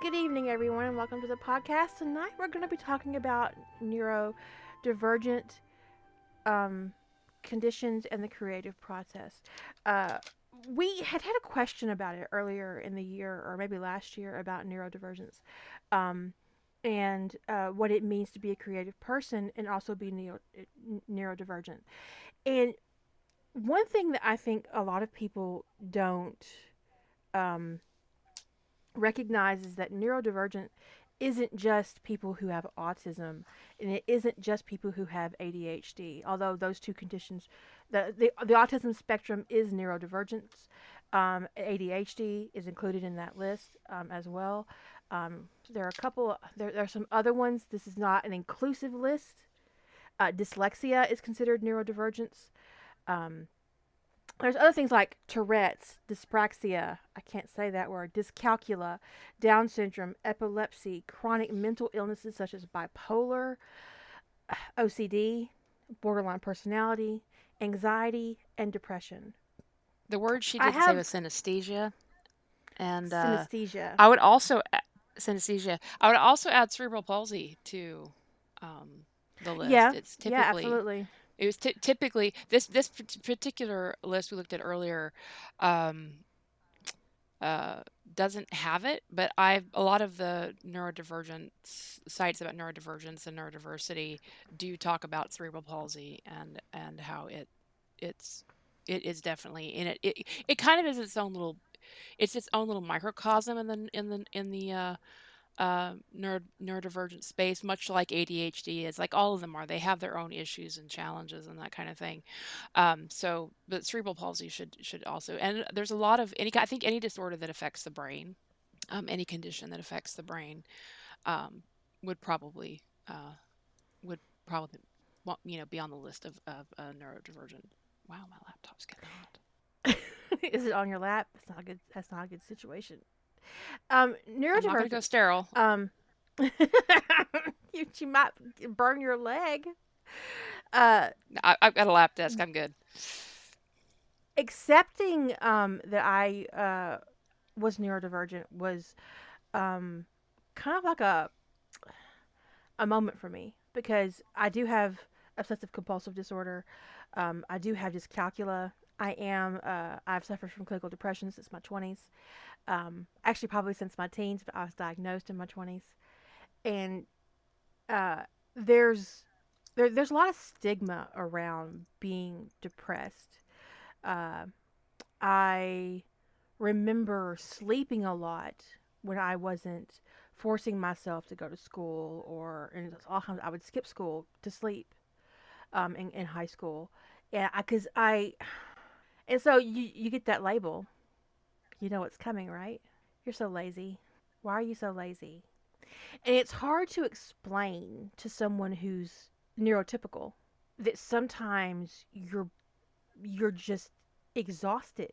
Good evening, everyone, and welcome to the podcast. Tonight, we're going to be talking about neurodivergent um, conditions and the creative process. Uh, we had had a question about it earlier in the year, or maybe last year, about neurodivergence um, and uh, what it means to be a creative person and also be neo- neurodivergent. And one thing that I think a lot of people don't um, recognize is that neurodivergent isn't just people who have autism and it isn't just people who have ADHD although those two conditions the the, the autism spectrum is neurodivergence um, ADHD is included in that list um, as well. Um, there are a couple there, there are some other ones. This is not an inclusive list. Uh, dyslexia is considered neurodivergence. Um, there's other things like Tourette's, dyspraxia, I can't say that word, dyscalculia, Down syndrome, epilepsy, chronic mental illnesses such as bipolar, OCD, borderline personality, anxiety, and depression. The word she did say was synesthesia. And uh, synesthesia. I would also synesthesia. I would also add cerebral palsy to um, the list. Yeah, it's typically yeah, absolutely. It was t- typically this this particular list we looked at earlier um, uh, doesn't have it, but I a lot of the neurodivergent sites about neurodivergence and neurodiversity do talk about cerebral palsy and and how it it's it is definitely in it. It it kind of is its own little it's its own little microcosm in the in the in the uh, uh, neuro, neurodivergent space, much like ADHD is. Like all of them are, they have their own issues and challenges and that kind of thing. Um, so, but cerebral palsy should should also, and there's a lot of any. I think any disorder that affects the brain, um, any condition that affects the brain, um, would probably uh, would probably you know be on the list of of uh, neurodivergent. Wow, my laptop's getting hot. Is it on your lap? That's not a good. That's not a good situation. Um, neurodivergent. I'm not gonna go sterile. Um, you, you might burn your leg. Uh, I, have got a lap desk. I'm good. Accepting um, that I uh, was neurodivergent was um, kind of like a a moment for me because I do have obsessive compulsive disorder. Um, I do have dyscalculia. I am. Uh, I've suffered from clinical depression since my twenties um, actually probably since my teens, but I was diagnosed in my 20s. And uh, there's there, there's a lot of stigma around being depressed. Uh, I remember sleeping a lot when I wasn't forcing myself to go to school, or and all times I would skip school to sleep um, in, in high school. Yeah, because I, I, and so you you get that label you know what's coming, right? You're so lazy. Why are you so lazy? And it's hard to explain to someone who's neurotypical that sometimes you're you're just exhausted.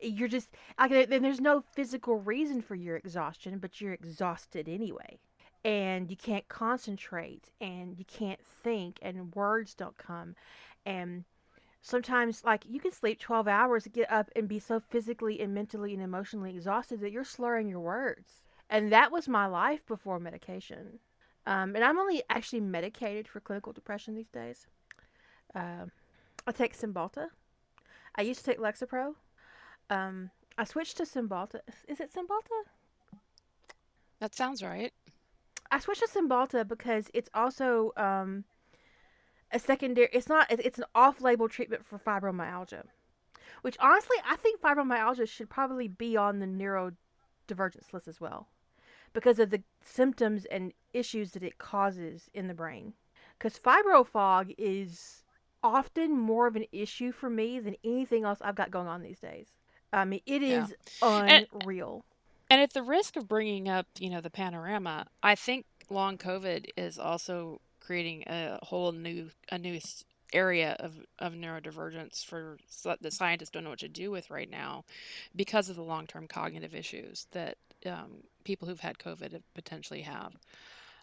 You're just like then there's no physical reason for your exhaustion, but you're exhausted anyway. And you can't concentrate and you can't think and words don't come and sometimes like you can sleep 12 hours get up and be so physically and mentally and emotionally exhausted that you're slurring your words. And that was my life before medication. Um, and i'm only actually medicated for clinical depression these days. Uh, i take cymbalta. I used to take lexapro. Um, i switched to cymbalta. Is it cymbalta? That sounds right. I switched to cymbalta because it's also um, a secondary it's not it's an off-label treatment for fibromyalgia which honestly i think fibromyalgia should probably be on the neurodivergence list as well because of the symptoms and issues that it causes in the brain. Because fibrofog is often more of an issue for me than anything else i've got going on these days. I mean it is yeah. unreal. and, and at the risk of bringing up you know the panorama i think long covid is also creating a whole new a new area of, of neurodivergence for the scientists don't know what to do with right now because of the long-term cognitive issues that um, people who've had COVID potentially have.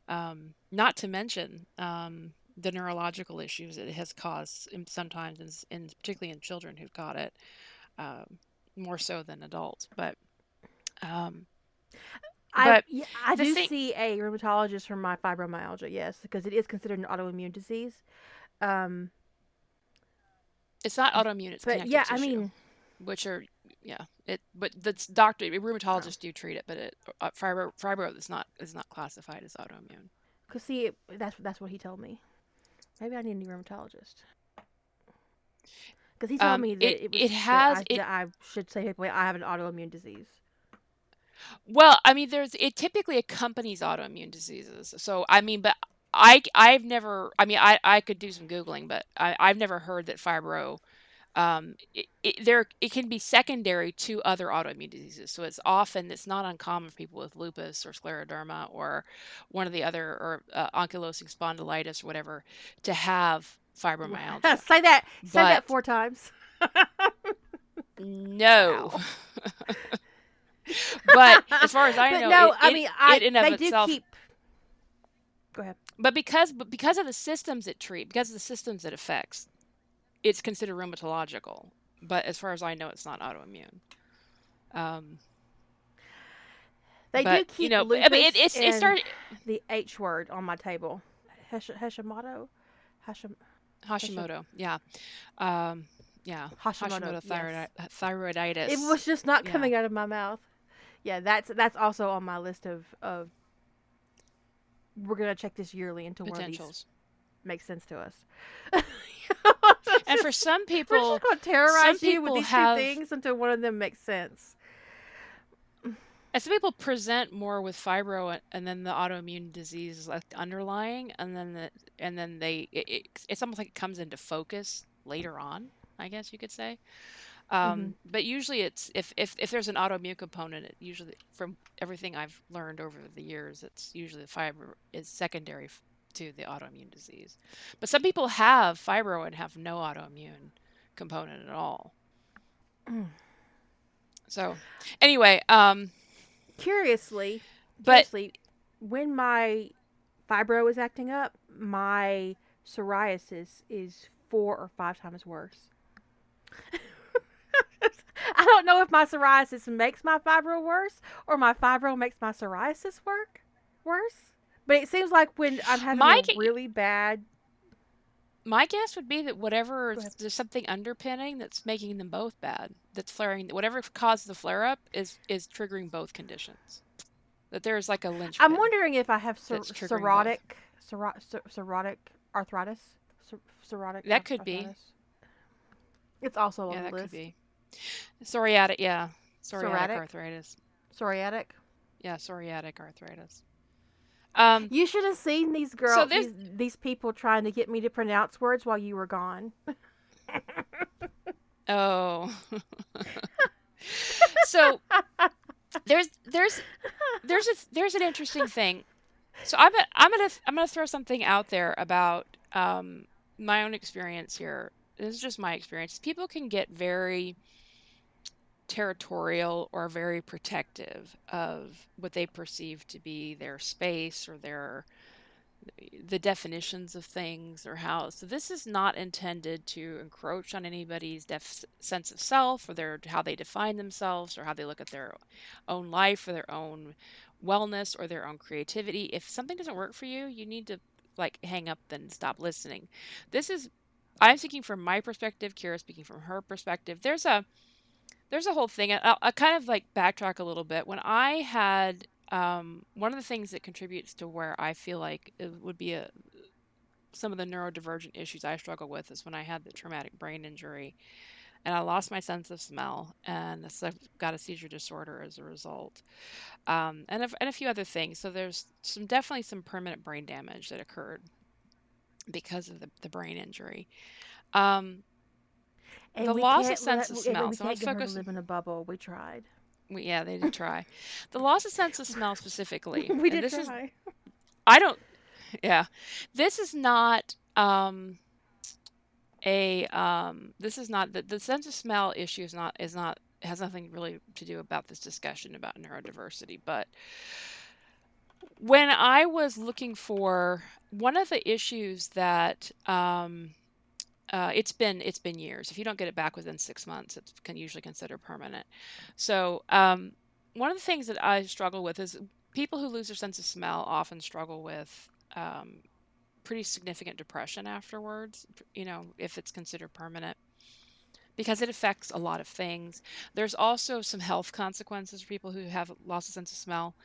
Um, not to mention um, the neurological issues it has caused sometimes, in, in particularly in children who've got it, uh, more so than adults. But um, I yeah, I do see a rheumatologist for my fibromyalgia. Yes, because it is considered an autoimmune disease. Um, it's not autoimmune; it's but connective yeah, I tissue, mean, which are yeah. It but that's doctor rheumatologists do treat it, but it uh, fibro fibro is not is not classified as autoimmune. cause see, it, that's that's what he told me. Maybe I need a new rheumatologist. Because he told Um, me it that it was it that has I it that I should say I have an autoimmune disease. Well, I mean, there's it typically accompanies autoimmune diseases. So, I mean, but I I've never, I mean, I I could do some googling, but I I've never heard that fibro um it, it there it can be secondary to other autoimmune diseases. So it's often it's not uncommon for people with lupus or scleroderma or one of the other or uh, ankylosing spondylitis or whatever to have fibromyalgia. say that. Say that four times. no. But as far as I know, no, it I it mean, it I in of they do itself keep. Go ahead. but because but because of the systems it treat because of the systems it affects it's considered rheumatological but as far as i know it's not autoimmune um They do but you keep know i mean it, lupus it's it started the H word on my table. Hashimoto, Hashim, Hashim, hashimoto yeah um yeah Hashimoto. hashimoto Yes, thyroid it was just not yeah coming out of my mouth. Yeah, that's that's also on my list of of we're gonna check this yearly until one of these makes sense to us. and for some we're just people gonna some terrorize you with people these two things until one of them makes sense. and some people present more with fibro and then the autoimmune disease is like underlying and then the and then they it, it, it's almost like it comes into focus later on i guess you could say hmm um, but usually it's if, if if there's an autoimmune component it usually from everything i've learned over the years it's usually the fiber is secondary f- to the autoimmune disease. But some people have fibro and have no autoimmune component at all. So anyway um Curiously, but curiously, when my fibro is acting up, my psoriasis is four or five times worse. I don't know if my psoriasis makes my fibro worse or my fibro makes my psoriasis work worse. But it seems like when I'm having my g- really bad My guess would be that whatever there's something underpinning that's making them both bad. That's flaring. Whatever caused the flare up is is triggering both conditions. That there's like a lynch. I'm wondering if I have psor- that's triggering both. cirrhotic cirrho- psor- cirrhotic arthritis. Cir- cirrhotic That could be. It's also on Yeah, the that could list. Psoriatic. Yeah, psoriatic Psoriatic, arthritis. psoriatic. Yeah, psoriatic arthritis. Um. You should have seen these So these these people trying to get me to pronounce words while you were gone. oh. so there's there's there's a there's an interesting thing. So I'm a, I'm gonna I'm gonna throw something out there about um my own experience here. This is just my experience. People can get very territorial or very protective of what they perceive to be their space or their the definitions of things or how so this is not intended to encroach on anybody's def- sense of self or their how they define themselves or how they look at their own life or their own wellness or their own creativity. If something doesn't work for you you need to like hang up then stop listening. This is i'm speaking from my perspective kira speaking from her perspective. There's a there's a whole thing. I'll, I'll kind of like backtrack a little bit. When I had um, one of the things that contributes to where I feel like it would be a some of the neurodivergent issues I struggle with is when I had the traumatic brain injury and I lost my sense of smell and I've got a seizure disorder as a result, um, and a, and a few other things. So there's some definitely some permanent brain damage that occurred because of the, the brain injury. Um, And the loss of sense of smell. we So let's can't get her to live in a bubble. We tried. We, yeah, they did try. The loss of sense of smell specifically, we did this is try. I don't yeah. This is not um a um this is not the, the sense of smell issue is not is not has nothing really to do about this discussion about neurodiversity, but when I was looking for one of the issues that um uh, it's been it's been years. If you don't get it back within six months, it's can usually considered permanent. So um, one of the things that I struggle with is people who lose their sense of smell often struggle with um, pretty significant depression afterwards, you know, if it's considered permanent because it affects a lot of things. There's also some health consequences for people who have lost a sense of smell.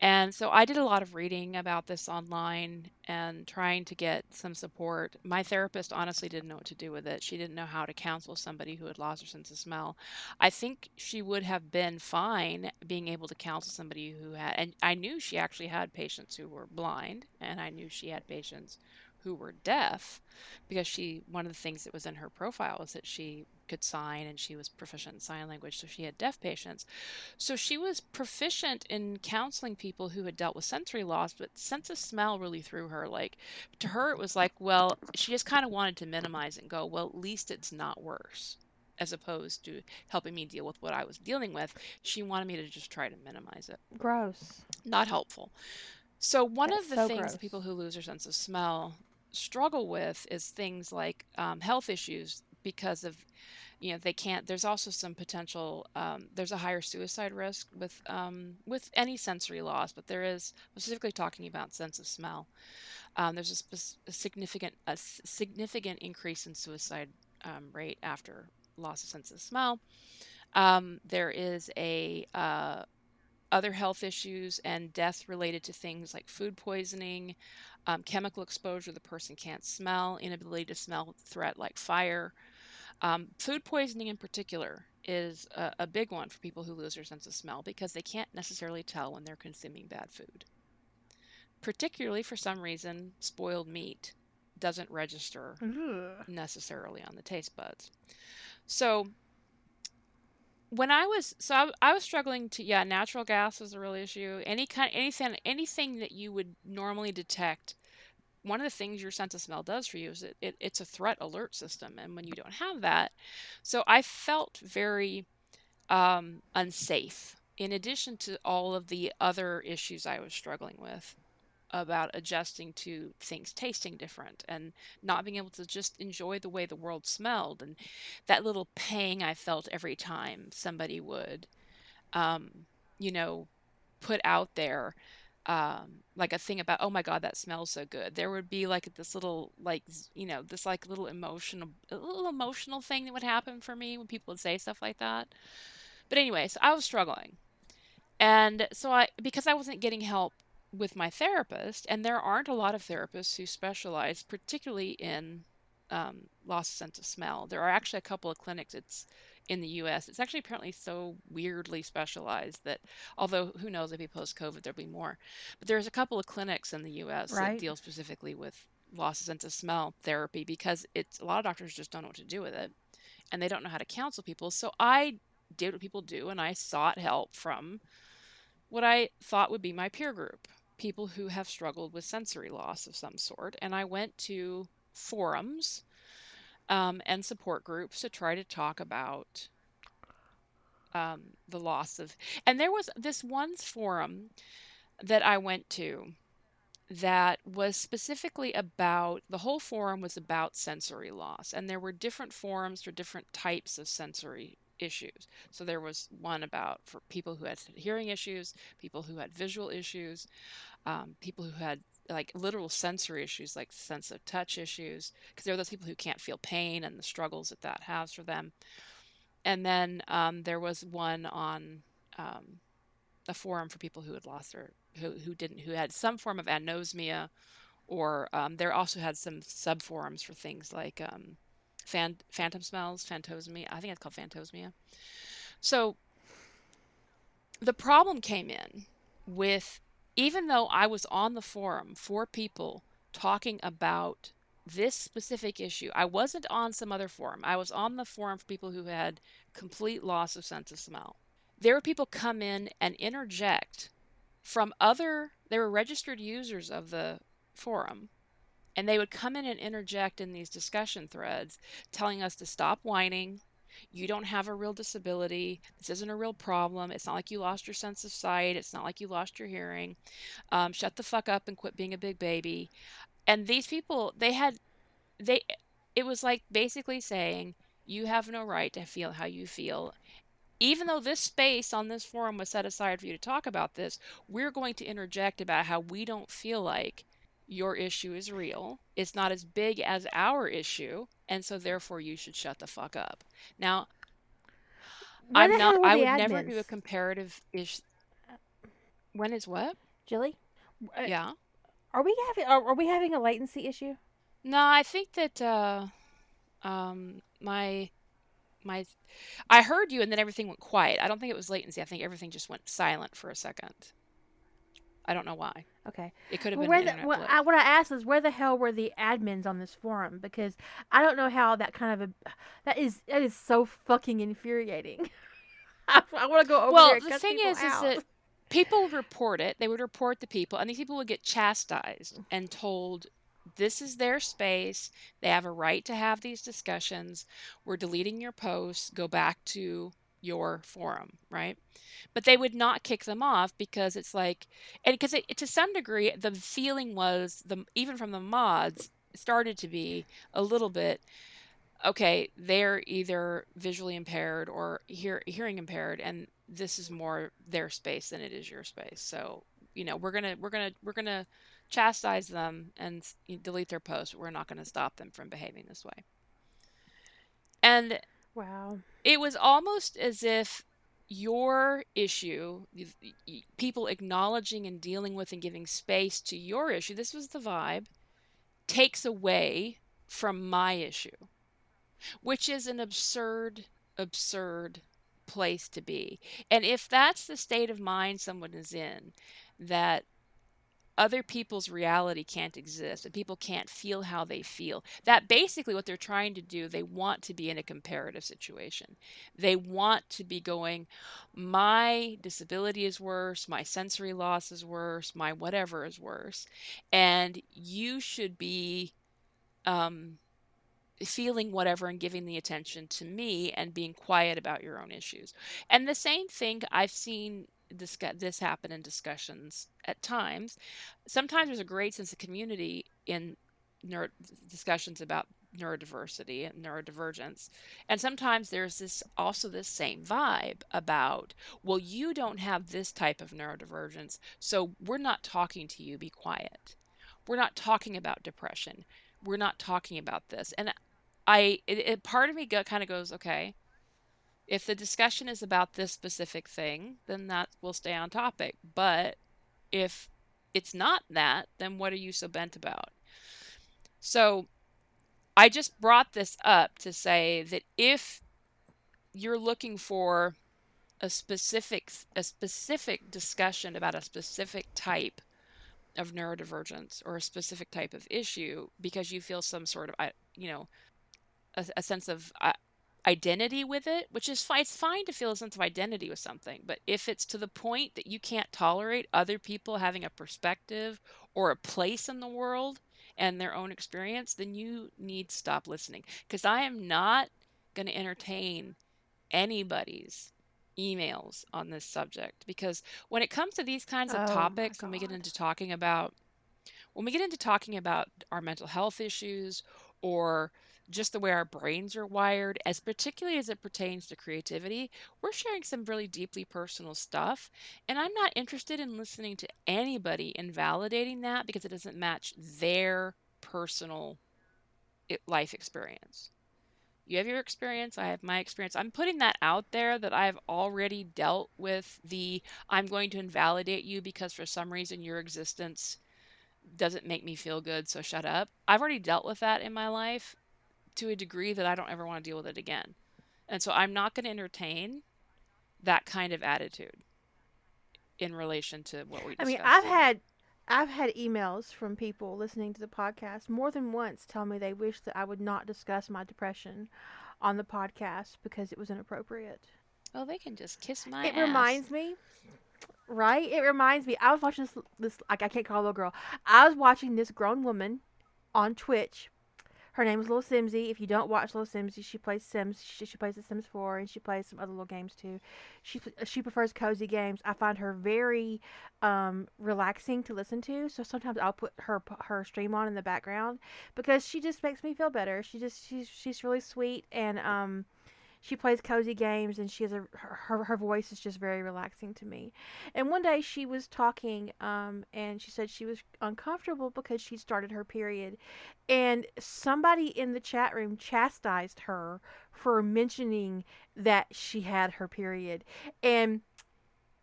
And so I did a lot of reading about this online and trying to get some support. My therapist honestly didn't know what to do with it. She didn't know how to counsel somebody who had lost her sense of smell. I think she would have been fine being able to counsel somebody who had, and I knew she actually had patients who were blind, and I knew she had patients who were deaf because she one of the things that was in her profile was that she could sign and she was proficient in sign language so she had deaf patients so she was proficient in counseling people who had dealt with sensory loss but sense of smell really threw her like to her it was like well she just kind of wanted to minimize and go well at least it's not worse as opposed to helping me deal with what I was dealing with. She wanted me to just try to minimize it. Gross. Not helpful. So, one That's of the so things gross. that people who lose their sense of smell struggle with is things like um, health issues because of you know they can't there's also some potential um, there's a higher suicide risk with um, with any sensory loss but there is specifically talking about sense of smell. Um, there's a, spe- a significant a s- significant increase in suicide um, rate after loss of sense of smell. Um, there is a uh, other health issues and death related to things like food poisoning, um, chemical exposure the person can't smell, inability to smell threat like fire. Um, food poisoning, in particular, is a, a big one for people who lose their sense of smell because they can't necessarily tell when they're consuming bad food. Particularly for some reason, spoiled meat doesn't register Ugh. necessarily on the taste buds. So when I was so I, I was struggling to yeah natural gas was a real issue. Any kind anything anything that you would normally detect one of the things your sense of smell does for you is it, it it's a threat alert system and when you don't have that so I felt very um, unsafe in addition to all of the other issues I was struggling with about adjusting to things tasting different and not being able to just enjoy the way the world smelled and that little pang I felt every time somebody would um you know put out there um like a thing about oh my god that smells so good. There would be like this little like you know this like little emotional little emotional thing that would happen for me when people would say stuff like that. But anyway so I was struggling. And so I, because I wasn't getting help with my therapist, and there aren't a lot of therapists who specialize, particularly in um, loss of sense of smell. There are actually a couple of clinics. It's in the U.S. It's actually apparently so weirdly specialized that, although who knows, maybe post COVID there'll be more. But there's a couple of clinics in the U.S. that deal specifically with loss of sense of smell therapy because it's a lot of doctors just don't know what to do with it, and they don't know how to counsel people. So I did what people do, and I sought help from what I thought would be my peer group, people who have struggled with sensory loss of some sort. And I went to forums um, and support groups to try to talk about um, the loss of. And there was this one forum that I went to that was specifically about the whole forum was about sensory loss and there were different forums for different types of sensory issues. So there was one about for people who had hearing issues people who had visual issues um, people who had like literal sensory issues like sense of touch issues because there are those people who can't feel pain and the struggles that that has for them. And then um, there was one on um, a forum for people who had lost their who, who didn't who had some form of anosmia or um, there also had some sub forums for things like um, fan, phantom smells phantosmia i think it's called phantosmia so the problem came in with even though i was on the forum for people talking about this specific issue i wasn't on some other forum. I was on the forum for people who had complete loss of sense of smell. There were people come in and interject from other they were registered users of the forum and they would come in and interject in these discussion threads telling us to stop whining you don't have a real disability. This isn't a real problem. It's not like you lost your sense of sight. It's not like you lost your hearing. Um, shut the fuck up and quit being a big baby. And these people they had they it was like basically saying you have no right to feel how you feel. Even though this space on this forum was set aside for you to talk about this, we're going to interject about how we don't feel like your issue is real. It's not as big as our issue, and so therefore you should shut the fuck up. Now, I'm not. I would never do a comparative ish. When is what? Jilly, uh, Yeah. are we having are, are we having a latency issue? No, I think that uh, um, my my I heard you, and then everything went quiet. I don't think it was latency. I think everything just went silent for a second. I don't know why. Okay. It could have Well, been where the. I, what I asked is where the hell were the admins on this forum? Because I don't know how that kind of a that is that is so fucking infuriating. I, want to go over Well, the thing is, is that people report it. They would report the people, and these people would get chastised mm. and told this is their space. They have a right to have these discussions. We're deleting your posts. Go back to your forum, right? But they would not kick them off because it's like, and because it, to some degree, the feeling was the even from the mods started to be a little bit okay, they're either visually impaired or hear, hearing impaired, and this is more their space than it is your space. So, you know, we're gonna we're gonna we're gonna chastise them and delete their post. We're not gonna stop them from behaving this way. And wow. It was almost as if your issue, people acknowledging and dealing with and giving space to your issue, this was the vibe, takes away from my issue which is an absurd, absurd place to be. And if that's the state of mind someone is in, that other people's reality can't exist and people can't feel how they feel, that basically what they're trying to do, they want to be in a comparative situation. They want to be going, my disability is worse, my sensory loss is worse, my whatever is worse. And you should be um, feeling whatever and giving the attention to me and being quiet about your own issues. And the same thing I've seen this this happen in discussions at times. Sometimes there's a great sense of community in discussions about neurodiversity and neurodivergence. And sometimes there's this also this same vibe about, well, you don't have this type of neurodivergence, so we're not talking to you, be quiet. We're not talking about depression. We're not talking about this. And I it, it part of me go, kind of goes, okay, if the discussion is about this specific thing, then that will stay on topic. But if it's not that, then what are you so bent about? So I just brought this up to say that if you're looking for a specific a specific discussion about a specific type of neurodivergence or a specific type of issue because you feel some sort of you know a, a sense of uh, identity with it, which is fine. It's fine to feel a sense of identity with something, but if it's to the point that you can't tolerate other people having a perspective or a place in the world and their own experience, then you need to stop listening. Because I am not going to entertain anybody's emails on this subject. Because when it comes to these kinds of Oh topics, when we get into talking about when we get into talking about our mental health issues or just the way our brains are wired, as particularly as it pertains to creativity, we're sharing some really deeply personal stuff. And I'm not interested in listening to anybody invalidating that because it doesn't match their personal life experience. You have your experience, I have my experience. I'm putting that out there that I've already dealt with the I'm going to invalidate you because for some reason your existence doesn't make me feel good, so shut up. I've already dealt with that in my life to a degree that I don't ever want to deal with it again. And so I'm not going to entertain that kind of attitude in relation to what we I mean, I've here. had I've had emails from people listening to the podcast more than once tell me they wish that I would not discuss my depression on the podcast because it was inappropriate. Oh, they can just kiss my it ass. reminds me, right? It reminds me. I was watching this. This like I can't call a little girl. I was watching this grown woman on Twitch. Her name is Little Simsy. If you don't watch Little Simsy, she plays Sims. She, she plays The Sims 4 and she plays some other little games too. She she prefers cozy games. I find her very um, relaxing to listen to. So sometimes I'll put her her stream on in the background because she just makes me feel better. She just she's she's really sweet and um she plays cozy games and she has a her, her voice is just very relaxing to me. And one day she was talking um, and she said she was uncomfortable because she started her period and somebody in the chat room chastised her for mentioning that she had her period. And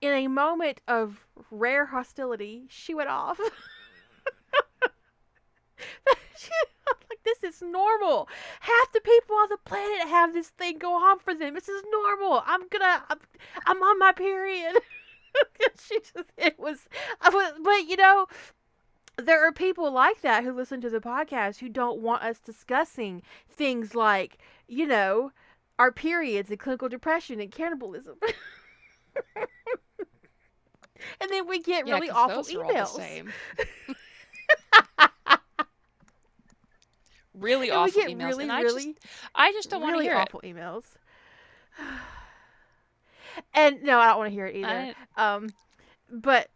in a moment of rare hostility she went off she, like this is normal. Half the people on the planet have this thing go on for them. This is normal. I'm gonna. I'm, I'm on my period. she just. It was. I was. But you know. There are people like that who listen to the podcast who don't want us discussing things like, you know, our periods and clinical depression and cannibalism. and then we get Yeah, really awful those are all the emails. same. Really And awful emails, really, and I really, just, I just don't want to really hear awful emails. and no, I don't want to hear it it. either. I, Um, but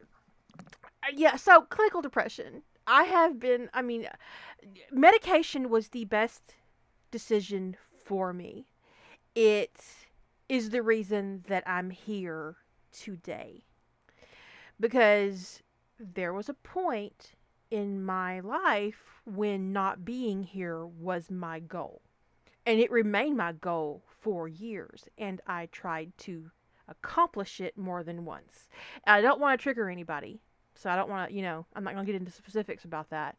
uh, yeah, so clinical depression. I have been. I mean, medication was the best decision for me. It is the reason that I'm here today because there was a point in my life when not being here was my goal. And it remained my goal for years. And I tried to accomplish it more than once. I don't want to trigger anybody. So I don't want to, you know, I'm not going to get into specifics about that.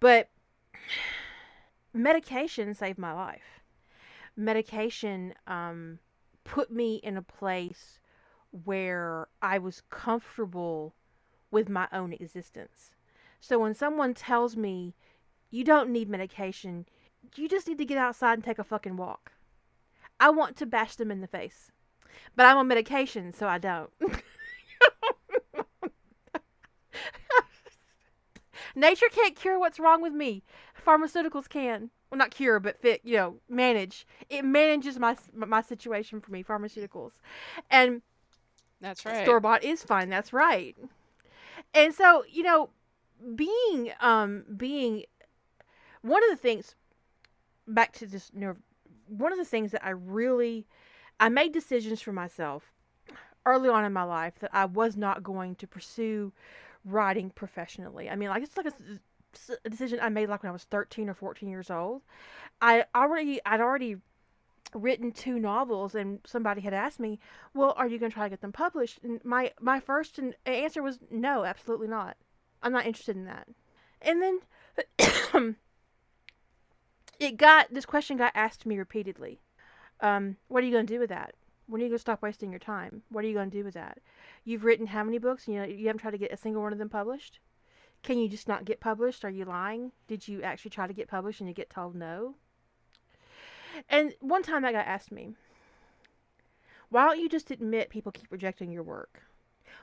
But medication saved my life. Medication um, put me in a place where I was comfortable with my own existence. So when someone tells me you don't need medication, you just need to get outside and take a fucking walk. I want to bash them in the face. But I'm on medication, so I don't. Nature can't cure what's wrong with me. Pharmaceuticals can. Well, not cure, but fit, you know, manage. It manages my my situation for me, pharmaceuticals. And that's right. store bought is fine. That's right. And so, you know, being um being one of the things back to this know, one of the things that I really I made decisions for myself early on in my life that I was not going to pursue writing professionally. I mean, like it's like a decision I made like when I was 13 or 14 years old. I already I'd already written two novels and somebody had asked me, "Well, are you going to try to get them published?" And my my first answer was no, absolutely not. I'm not interested in that. And then it got this question got asked to me repeatedly. Um, what are you going to do with that? When are you going to stop wasting your time? What are you going to do with that? You've written how many books? You know, you haven't tried to get a single one of them published. Can you just not get published? Are you lying? Did you actually try to get published and you get told no? And one time that guy asked me, why don't you just admit people keep rejecting your work?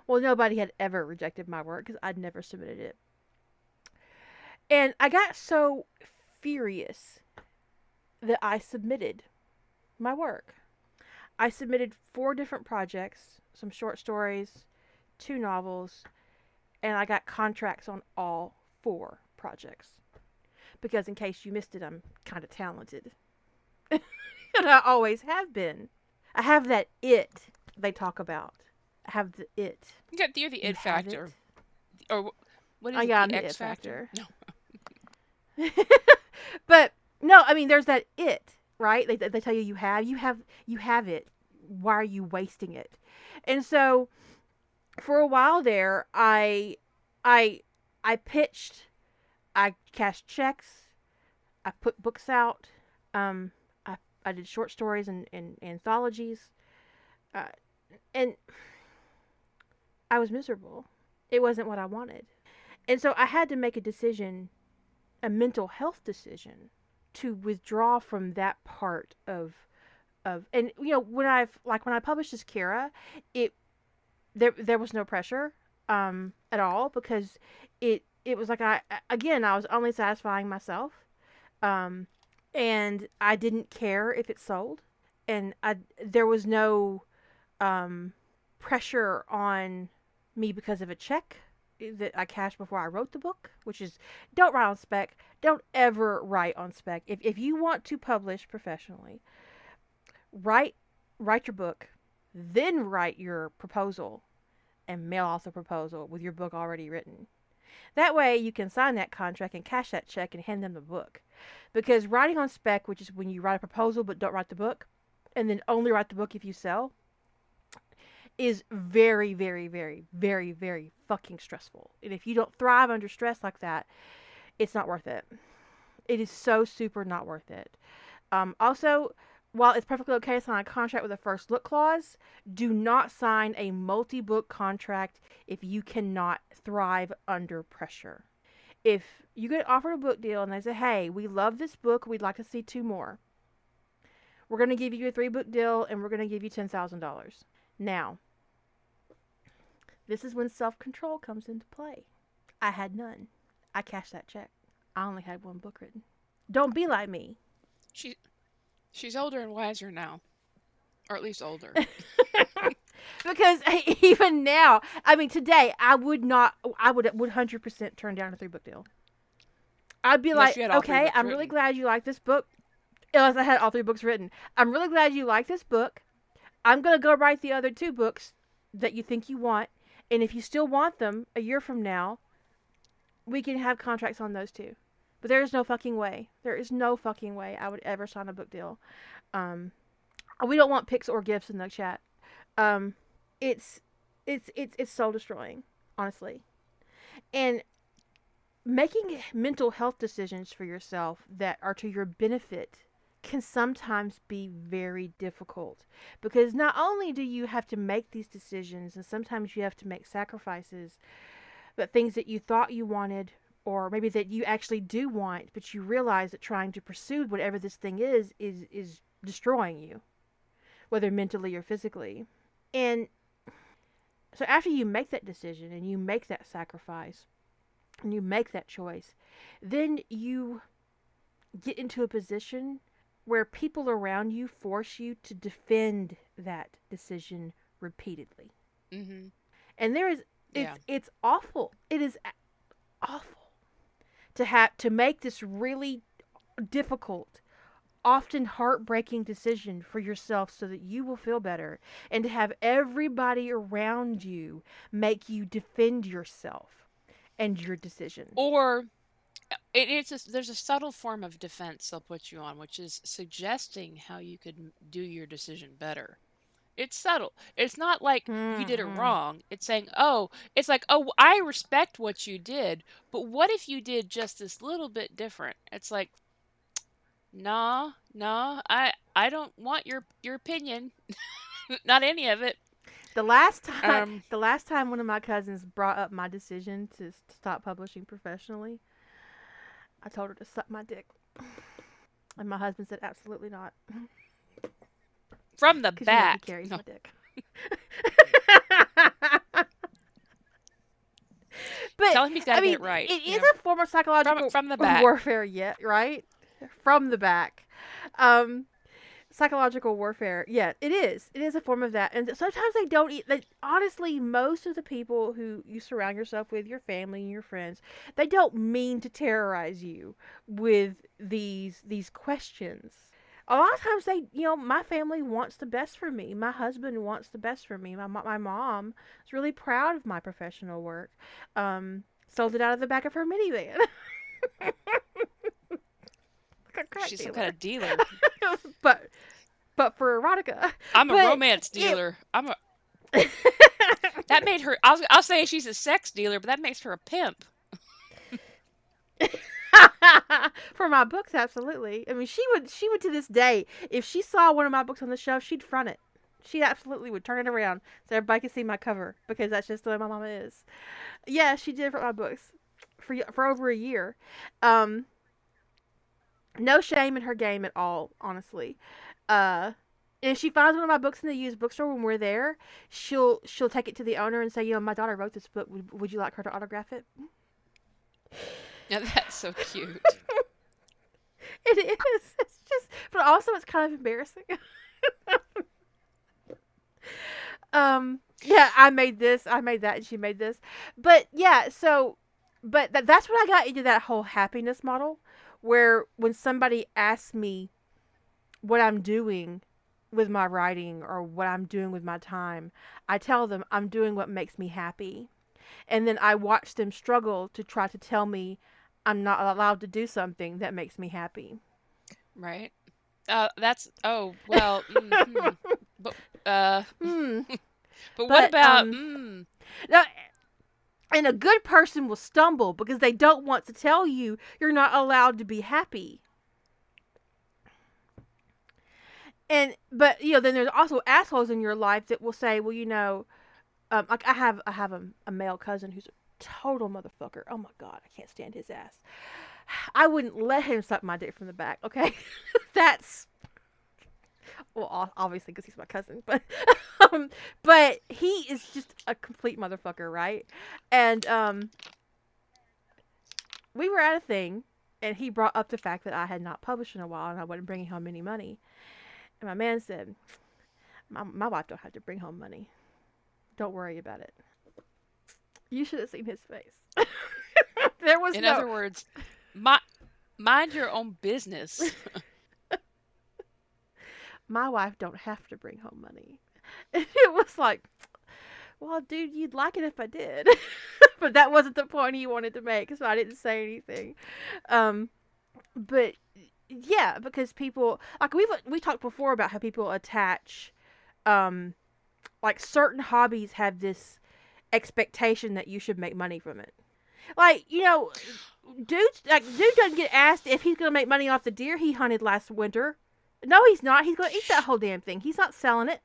Well, nobody had ever rejected my work because I'd never submitted it. And I got so furious that I submitted my work. I submitted four different projects, some short stories, two novels, and I got contracts on all four projects. Because in case you missed it, I'm kind of talented. and I always have been. I have that it they talk about. Have the it. You got you're the it factor, it. or wh- what is I got the X it factor. No. but no, I mean there's that it, right? They they tell you you have you have you have it. Why are you wasting it? And so for a while there, I I I pitched, I cashed checks, I put books out, um, I I did short stories and, and anthologies, uh, and I was miserable. It wasn't what I wanted, and so I had to make a decision a mental health decision to withdraw from that part of of and you know when I've like when I published this Kira, it there there was no pressure um at all because it it was like I again I was only satisfying myself um and I didn't care if it sold and I there was no um pressure on me because of a check eh, that I cashed before I wrote the book, which is don't write on spec. Don't ever write on spec. If if you want to publish professionally, write write your book, then write your proposal and mail off the proposal with your book already written. That way you can sign that contract and cash that check and hand them the book. Because writing on spec, which is when you write a proposal but don't write the book, and then only write the book if you sell, is very, very, very, very, very fucking stressful. And if you don't thrive under stress like that, it's not worth it. It is so super not worth it. Um, also, while it's perfectly okay to sign a contract with a first look clause, do not sign a multi book contract if you cannot thrive under pressure. If you get offered a book deal and they say, hey, we love this book, we'd like to see two more, we're going to give you a three book deal and we're going to give you $10,000. Now, this is when self control comes into play. I had none. I cashed that check. I only had one book written. Don't be like me. She, she's older and wiser now, or at least older. because even now, I mean, today I would not, I would would hundred percent turn down a three book deal. I'd be Unless like, okay, I'm really glad you like this book. Unless I had all three books written, I'm really glad you like this book. I'm gonna go write the other two books that you think you want, and if you still want them a year from now, we can have contracts on those two. But there is no fucking way. There is no fucking way I would ever sign a book deal. Um, we don't want pics or gifts in the chat. Um, it's it's it's it's soul destroying, honestly. And making mental health decisions for yourself that are to your benefit can sometimes be very difficult because not only do you have to make these decisions and sometimes you have to make sacrifices but things that you thought you wanted or maybe that you actually do want but you realize that trying to pursue whatever this thing is is is destroying you whether mentally or physically. And so after you make that decision and you make that sacrifice and you make that choice then you get into a position where people around you force you to defend that decision repeatedly. Mm-hmm. And there is it's Yeah. it's awful. It is awful to have to make this really difficult, often heartbreaking decision for yourself so that you will feel better and to have everybody around you make you defend yourself and your decision. Or it, it's a, there's a subtle form of defense they'll put you on, which is suggesting how you could do your decision better. It's subtle. It's not like you did it Mhm. wrong. It's saying, oh, it's like, oh, I respect what you did, but what if you did just this little bit different? It's like, nah, nah, I I don't want your your opinion, not any of it. The last time, Um, the last time one of my cousins brought up my decision to stop publishing professionally, I told her to suck my dick, and my husband said absolutely not, from the know he back. carries No. my dick. but Tell him he's got I to mean, get it right. it is know, a form of psychological from the back. warfare, yet right? From the back, um, psychological warfare. Yeah, it is. It is a form of that, and sometimes they don't. Eat, they, honestly, most of the people who you surround yourself with, your family and your friends, they don't mean to terrorize you with these these questions. A lot of times they, you know, my family wants the best for me. My husband wants the best for me. My my mom is really proud of my professional work. Um, sold it out of the back of her minivan. A She's some kind of dealer. but but for erotica. I'm a But romance it- dealer. I'm a that made her. I'll I'll say she's a sex dealer, but that makes her a pimp. for my books, absolutely. I mean, she would she would to this day, if she saw one of my books on the shelf, she'd front it. She absolutely would turn it around so everybody could see my cover because that's just the way my mama is. Yeah, she did for my books for for over a year. Um, no shame in her game at all, honestly. Uh, and if she finds one of my books in the used bookstore when we're there, she'll she'll take it to the owner and say, you know, my daughter wrote this book. Would, would you like her to autograph it? Yeah, that's so cute. It is. It's just, but also it's kind of embarrassing. um. Yeah, I made this. I made that, and she made this. But yeah, so, but that, that's when I got into that whole happiness model, where when somebody asks me what I'm doing with my writing or what I'm doing with my time, I tell them I'm doing what makes me happy. And then I watch them struggle to try to tell me I'm not allowed to do something that makes me happy. Right. Uh, that's oh well. Mm, but uh, mm. but, what about? Um, mm, now, and a good person will stumble because they don't want to tell you you're not allowed to be happy. And but you know, then there's also assholes in your life that will say, well, you know, um, like I have I have a, a male cousin who's a total motherfucker. Oh my god, I can't stand his ass. I wouldn't let him suck my dick from the back. Okay, that's well, obviously because he's my cousin, but um, but he is just a complete motherfucker, right? And um, we were at a thing, and he brought up the fact that I had not published in a while, and I wasn't bringing home any money. And my man said, "My my wife don't have to bring home money. Don't worry about it." You should have seen his face. there was in no... other words, my, mind your own business. my wife don't have to bring home money. And it was like, well, dude, you'd like it if I did. but that wasn't the point he wanted to make, so I didn't say anything. Um, but yeah, because people like we've we talked before about how people attach, um, like certain hobbies have this expectation that you should make money from it. Like you know, dude, like dude doesn't get asked if he's gonna make money off the deer he hunted last winter. No, he's not. He's gonna eat that whole damn thing. He's not selling it.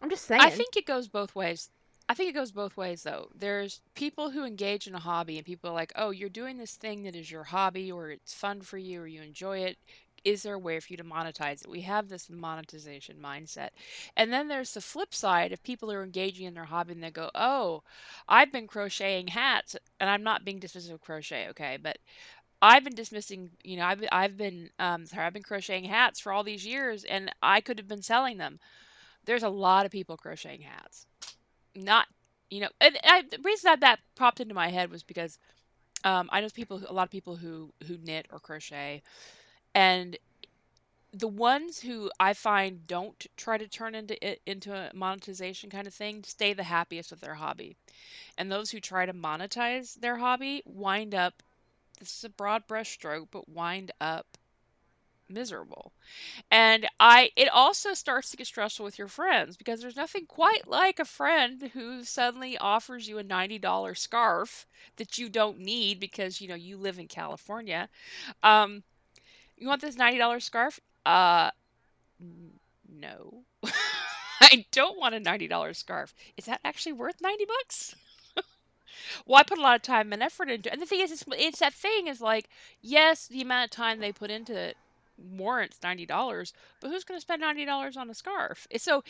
I'm just saying. I think it goes both ways. I think it goes both ways though. There's people who engage in a hobby and people are like, "Oh, you're doing this thing that is your hobby or it's fun for you or you enjoy it. Is there a way for you to monetize it?" We have this monetization mindset. And then there's the flip side of people who are engaging in their hobby and they go, "Oh, I've been crocheting hats." And I'm not being dismissive of crochet, okay? But I've been dismissing, you know, I've I've been um sorry, I've been crocheting hats for all these years and I could have been selling them. There's a lot of people crocheting hats not you know and I, the reason that that popped into my head was because um, i know people a lot of people who who knit or crochet and the ones who i find don't try to turn into it into a monetization kind of thing stay the happiest with their hobby and those who try to monetize their hobby wind up this is a broad brushstroke but wind up miserable. And I it also starts to get stressful with your friends because there's nothing quite like a friend who suddenly offers you a $90 scarf that you don't need because you know you live in California. Um you want this $90 scarf? Uh no. I don't want a $90 scarf. Is that actually worth 90 bucks? Well, I put a lot of time and effort into it. And the thing is, it's, it's that thing is like, yes, the amount of time they put into it warrants ninety dollars, but who's going to spend ninety dollars on a scarf? So,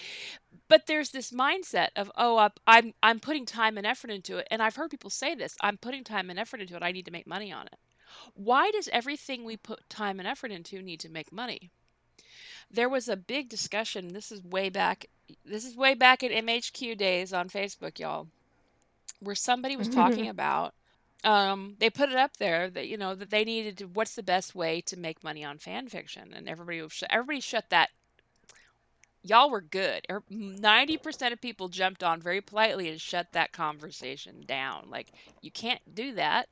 but there's this mindset of oh, I'm I'm putting time and effort into it, and I've heard people say this: I'm putting time and effort into it. I need to make money on it. Why does everything we put time and effort into need to make money? There was a big discussion. This is way back. This is way back in MHQ days on Facebook, y'all, where somebody was talking about um, they put it up there that you know that they needed to. What's the best way to make money on fan fiction? And everybody, everybody shut that. Y'all were good. Er, ninety percent of people jumped on very politely and shut that conversation down. Like you can't do that.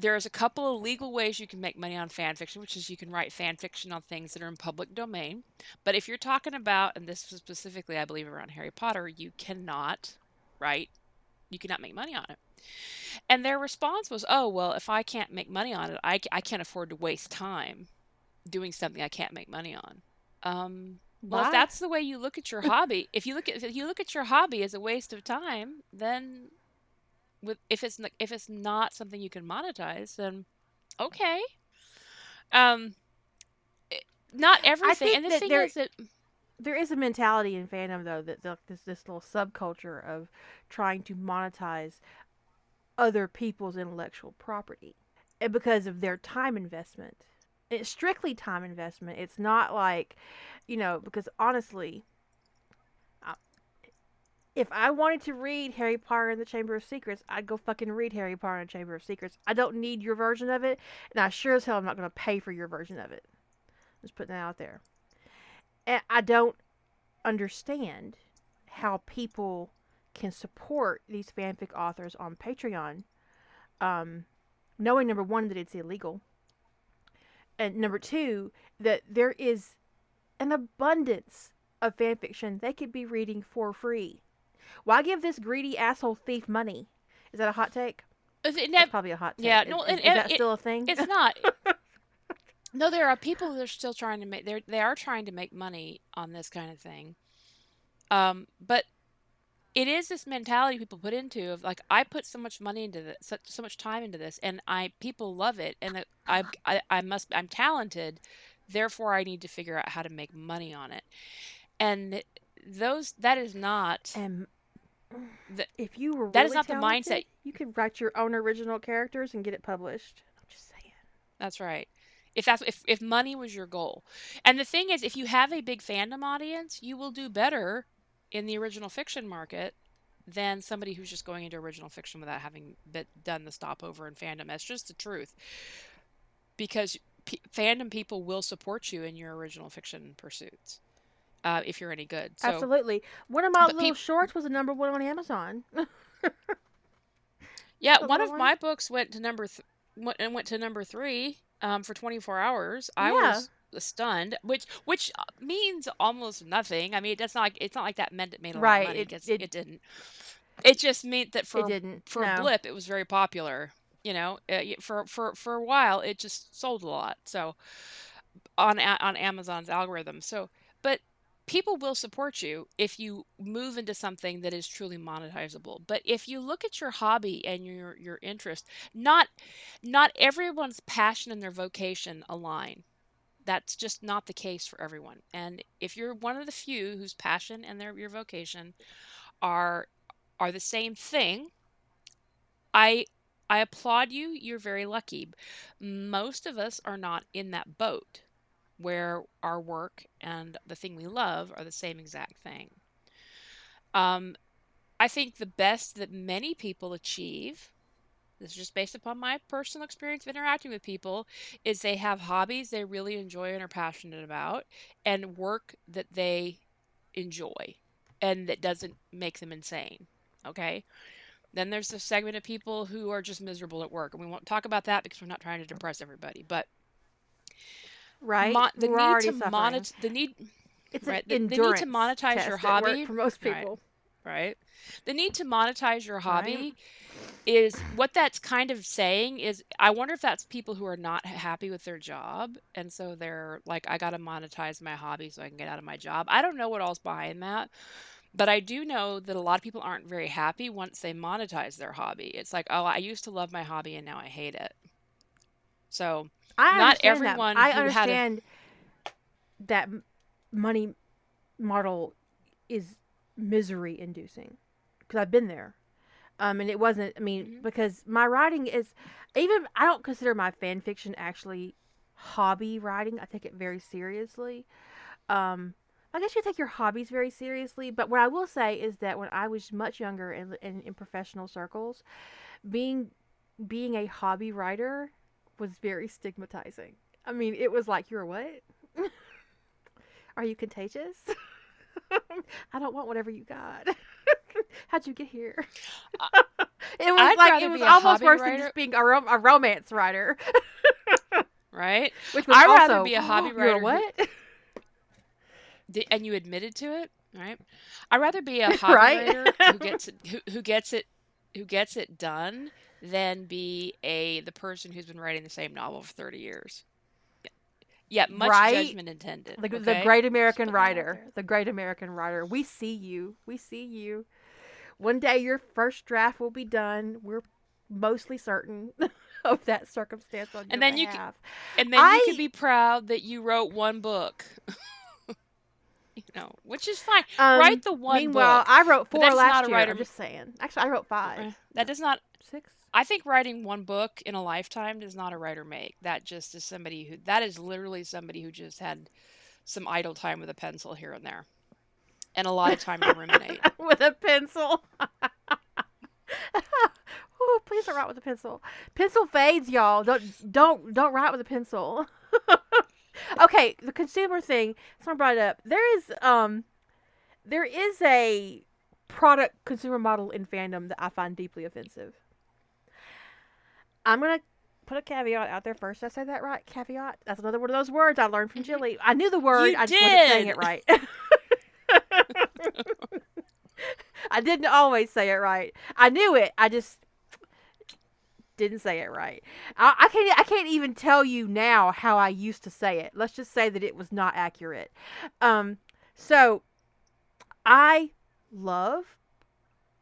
There's a couple of legal ways you can make money on fan fiction, which is you can write fan fiction on things that are in public domain. But if you're talking about, and this was specifically, I believe, around Harry Potter, you cannot write, you cannot make money on it. And their response was, oh, well, if I can't make money on it, I, I can't afford to waste time doing something I can't make money on. Um, well, if that's the way you look at your hobby, if you look at if you look at your hobby as a waste of time, then with if it's if it's not something you can monetize, then okay. Um, not everything. and the thing there, is that there is a mentality in fandom though that this this little subculture of trying to monetize other people's intellectual property and because of their time investment. It's strictly time investment. It's not like, you know, because honestly, if I wanted to read Harry Potter and the Chamber of Secrets, I'd go fucking read Harry Potter and the Chamber of Secrets. I don't need your version of it, and I sure as hell am not going to pay for your version of it. Just putting that out there. And I don't understand how people can support these fanfic authors on Patreon, um, knowing number one that it's illegal, and number two that there is an abundance of fanfiction they could be reading for free. Why give this greedy asshole thief money? Is that a hot take? Is it That's probably a hot take. Yeah, Is- no, is, it- is that it- still a thing? it's not. no, there are people that are still trying to make. They they are trying to make money on this kind of thing. Um, but it is this mentality people put into of like I put so much money into this, so, so much time into this, and I people love it, and I, I I must I'm talented, therefore I need to figure out how to make money on it, and those that is not And The- if you were that is really not the mindset. You could write your own original characters and get it published. I'm just saying. That's right. If that's if if money was your goal. And the thing is if you have a big fandom audience, you will do better in the original fiction market than somebody who's just going into original fiction without having been, done the stopover in fandom. That's just the truth. Because p- fandom people will support you in your original fiction pursuits. Uh, if you're any good. So Absolutely. One of my little shorts was a number one on Amazon. Yeah, one of little my books went to number th- went, and went to number three um, for 24 hours. I Yeah. was stunned, which which uh, means almost nothing. I mean, that's not like it's not like that meant it made a lot Right, of money it- it- it, didn't. It just meant that for it didn't. for no. a blip, it was very popular. You know, uh, y- for for for a while, it just sold a lot. So on on Amazon's algorithm. So, people will support you if you move into something that is truly monetizable. But if you look at your hobby and your your interest, not not everyone's passion and their vocation align. That's just not the case for everyone. And if you're one of the few whose passion and their your vocation are are the same thing, I I applaud you. You're very lucky. Most of us are not in that boat where our work and the thing we love are the same exact thing. Um, I think the best that many people achieve, this is just based upon my personal experience of interacting with people, is they have hobbies they really enjoy and are passionate about, and work that they enjoy and that doesn't make them insane. Okay? Then there's a segment of people who are just miserable at work, and we won't talk about that because we're not trying to depress everybody. But Right. Mon- the need to monitor the need It's right, an the- the need to monetize your hobby. for most people. right the need to monetize your Right. hobby is what that's kind of saying is i wonder if that's people who are not happy with their job and so they're like i gotta monetize my hobby so i can get out of my job i don't know what all's behind that but i do know that a lot of people aren't very happy once they monetize their hobby it's like oh i used to love my hobby and now i hate it so I Not everyone that. I had a- understand that money model is misery inducing because I've been there. Um, and it wasn't. I mean, Mhm. because my writing is even. I don't consider my fan fiction actually hobby writing. I take it very seriously. Um, I guess you take your hobbies very seriously. But what I will say is that when I was much younger in in, in professional circles, being being a hobby writer was very stigmatizing. I mean, it was like, you're what? Are you contagious? I don't want whatever you got. How'd you get here? it was I'd like it was almost worse than just being a, rom- a romance writer, right which was I'd also rather be a hobby "You're writer what? And you admitted to it, right? I'd rather be a hobby Right? writer who gets it, who, who gets it, who gets it done, than be a the person who's been writing the same novel for thirty years. Yeah, much Right? judgment intended. the, the great American writer. The great American writer. We see you. We see you. One day your first draft will be done. We're mostly certain of that circumstance on your And then you c- behalf. and then you can be proud that you wrote one book. you know, which is fine. Um, Write the one Meanwhile, book. I wrote four that's last not year. I'm just saying. Actually, I wrote five. That does not. Six. I think writing one book in a lifetime does not a writer make. That just is somebody who that is literally somebody who just had some idle time with a pencil here and there. And a lot of time to ruminate. with a pencil. oh, please don't write with a pencil. Pencil fades, y'all. Don't don't don't write with a pencil. okay, the consumer thing. Someone brought it up. There is um, there is a product consumer model in fandom that I find deeply offensive. I'm gonna put a caveat out there first. Did I say that right? Caveat. That's another one of those words I learned from Jilly. I knew the word. You I just wasn't saying it right. I didn't always say it right. I knew it. I just didn't say it right. I, I can't. I can't even tell you now how I used to say it. Let's just say that it was not accurate. Um. So, I love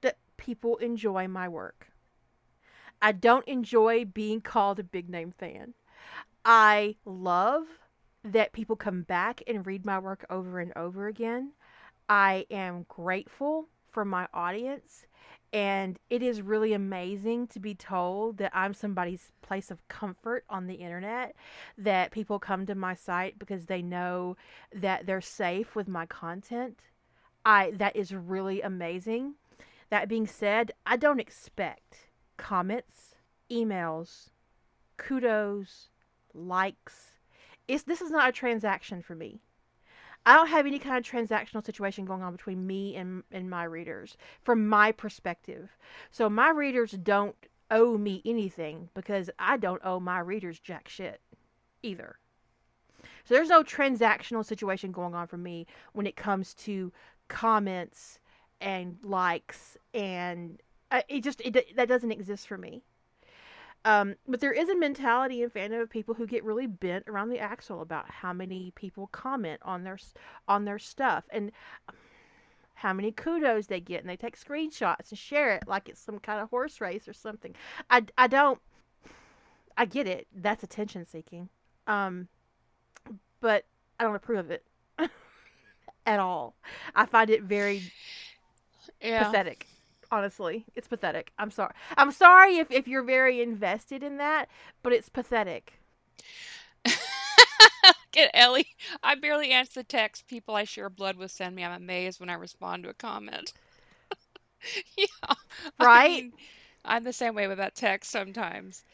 that people enjoy my work. I don't enjoy being called a big name fan. I love that people come back and read my work over and over again. I am grateful for my audience. And it is really amazing to be told that I'm somebody's place of comfort on the internet, that people come to my site because they know that they're safe with my content. I that is really amazing. That being said, I don't expect comments, emails, kudos, likes. It's this is not a transaction for me. I don't have any kind of transactional situation going on between me and, and my readers from my perspective. So my readers don't owe me anything because I don't owe my readers jack shit either. So there's no transactional situation going on for me when it comes to comments and likes and it just it, that doesn't exist for me. Um, but there is a mentality in fandom of people who get really bent around the axle about how many people comment on their on their stuff and how many kudos they get, and they take screenshots and share it like it's some kind of horse race or something. I, I don't. I get it. That's attention seeking. Um, but I don't approve of it at all. I find it very Yeah. pathetic. Honestly, it's pathetic. I'm sorry. I'm sorry if, if you're very invested in that, but it's pathetic. Get Ellie. I barely answer the text people I share blood with send me. I'm amazed when I respond to a comment. yeah. I Right? mean, I'm the same way with that text sometimes.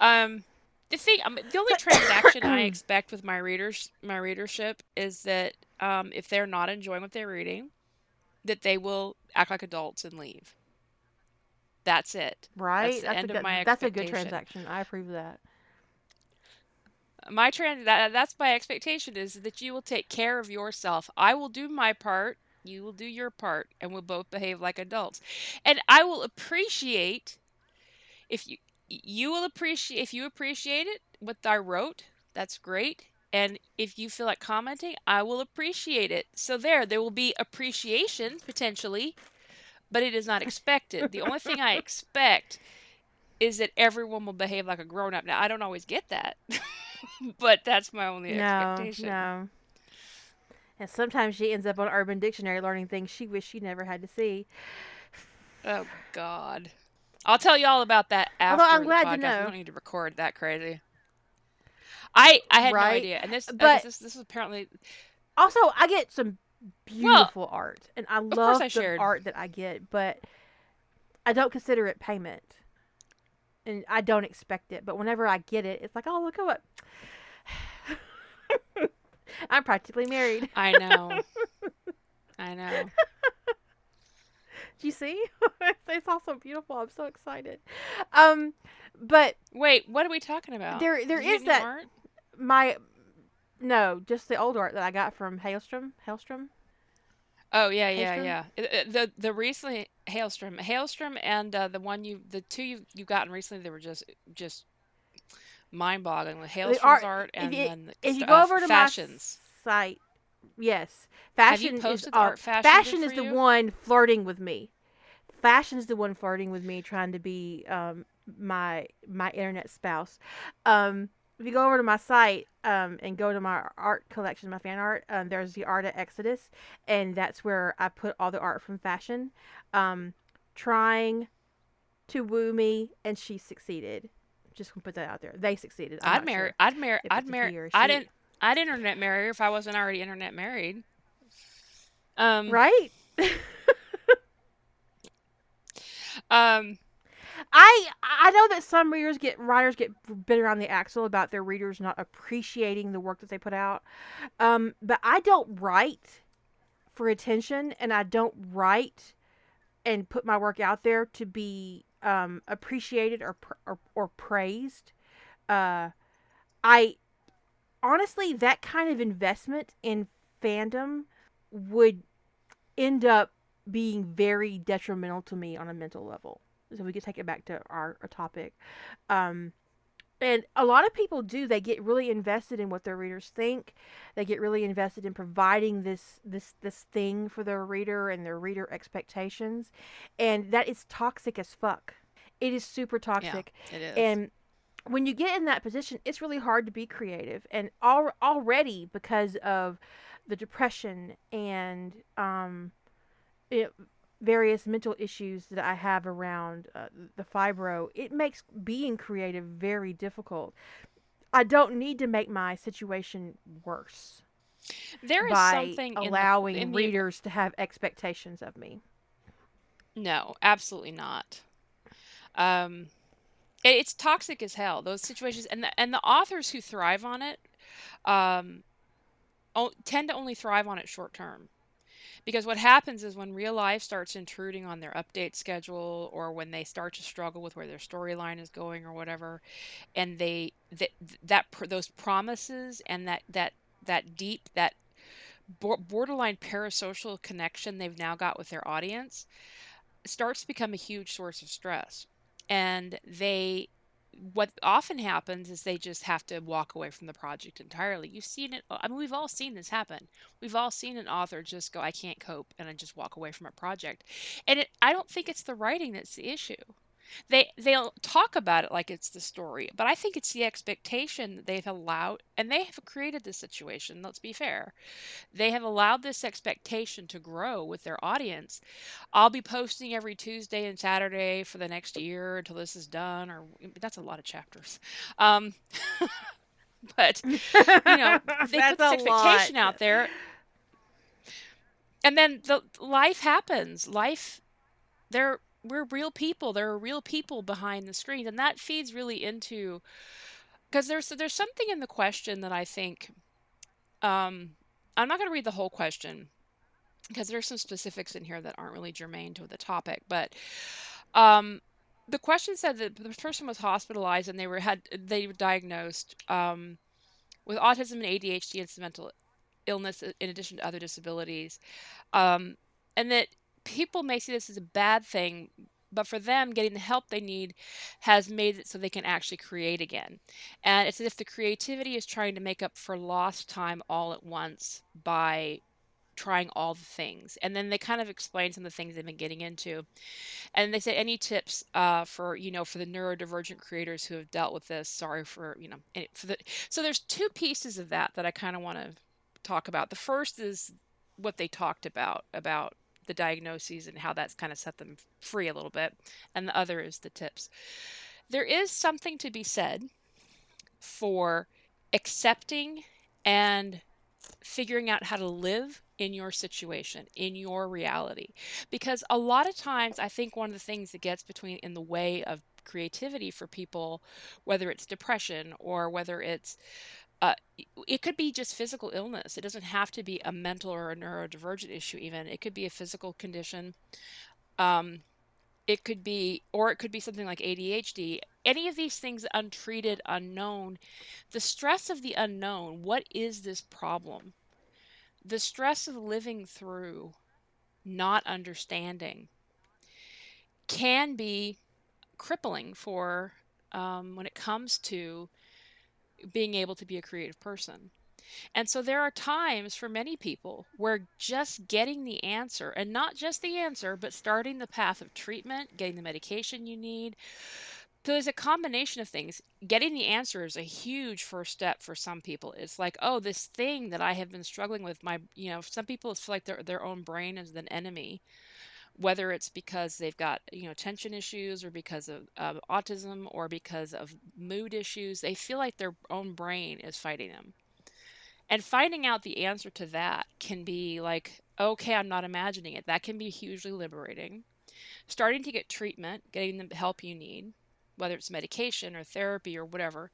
Um, the thing, um, the only transaction I expect with my readers, my readership, is that um, if they're not enjoying what they're reading, that they will act like adults and leave. That's it. Right? the That's, end a of good. That's a good transaction. I approve of that. my trans that, that's my expectation is that you will take care of yourself i will do my part you will do your part and we'll both behave like adults and i will appreciate if you you will appreciate if you appreciate it what i wrote that's great and if you feel like commenting i will appreciate it so there there will be appreciation potentially but it is not expected the only thing i expect is that everyone will behave like a grown up now i don't always get that but that's my only No, expectation. no. And sometimes she ends up on Urban Dictionary learning things she wished she never had to see. Oh God. I'll tell you all about that after Although I'm the glad podcast. We know. don't need to record that crazy. I I had Right, no idea, and this but- this this is apparently Also, I get some beautiful art, and I love I the shared. art that I get, but I don't consider it payment, and I don't expect it. But whenever I get it, it's like, oh, look at what. I'm practically married. I know, I know. Do you see? it's also beautiful. I'm so excited. Um, but Wait, what are we talking about? There- there is that- art? my no, just the old art that I got from Hailstrom. Hailstrom. Oh yeah, yeah, Hailstrom? yeah. The the recently Hailstrom, Hailstrom, and uh, the one you the two you you gotten recently, they were just just mind boggling. The Hailstrom's art- art, if and you- then the If you go uh, over to fashions. my site, yes, fashion is the art. art Fashion Fashion is the you? one flirting with me. Fashion is the one flirting with me, trying to be um, my my internet spouse. Um, if you go over to my site um, and go to my art collection, my fan art, um, there's the art at Exodus, and that's where I put all the art from fashion. Um, trying to woo me, and she succeeded. Just gonna put that out there. They succeeded. I'm I'd marry. sure I'd marry. I'd marry. I didn't. I'd internet marry her if I wasn't already internet married. Um. Right? Um. I I know that some readers get writers get bit around the axle about their readers not appreciating the work that they put out. Um, but I don't write for attention, and I don't write and put my work out there to be um, appreciated or, or or praised. Uh, I honestly that kind of investment in fandom would end up being very detrimental to me on a mental level. So we could take it back to our, our topic. Um, and a lot of people do they get really invested in what their readers think. They get really invested in providing this this this thing for their reader and their reader expectations. And that is toxic as fuck. It is super toxic. yeah, it is. and when you get in that position it's really hard to be creative. And al- already because of the depression and um it, various mental issues that I have around uh, the fibro, it makes being creative very difficult. I don't need to make my situation worse. There is something allowing in the, in readers the... to have expectations of me. No, absolutely not. Um, it, it's toxic as hell. Those situations, and the, and the authors who thrive on it, um, o- tend to only thrive on it short term because what happens is when real life starts intruding on their update schedule or when they start to struggle with where their storyline is going or whatever and they that that those promises and that that that deep that borderline parasocial connection they've now got with their audience starts to become a huge source of stress. And they what often happens is they just have to walk away from the project entirely. You've seen it. I mean, we've all seen this happen. We've all seen an author just go, I can't cope, and I just walk away from a project. And it, I don't think it's the writing that's the issue. They they'll talk about it like it's the story, but I think it's the expectation that they've allowed, and they have created this situation. Let's be fair, they have allowed this expectation to grow with their audience. I'll be posting every Tuesday and Saturday for the next year until this is done, or that's a lot of chapters. Um, but you know, they put this expectation lot. out there and then the life happens life they're we're real people. There are real people behind the screen, and that feeds really into because there's there's something in the question that I think um, I'm not going to read the whole question because there's some specifics in here that aren't really germane to the topic, but um, the question said that the person was hospitalized and they were had they were diagnosed um, with autism and ADHD and some mental illness in addition to other disabilities, um, and that people may see this as a bad thing, but for them, getting the help they need has made it so they can actually create again. And it's as if the creativity is trying to make up for lost time all at once by trying all the things. And then they kind of explain some of the things they've been getting into. And they say, any tips uh, for, you know, for the neurodivergent creators who have dealt with this? Sorry for, you know, for the. So there's two pieces of that that I kind of want to talk about. The first is what they talked about, about the diagnoses and how that's kind of set them free a little bit. And the other is the tips. There is something to be said for accepting and figuring out how to live in your situation, in your reality. Because a lot of times, I think one of the things that gets between in the way of creativity for people, whether it's depression or whether it's uh, it could be just physical illness. It doesn't have to be a mental or a neurodivergent issue, even. It could be a physical condition. Um, it could be, or it could be something like ADHD. Any of these things, untreated, unknown, the stress of the unknown, what is this problem? The stress of living through not understanding can be crippling for um, when it comes to being able to be a creative person. And so there are times for many people where just getting the answer, and not just the answer, but starting the path of treatment, getting the medication you need. So there's a combination of things. Getting the answer is a huge first step for some people. It's like, oh, this thing that I have been struggling with, my, you know, some people feel like their their own brain is an enemy whether it's because they've got you know tension issues or because of autism or because of mood issues they feel like their own brain is fighting them. And finding out the answer to that can be like okay i'm not imagining it. That can be hugely liberating. Starting to get treatment, getting the help you need, whether it's medication or therapy or whatever,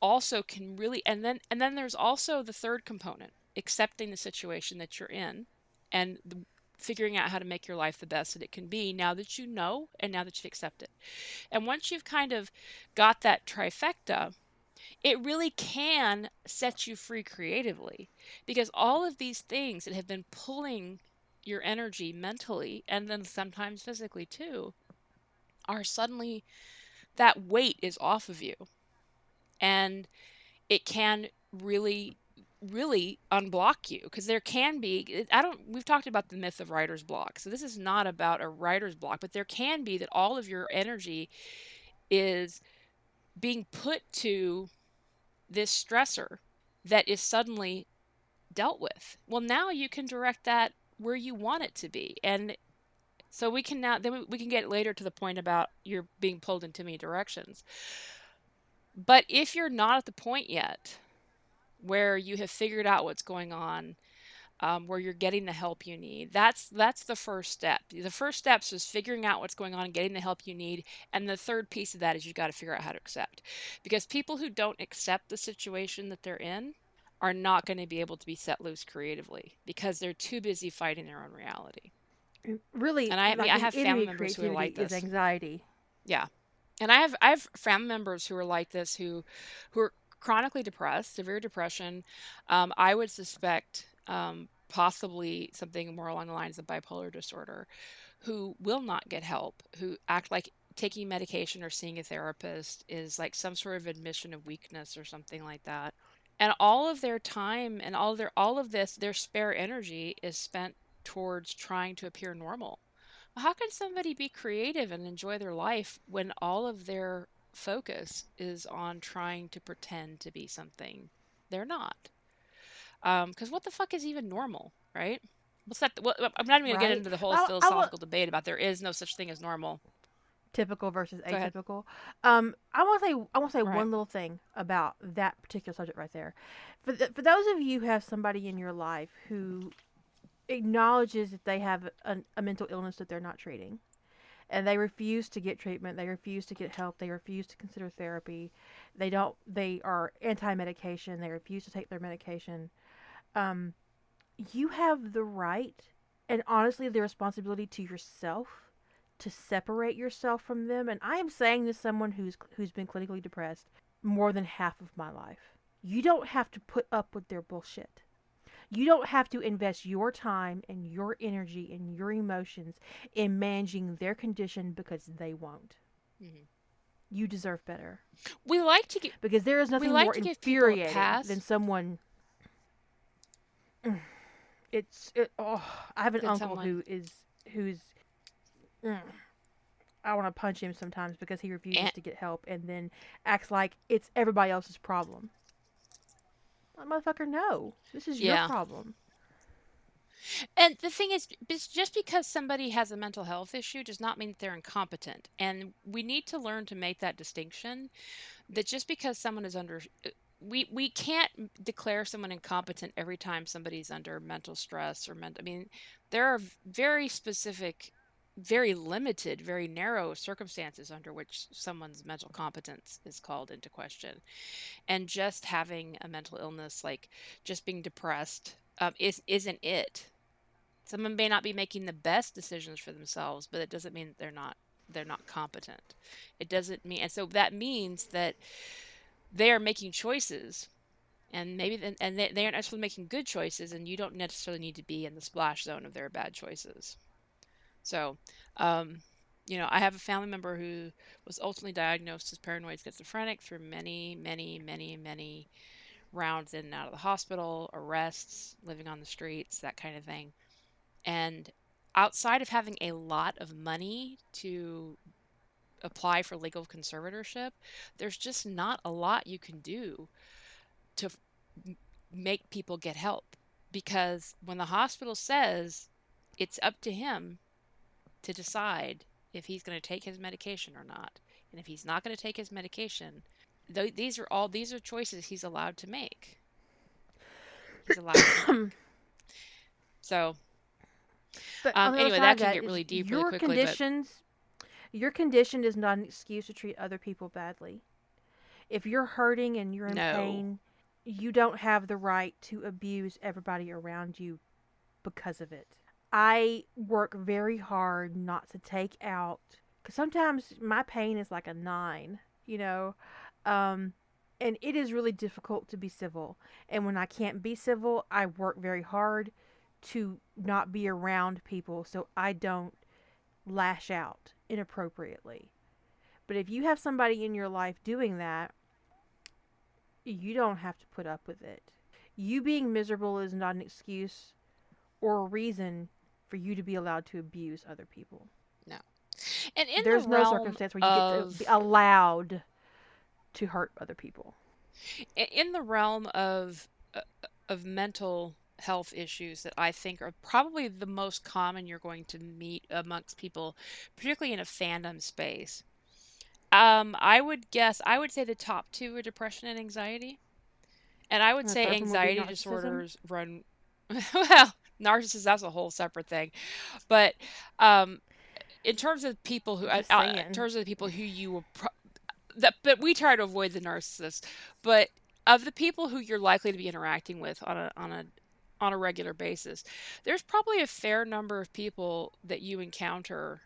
also can really and then and then there's also the third component, accepting the situation that you're in and figuring out how to make your life the best that it can be now that you know and now that you've accepted. And once you've kind of got that trifecta, it really can set you free creatively because all of these things that have been pulling your energy mentally and then sometimes physically too are suddenly that weight is off of you and it can really really unblock you because there can be i don't we've talked about the myth of writer's block so this is not about a writer's block but there can be that all of your energy is being put to this stressor that is suddenly dealt with. Well now you can direct that where you want it to be and so we can now then we can get later to the point about you're being pulled in too many directions. But if you're not at the point yet where you have figured out what's going on um, where you're getting the help you need. That's that's the first step. The first steps is figuring out what's going on and getting the help you need and the third piece of that is you've got to figure out how to accept. Because people who don't accept the situation that they're in are not going to be able to be set loose creatively because they're too busy fighting their own reality. Really and i, like, I have family members who are like this is anxiety. Yeah. And i have i have family members who are like this who who are chronically depressed, severe depression. Um, I would suspect um, possibly something more along the lines of bipolar disorder, who will not get help, who act like taking medication or seeing a therapist is like some sort of admission of weakness or something like that. And all of their time and all their all of this, their spare energy is spent towards trying to appear normal. How can somebody be creative and enjoy their life when all of their focus is on trying to pretend to be something they're not. Because um, what the fuck is even normal, right? What's that? What, I'm not even going right. to get into the whole philosophical debate about there is no such thing as normal. Typical versus atypical. Um, I want to say I want to say right. one little thing about that particular subject right there. For for those of you who have somebody in your life who acknowledges that they have a, a mental illness that they're not treating, and they refuse to get treatment they refuse to get help they refuse to consider therapy. They don't they are anti-medication they refuse to take their medication. Um, you have the right and honestly the responsibility to yourself to separate yourself from them and i am saying this someone who's who's been clinically depressed more than half of my life. You don't have to put up with their bullshit you don't have to invest your time and your energy and your emotions in managing their condition because they won't. Mm-hmm. You deserve better. We like to get because there is nothing like more infuriating than someone. It's it, oh, I have an uncle someone... who is who's. Mm, I want to punch him sometimes because he refuses to get help and then acts like it's everybody else's problem motherfucker, no. This is yeah. your problem. And the thing is, just because somebody has a mental health issue does not mean that they're incompetent. And we need to learn to make that distinction that just because someone is under, uh, we, we can't declare someone incompetent every time somebody's under mental stress or mental, I mean, there are very specific very limited, very narrow circumstances under which someone's mental competence is called into question. And just having a mental illness, like just being depressed, um, is, isn't it. Someone may not be making the best decisions for themselves, but it doesn't mean they're not they're not competent. It doesn't mean, and so that means that they are making choices and maybe and they, they aren't necessarily making good choices and you don't necessarily need to be in the splash zone of their bad choices so, um, you know, I have a family member who was ultimately diagnosed as paranoid schizophrenic through many, many, many, many rounds in and out of the hospital, arrests, living on the streets, that kind of thing. And outside of having a lot of money to apply for legal conservatorship, there's just not a lot you can do to make people get help. Because when the hospital says it's up to him to decide if he's going to take his medication or not. And if he's not going to take his medication, th- these are all these are choices he's allowed to make. He's allowed to make. So, But Um, on the other anyway, that can that get really deep really your quickly, but conditions. Your condition is not an excuse to treat other people badly. If you're hurting and you're in no. pain, you don't have the right to abuse everybody around you because of it. I work very hard not to take out because sometimes my pain is like a nine, you know, um, and it is really difficult to be civil. And when I can't be civil, I work very hard to not be around people so I don't lash out inappropriately. But if you have somebody in your life doing that, you don't have to put up with it. You being miserable is not an excuse or a reason for you to be allowed to abuse other people. No. And in the There's no circumstance where you get to be allowed to hurt other people. in the realm of uh, of mental health issues that I think are probably the most common you're going to meet amongst people, particularly in a fandom space. Um, I would guess I would say the top two are depression and anxiety. And I would And say third one would be anxiety disorders run well, narcissists, that's a whole separate thing. But um, in terms of people who, uh, in terms of the people who you will, pro- that, but we try to avoid the narcissists. But of the people who you're likely to be interacting with on a on a on a regular basis, there's probably a fair number of people that you encounter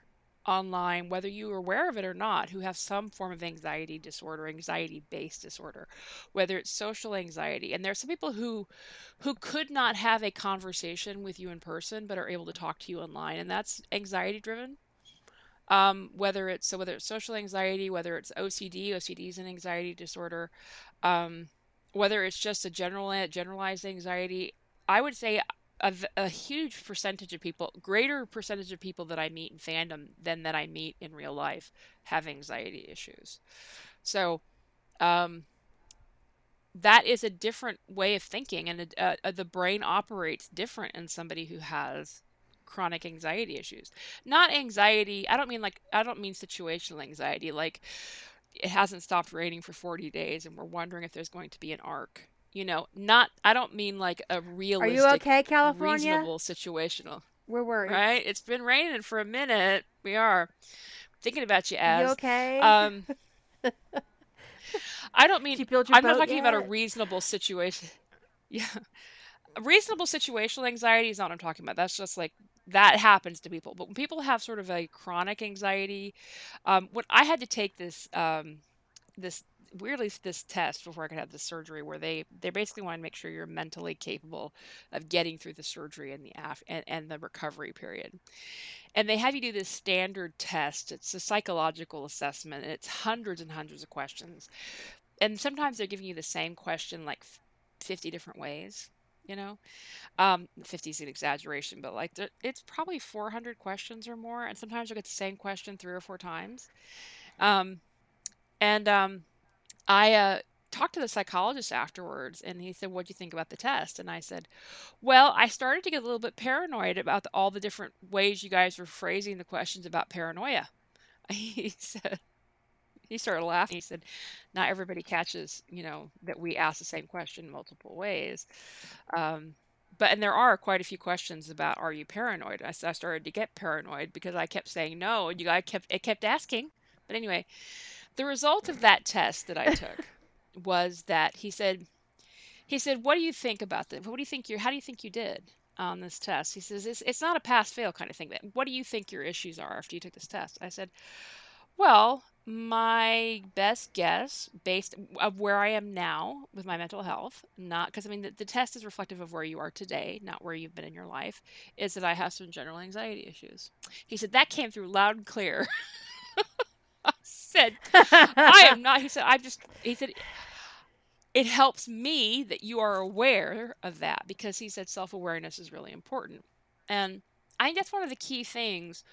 online, whether you are aware of it or not, who have some form of anxiety disorder, anxiety based disorder, whether it's social anxiety. And there are some people who who could not have a conversation with you in person but are able to talk to you online, and that's anxiety driven um, whether it's so whether it's social anxiety, whether it's OCD, OCD is an anxiety disorder, um, whether it's just a general generalized anxiety, I would say a, a huge percentage of people, greater percentage of people that I meet in fandom than that I meet in real life, have anxiety issues. So um, that is a different way of thinking, and uh, uh, the brain operates different in somebody who has chronic anxiety issues. Not anxiety, I don't mean like, I don't mean situational anxiety, like it hasn't stopped raining for 40 days and we're wondering if there's going to be an ark. You know, not, I don't mean like a Are you realistic, okay, California? reasonable situational, We're worried. right? It's been raining for a minute. We are thinking about you You as. okay? Um, I don't mean, you build your I'm not talking about a reasonable situation. Yeah. A reasonable situational anxiety is not what I'm talking about. That's just like that happens to people. But when people have sort of a chronic anxiety, um, when I had to take this um, this weirdly this test before I could have the surgery, where they they basically want to make sure you're mentally capable of getting through the surgery and the af- and, and the recovery period. And they have you do this standard test. It's a psychological assessment, and it's hundreds and hundreds of questions. And sometimes they're giving you the same question like 50 different ways you know um 50 is an exaggeration but like it's probably 400 questions or more and sometimes you'll get the same question three or four times um and um i uh talked to the psychologist afterwards and he said what do you think about the test and i said well i started to get a little bit paranoid about the, all the different ways you guys were phrasing the questions about paranoia he said he started laughing he said not everybody catches you know that we ask the same question multiple ways um, but and there are quite a few questions about are you paranoid? I, I started to get paranoid because I kept saying no, and you guys kept it kept asking. But anyway, the result of that test that I took was that he said he said, "What do you think about this? What do you think you how do you think you did on this test?" He says, "It's it's not a pass fail kind of thing. But what do you think your issues are after you took this test?" I said, well, my best guess, based of where I am now with my mental health, not because I mean the, the test is reflective of where you are today, not where you've been in your life, is that I have some general anxiety issues. He said that came through loud and clear. I said, I am not. He said, I just. He said it helps me that you are aware of that because he said self awareness is really important, and I think that's one of the key things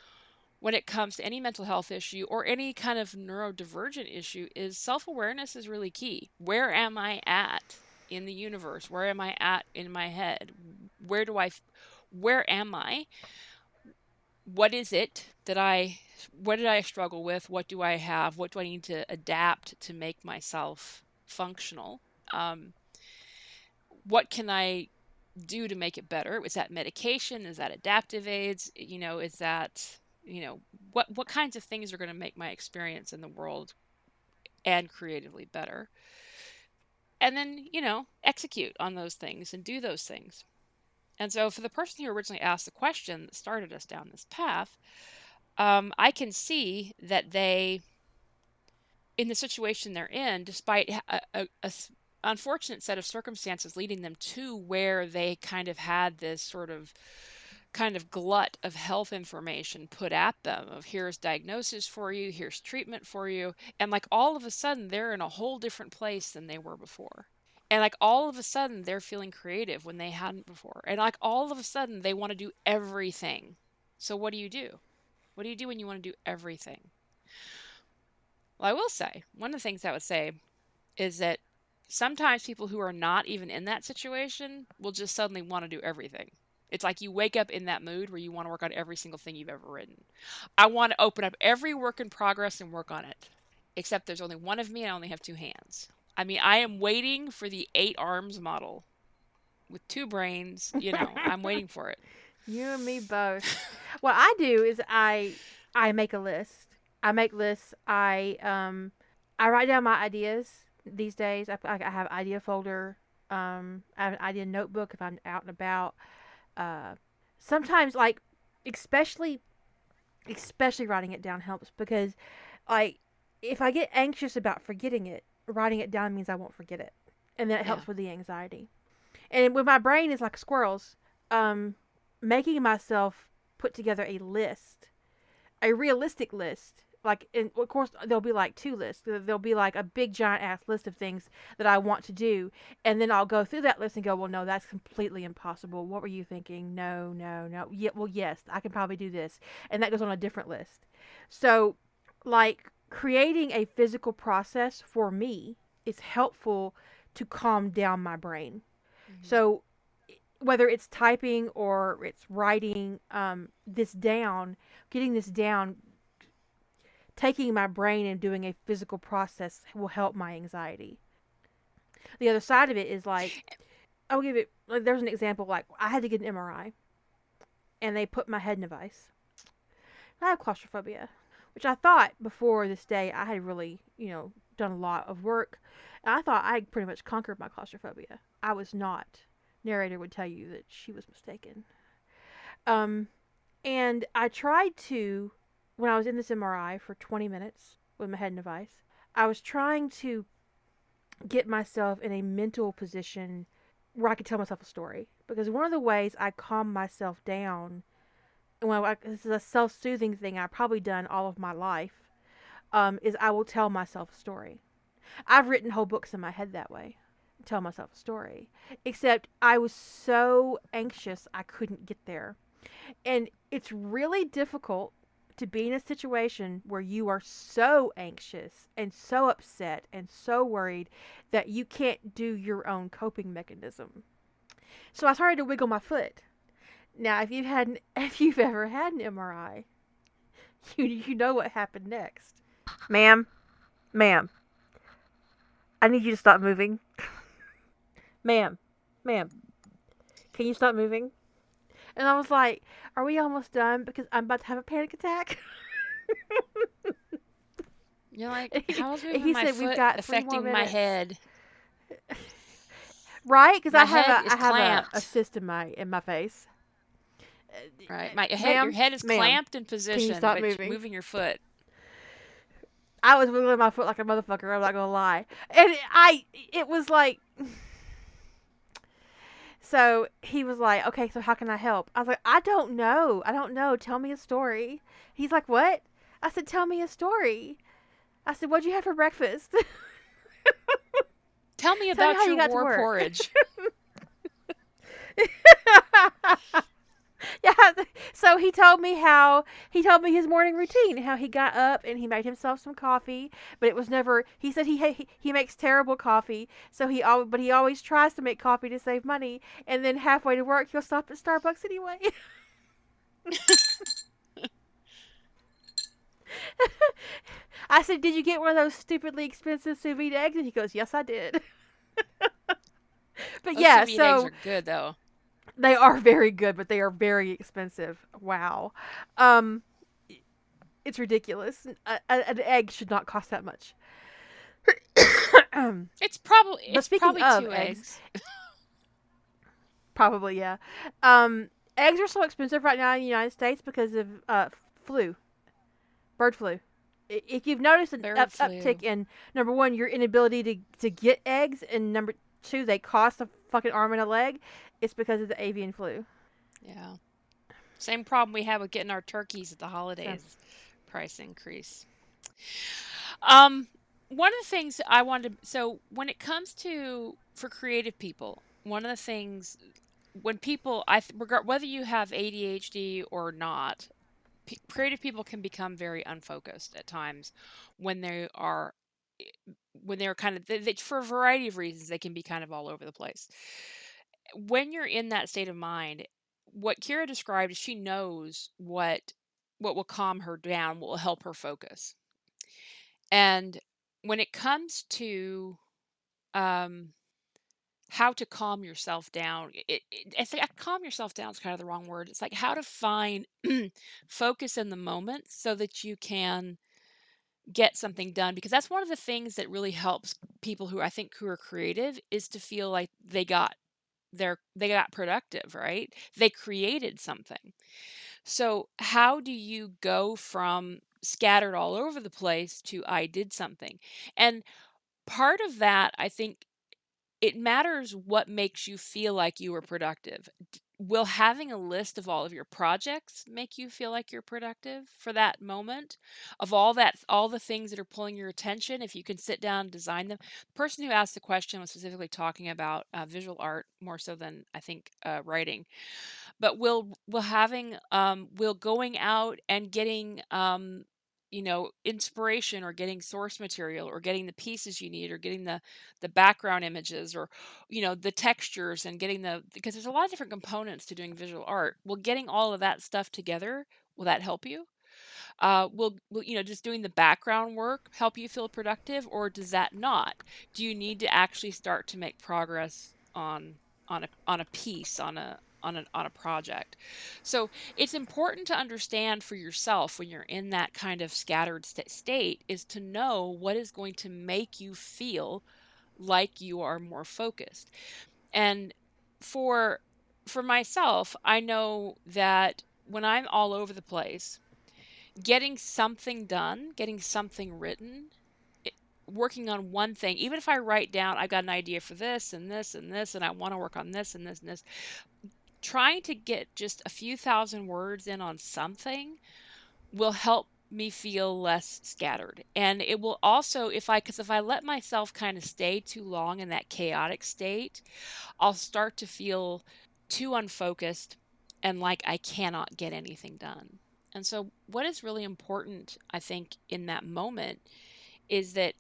when it comes to any mental health issue or any kind of neurodivergent issue is self-awareness is really key. Where am I at in the universe? Where am I at in my head? Where do I where am I? What is it that I what did I struggle with? What do I have? What do I need to adapt to make myself functional? Um, what can I do to make it better? Is that medication? Is that adaptive aids? You know, is that you know what what kinds of things are going to make my experience in the world and creatively better? And then you know execute on those things and do those things. And so, for the person who originally asked the question that started us down this path, um, I can see that they, in the situation they're in, despite a, a, a unfortunate set of circumstances leading them to where they kind of had this sort of kind of glut of health information put at them of here's diagnosis for you here's treatment for you and like all of a sudden they're in a whole different place than they were before. And like all of a sudden they're feeling creative when they hadn't before. And like all of a sudden they want to do everything. So what do you do what do you do when you want to do everything well i will say one of the things i would say is that sometimes people who are not even in that situation will just suddenly want to do everything it's like you wake up in that mood where you want to work on every single thing you've ever written i want to open up every work in progress and work on it except there's only one of me and i only have two hands I mean, I am waiting for the eight arms model with two brains. You know, I'm waiting for it. You and me both. what I do is I I make a list. I make lists. I um I write down my ideas these days. I, I have idea folder. Um, I have an idea notebook if I'm out and about. Uh, sometimes like especially especially writing it down helps because like if I get anxious about forgetting it, writing it down means I won't forget it, and then it helps yeah. with the anxiety. And when my brain is like squirrels, um, making myself put together a list, a realistic list. Like, and of course, there'll be like two lists. There'll be like a big giant ass list of things that I want to do, and then I'll go through that list and go, well, no, that's completely impossible. What were you thinking? No, no, no. Yeah, well, yes, I can probably do this, and that goes on a different list. So, like creating a physical process for me is helpful to calm down my brain. Mm-hmm. So whether it's typing or it's writing um, this down, getting this down, taking my brain and doing a physical process will help my anxiety. The other side of it is like, I'll give it, like, there's an example, like, I had to get an MRI, and they put my head in a vice. I have claustrophobia which I thought before this day I had really, you know, done a lot of work. And I thought I pretty much conquered my claustrophobia. I was not. Narrator would tell you that she was mistaken. Um, and I tried to, when I was in this MRI for 20 minutes with my head in a vice, I was trying to get myself in a mental position where I could tell myself a story. Because one of the ways I calm myself down and well, I, this is a self-soothing thing I've probably done all of my life. Um, is I will tell myself a story. I've written whole books in my head that way. Tell myself a story. Except I was so anxious I couldn't get there. And it's really difficult to be in a situation where you are so anxious and so upset and so worried that you can't do your own coping mechanism. So I started to wiggle my foot now, if you've had, if you've ever had an MRI, you you know what happened next. Ma'am, ma'am, I need you to stop moving. Ma'am, ma'am, can you stop moving? And I was like, "Are we almost done? Because I'm about to have a panic attack." You're like, how's moving he my said, foot We've got affecting my head? right? Because I have a I have a, a cyst in my in my face. Uh, right. My head, your head is clamped in position, stop but moving? moving your foot. I was wiggling my foot like a motherfucker. I'm not gonna lie, and I, it was like. So he was like, "Okay, so how can I help?" I was like, "I don't know. I don't know. Tell me a story." He's like, "What?" I said, "Tell me a story." I said, "What'd you have for breakfast?" Tell me about Tell me your war porridge. yeah. So he told me how he told me his morning routine, how he got up and he made himself some coffee, but it was never. He said he he, he makes terrible coffee, so he al- but he always tries to make coffee to save money, and then halfway to work he'll stop at Starbucks anyway. I said, "Did you get one of those stupidly expensive sous vide eggs?" And he goes, "Yes, I did." but those yeah, so eggs are good though. They are very good, but they are very expensive. Wow. Um, it's ridiculous. A, a, an egg should not cost that much. it's probably it's probably two eggs. eggs probably yeah. Um, eggs are so expensive right now in the United States because of uh, flu, bird flu. If you've noticed an up, uptick in number one, your inability to, to get eggs, and number two, they cost a fucking arm and a leg, it's because of the avian flu. Yeah. Same problem we have with getting our turkeys at the holidays. Yeah. Price increase. Um, one of the things I wanted to, so when it comes to for creative people, one of the things when people I regard whether you have ADHD or not, p- creative people can become very unfocused at times when they are when they're kind of they, they, for a variety of reasons they can be kind of all over the place. When you're in that state of mind, what Kira described is she knows what what will calm her down, will help her focus. And when it comes to um, how to calm yourself down. It, it, I calm yourself down is kind of the wrong word. It's like how to find focus in the moment so that you can get something done because that's one of the things that really helps people who I think who are creative is to feel like they got their they got productive, right? They created something. So, how do you go from scattered all over the place to I did something? And part of that I think it matters what makes you feel like you were productive. Will having a list of all of your projects make you feel like you're productive for that moment? Of all that, all the things that are pulling your attention, if you can sit down and design them. The person who asked the question was specifically talking about uh, visual art more so than I think uh, writing. But will will having um, will going out and getting um, you know inspiration or getting source material or getting the pieces you need or getting the the background images or you know the textures and getting the because there's a lot of different components to doing visual art. Well getting all of that stuff together will that help you? Uh, will, will you know just doing the background work help you feel productive or does that not? Do you need to actually start to make progress on on a on a piece on a on a, on a project. So it's important to understand for yourself when you're in that kind of scattered st- state is to know what is going to make you feel like you are more focused. And for for myself, I know that when I'm all over the place, getting something done, getting something written working on one thing, even if I write down, I've got an idea for this and this and this, and I want to work on this and this and this, trying to get just a few thousand words in on something will help me feel less scattered. And it will also if i because if i let myself kind of stay too long in that chaotic state i'll start to feel too unfocused and like i cannot get anything done. And so what is really important i think in that moment is that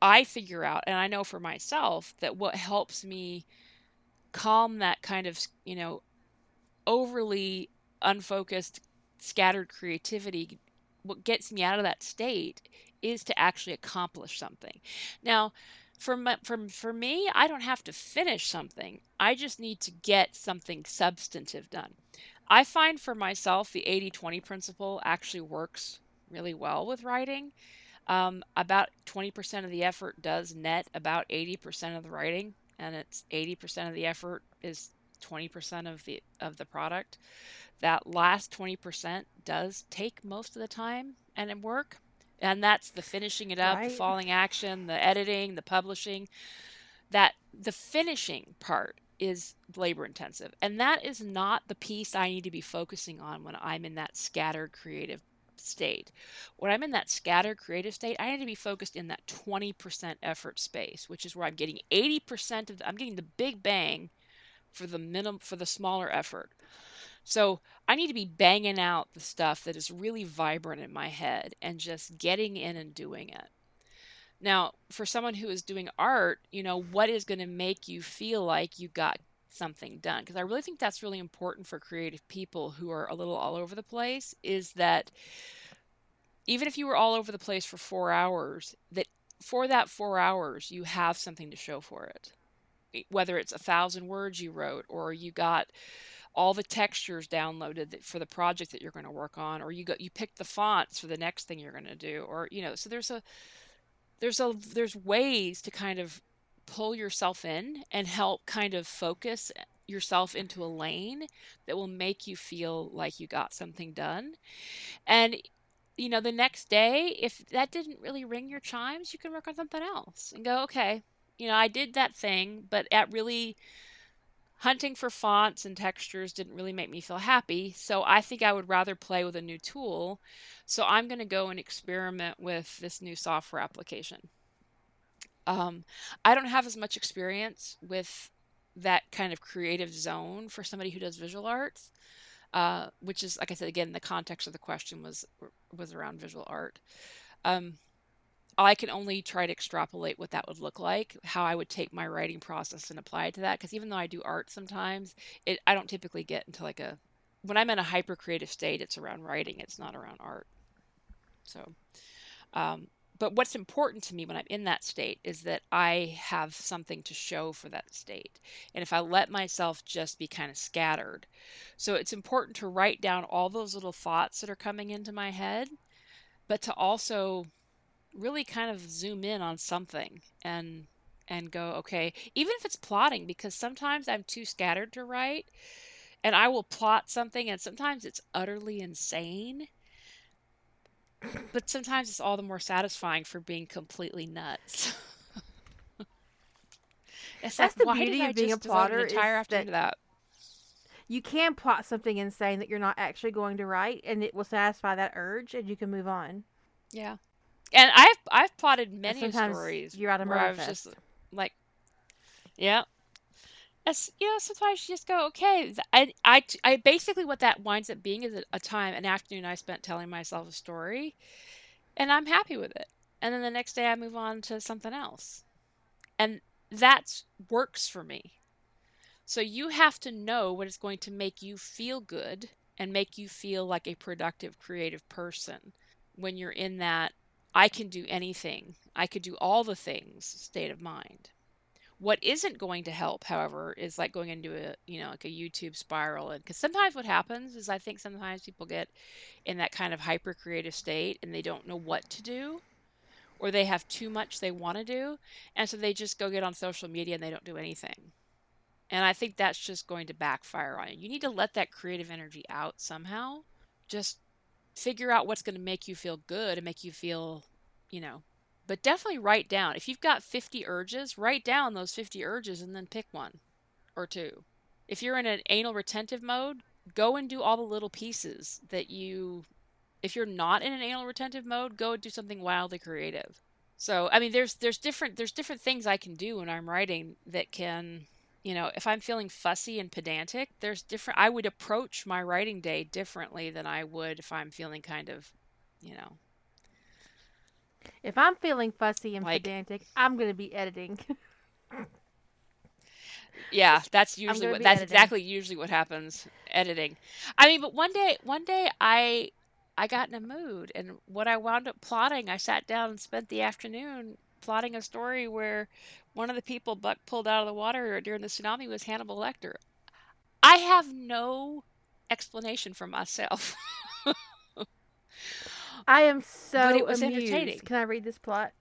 i figure out and i know for myself that what helps me calm that kind of, you know, overly unfocused, scattered creativity, what gets me out of that state is to actually accomplish something. Now, for my, for, for me, I don't have to finish something. I just need to get something substantive done. I find for myself the 80 20 principle actually works really well with writing. Um, about 20% of the effort does net about 80% of the writing and it's 80% of the effort is 20% of the of the product that last 20% does take most of the time and work and that's the finishing it up right. the falling action the editing the publishing that the finishing part is labor intensive and that is not the piece i need to be focusing on when i'm in that scattered creative state. When I'm in that scattered creative state, I need to be focused in that 20% effort space, which is where I'm getting 80% of the, I'm getting the big bang for the minimum for the smaller effort. So I need to be banging out the stuff that is really vibrant in my head and just getting in and doing it. Now, for someone who is doing art, you know, what is going to make you feel like you got something done? Because I really think that's really important for creative people who are a little all over the place is that even if you were all over the place for four hours, that for that four hours, you have something to show for it. whether it's a thousand words you wrote or you got all the textures downloaded for the project that you're going to work on or you got you picked the fonts for the next thing you're going to do or you know so there's a there's a there's ways to kind of pull yourself in and help kind of focus yourself into a lane that will make you feel like you got something done and you know the next day if that didn't really ring your chimes you can work on something else and go okay you know i did that thing but at really hunting for fonts and textures didn't really make me feel happy. So I think I would rather play with a new tool. So I'm going to go and experiment with this new software application. Um, I don't have as much experience with that kind of creative zone for somebody who does visual arts, uh, which is, like I said, again, the context of the question was was around visual art. Um, I can only try to extrapolate what that would look like, how I would take my writing process and apply it to that. Because even though I do art sometimes, it I don't typically get into like a when I'm in a hyper creative state, it's around writing. It's not around art. So, um, but what's important to me when I'm in that state is that I have something to show for that state. And if I let myself just be kind of scattered, so it's important to write down all those little thoughts that are coming into my head, but to also really kind of zoom in on something and and go okay even if it's plotting because sometimes i'm too scattered to write and i will plot something and sometimes it's utterly insane but sometimes it's all the more satisfying for being completely nuts it's That's like, the beauty of being a plotter. Entire afternoon that, that you can plot something insane that you're not actually going to write, and it will satisfy that urge, and you can move on. Yeah, and I've I've plotted many stories you're out of where I was just like, yeah. As, you know, sometimes you just go, okay. I, I, I basically what that winds up being is a time, an afternoon I spent telling myself a story, and I'm happy with it. And then the next day I move on to something else, and that works for me. So you have to know what is going to make you feel good and make you feel like a productive, creative person when you're in that I can do anything. I could do all the things state of mind. What isn't going to help, however, is like going into a, you know, like a YouTube spiral. And because sometimes what happens is I think sometimes people get in that kind of hyper creative state and they don't know what to do or they have too much they want to do. And so they just go get on social media and they don't do anything. And I think that's just going to backfire on you. You need to let that creative energy out somehow. Just figure out what's going to make you feel good and make you feel, you know, but definitely write down. If you've got 50 urges, write down those 50 urges and then pick one or two. If you're in an anal retentive mode, go and do all the little pieces that you if you're not in an anal retentive mode, go and do something wildly creative. So, I mean, there's there's different there's different things I can do when I'm writing that can you know, if I'm feeling fussy and pedantic, there's different, I would approach my writing day differently than I would if I'm feeling kind of, you know. If I'm feeling fussy and like, pedantic, I'm going to be editing. yeah, that's usually what, that's editing. exactly usually what happens, editing. I mean, but one day, one day I, I got in a mood and what I wound up plotting, I sat down and spent the afternoon plotting a story where one of the people Buck pulled out of the water during the tsunami was Hannibal Lecter. I have no explanation for myself. I am so but it was amused. entertaining. Can I read this plot?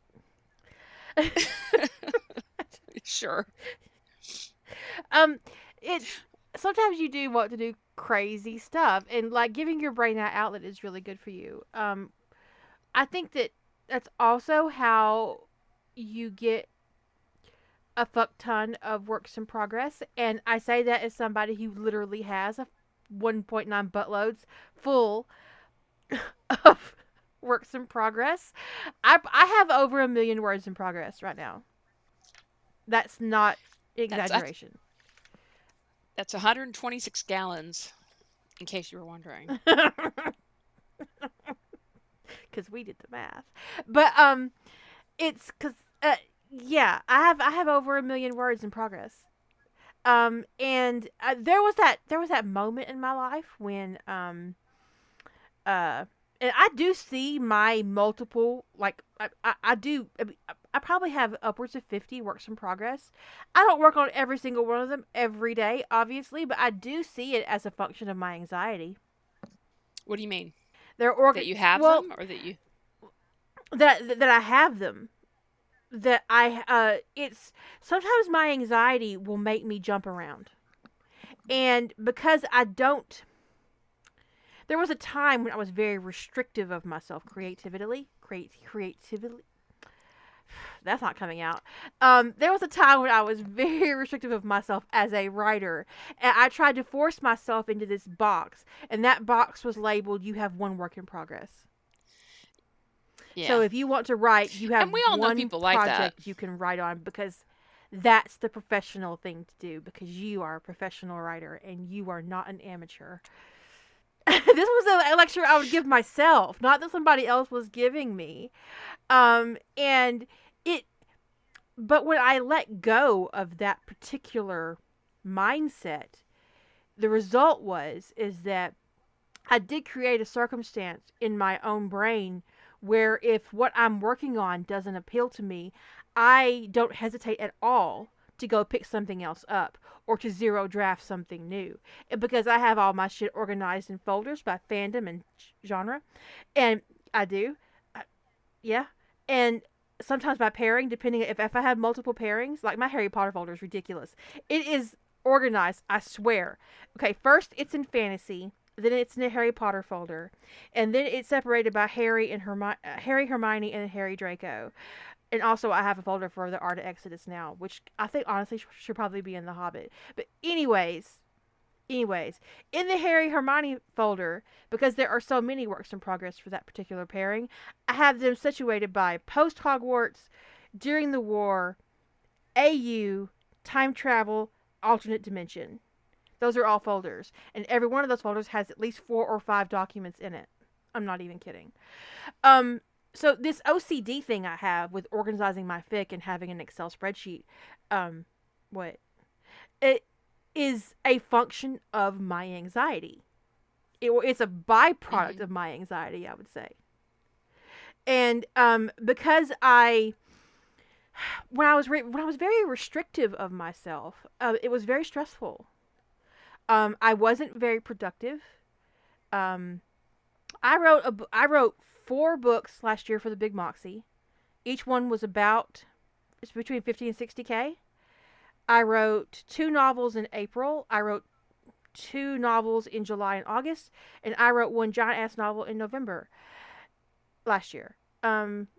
sure. Um, it's sometimes you do want to do crazy stuff, and like giving your brain that outlet is really good for you. Um, I think that that's also how you get a fuck ton of works in progress. And I say that as somebody who literally has a 1.9 buttloads full of works in progress. I, I have over a million words in progress right now. That's not exaggeration. That's, that's 126 gallons, in case you were wondering. Because we did the math. But, um, it's because uh, yeah, I have I have over a million words in progress. Um, and uh, there was that there was that moment in my life when um, uh, and I do see my multiple like I I, I do I, I probably have upwards of 50 works in progress. I don't work on every single one of them every day, obviously, but I do see it as a function of my anxiety. What do you mean? They're org- that you have well, them or that you that that I have them. That I uh it's sometimes my anxiety will make me jump around. And because I don't there was a time when I was very restrictive of myself creatively, create creatively. That's not coming out. Um, there was a time when I was very restrictive of myself as a writer, and I tried to force myself into this box, and that box was labeled "You have one work in progress." yeah. So if you want to write, you have And we all know one people like that. project you can write on because that's the professional thing to do because you are a professional writer and you are not an amateur. this was a lecture I would give myself, not that somebody else was giving me. Um, and it, but when I let go of that particular mindset, the result was is that I did create a circumstance in my own brain where if what I'm working on doesn't appeal to me, I don't hesitate at all to go pick something else up or to zero draft something new because I have all my shit organized in folders by fandom and genre. And I do. I, yeah. And sometimes by pairing, depending if, if I have multiple pairings, like my Harry Potter folder is ridiculous. It is organized, I swear. Okay, first it's in fantasy, then it's in a Harry Potter folder, and then it's separated by Harry and Hermi- uh, Harry, Hermione, and Harry Draco. And also, I have a folder for the Art of Exodus now, which I think honestly sh- should probably be in the Hobbit. But anyways, anyways, in the Harry Hermione folder, because there are so many works in progress for that particular pairing, I have them situated by post Hogwarts, during the war, AU, time travel, alternate dimension. Those are all folders, and every one of those folders has at least four or five documents in it. I'm not even kidding. Um, so this OCD thing I have with organizing my fic and having an Excel spreadsheet, um, what it is a function of my anxiety. It, it's a byproduct Mhm. of my anxiety, I would say. And um, because I, when I was re- when I was very restrictive of myself, uh, it was very stressful. Um, I wasn't very productive. Um, I wrote a, I wrote four books last year for the Big Moxie. Each one was about it's between 50 and 60k. I wrote two novels in April. I wrote two novels in July and August, and I wrote one giant ass novel in November last year. Um,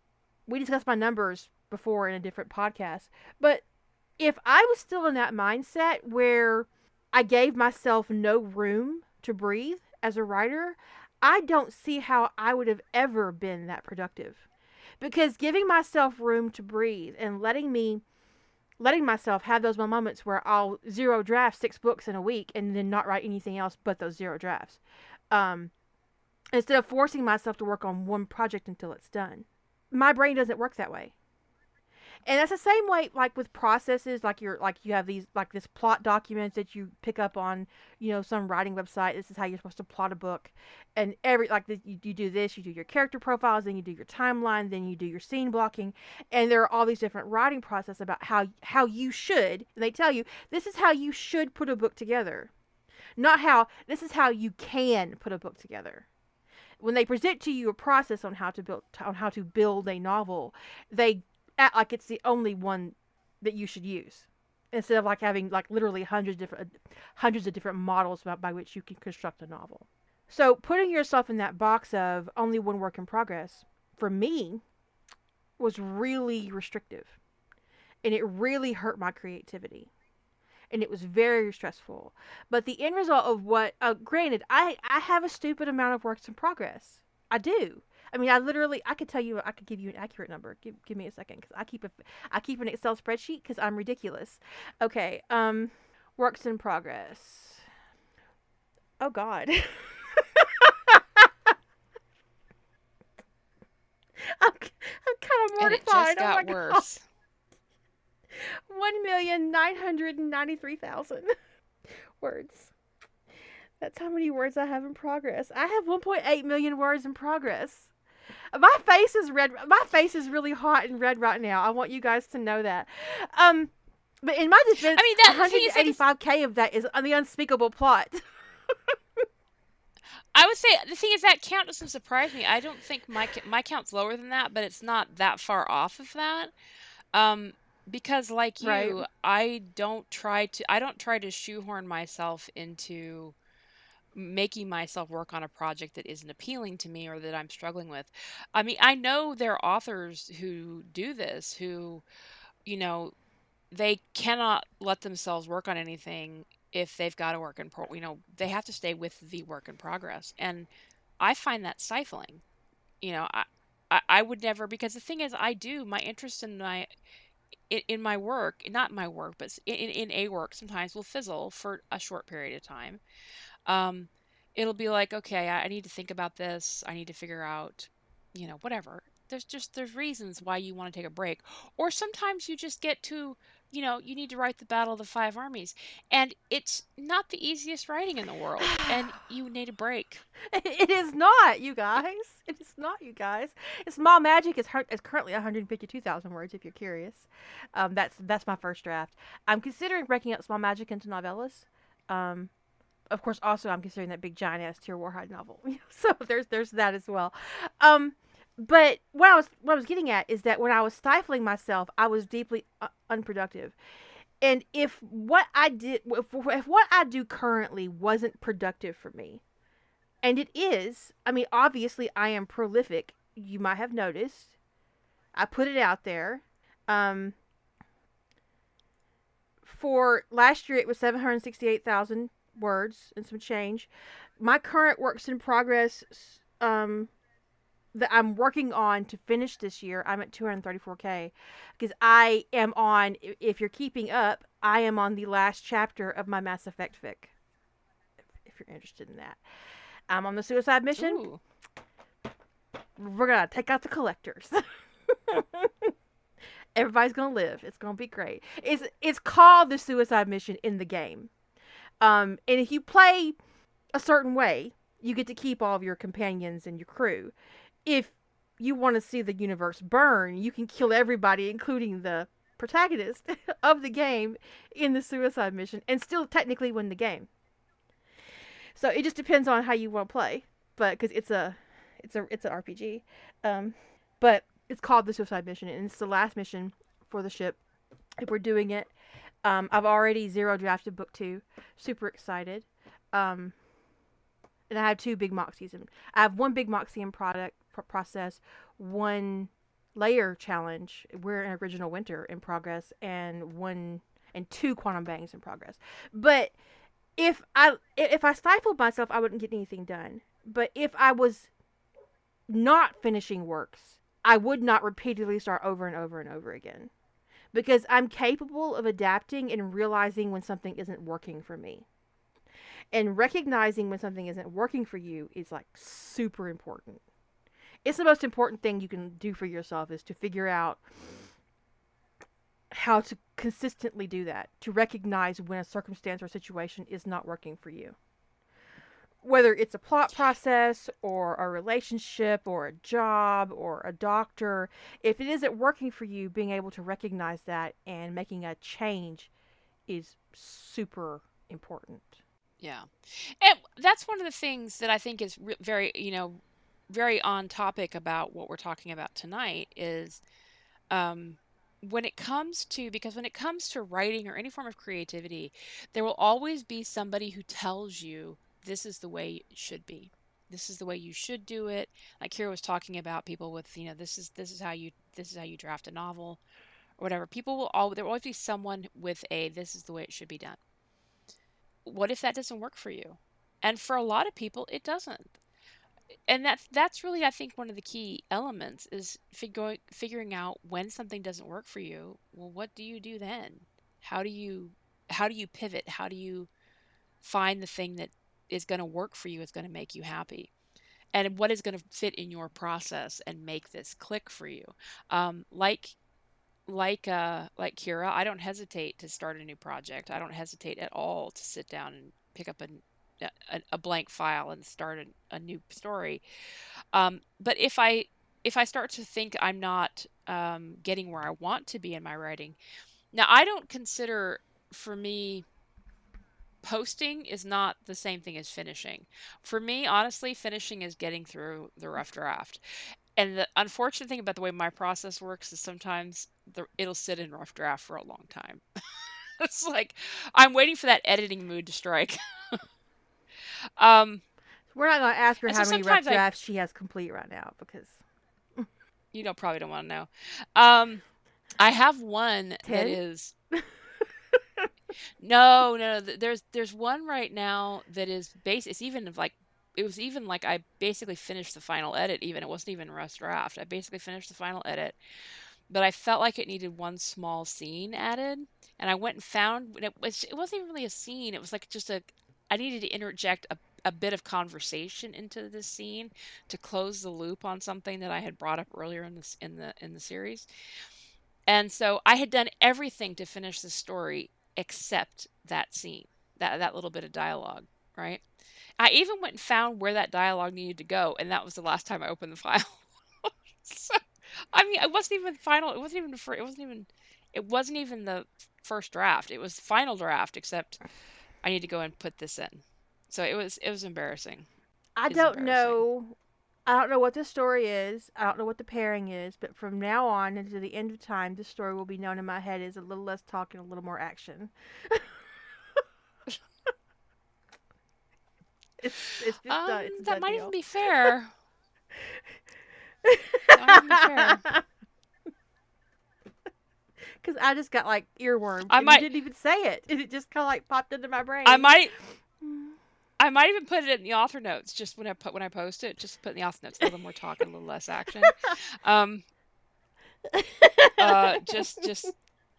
we discussed my numbers before in a different podcast, but if I was still in that mindset where I gave myself no room to breathe as a writer, I don't see how I would have ever been that productive. Because giving myself room to breathe and letting me letting myself have those moments where I'll zero draft six books in a week and then not write anything else but those zero drafts. Um, instead of forcing myself to work on one project until it's done. My brain doesn't work that way. And that's the same way like with processes like you're like you have these like this plot documents that you pick up on, you know, some writing website. This is how you're supposed to plot a book. And every like the, you, you do this, you do your character profiles, then you do your timeline, then you do your scene blocking, and there are all these different writing process about how how you should. And they tell you this is how you should put a book together. Not how this is how you can put a book together when they present to you a process on how to build on how to build a novel, they act like it's the only one that you should use instead of like having like literally hundreds of different hundreds of different models by, by which you can construct a novel. So putting yourself in that box of only one work in progress for me was really restrictive. And it really hurt my creativity. And it was very stressful. But the end result of what uh, granted, I I have a stupid amount of works in progress. I do. I mean, I literally, I could tell you, I could give you an accurate number. Give, give me a second, because I keep a, I keep an Excel spreadsheet because I'm ridiculous. Okay, um, works in progress. Oh God. I'm, I'm kind of and it mortified. just oh got God. worse. One million nine hundred ninety-three thousand words. That's how many words I have in progress. I have 1.8 million words in progress. My face is red. My face is really hot and red right now. I want you guys to know that. Um, but in my defense, I mean, that 185k of that is on the unspeakable plot. I would say the thing is that count doesn't surprise me. I don't think my my count's lower than that, but it's not that far off of that. Um, because like you, right. I don't try to I don't try to shoehorn myself into making myself work on a project that isn't appealing to me or that I'm struggling with. I mean, I know there are authors who do this who you know they cannot let themselves work on anything if they've got to work in pro you know they have to stay with the work in progress and i find that stifling you know i i, I would never because the thing is i do my interest in my in, in my work not my work but in, in a work sometimes will fizzle for a short period of time um it'll be like okay I, I need to think about this i need to figure out you know whatever there's just there's reasons why you want to take a break or sometimes you just get to you know, you need to write the Battle of the Five Armies. And it's not the easiest writing in the world. And you need a break. It is not, you guys. It is not, you guys. Small Magic is, is currently 152,000 words, if you're curious. Um, that's that's my first draft. I'm considering breaking up Small Magic into novellas. Um, of course, also I'm considering that big giant ass Tyr Warhide novel. so there's there's that as well. Um, but what I was what I was getting at is that when I was stifling myself, I was deeply uh, unproductive. And if what I did, if, if what I do currently wasn't productive for me, and it is, I mean, obviously I am prolific. You might have noticed. I put it out there. Um, for last year, it was 768,000 words and some change. My current works in progress um, that I'm working on to finish this year. I'm at 234k because I am on. If you're keeping up, I am on the last chapter of my Mass Effect fic. If, you're interested in that, I'm on the suicide mission. Ooh. We're gonna take out the collectors. Everybody's gonna live. It's gonna be great. It's it's called the suicide mission in the game. Um, and if you play a certain way, you get to keep all of your companions and your crew if you want to see the universe burn, you can kill everybody, including the protagonist of the game, in the suicide mission, and still technically win the game. So it just depends on how you want to play, but because it's a, it's a, it's an RPG, um, but it's called the suicide mission, and it's the last mission for the ship. If we're doing it, um, I've already zero drafted book two. Super excited. Um, and I have two big Moxies. In, I have one big Moxie in product process, one layer challenge. We're in original winter in progress, and one and two quantum bangs in progress. But if I if I stifled myself, I wouldn't get anything done. But if I was not finishing works, I would not repeatedly start over and over and over again. Because I'm capable of adapting and realizing when something isn't working for me. And recognizing when something isn't working for you is like super important it's the most important thing you can do for yourself is to figure out how to consistently do that to recognize when a circumstance or situation is not working for you whether it's a plot process or a relationship or a job or a doctor if it isn't working for you being able to recognize that and making a change is super important. Yeah. And that's one of the things that i think is very you know very on topic about what we're talking about tonight is um, when it comes to because when it comes to writing or any form of creativity there will always be somebody who tells you this is the way it should be this is the way you should do it like Kira was talking about people with you know this is this is how you this is how you draft a novel or whatever people will all there will always be someone with a this is the way it should be done what if that doesn't work for you and for a lot of people it doesn't and that's that's really I think one of the key elements is figuring figuring out when something doesn't work for you. Well, what do you do then? How do you how do you pivot? How do you find the thing that is going to work for you? Is going to make you happy, and what is going to fit in your process and make this click for you? Um, like like uh like Kira, I don't hesitate to start a new project. I don't hesitate at all to sit down and pick up a a, a blank file and start a, a new story. Um, but if I if I start to think I'm not um, getting where I want to be in my writing. Now, I don't consider for me posting is not the same thing as finishing. For me, honestly, finishing is getting through the rough draft. And the unfortunate thing about the way my process works is sometimes the, it'll sit in rough draft for a long time. it's like I'm waiting for that editing mood to strike. um, We're not going to ask her how so many rough drafts I, she has complete right now because you don't probably don't want to know. Um, I have one Ten? that is no, no, there's there's one right now that is base. It's even like it was even like I basically finished the final edit. Even it wasn't even rough draft. I basically finished the final edit, but I felt like it needed one small scene added, and I went and found it was it wasn't even really a scene. It was like just a I needed to interject a a bit of conversation into this scene to close the loop on something that I had brought up earlier in this in the in the series. And so I had done everything to finish the story accept that scene, that that little bit of dialogue, right? I even went and found where that dialogue needed to go, and that was the last time I opened the file. so, I mean, it wasn't even final. It wasn't even for. It wasn't even. It wasn't even the first draft. It was final draft, except I need to go and put this in. So it was. It was embarrassing. I it's don't know I don't know what the story is. I don't know what the pairing is, but from now on into the end of time, the story will be known in my head as a little less talk and a little more action. it's, it's just um, uh, it's that might deal. even be fair. that might be fair. Because I just got like earworm. I might didn't even say it, it just kind of like popped into my brain. I might. I might even put it in the author notes just when I put when I post it. Just put in the author notes a little more talk and a little less action. Um, uh, just just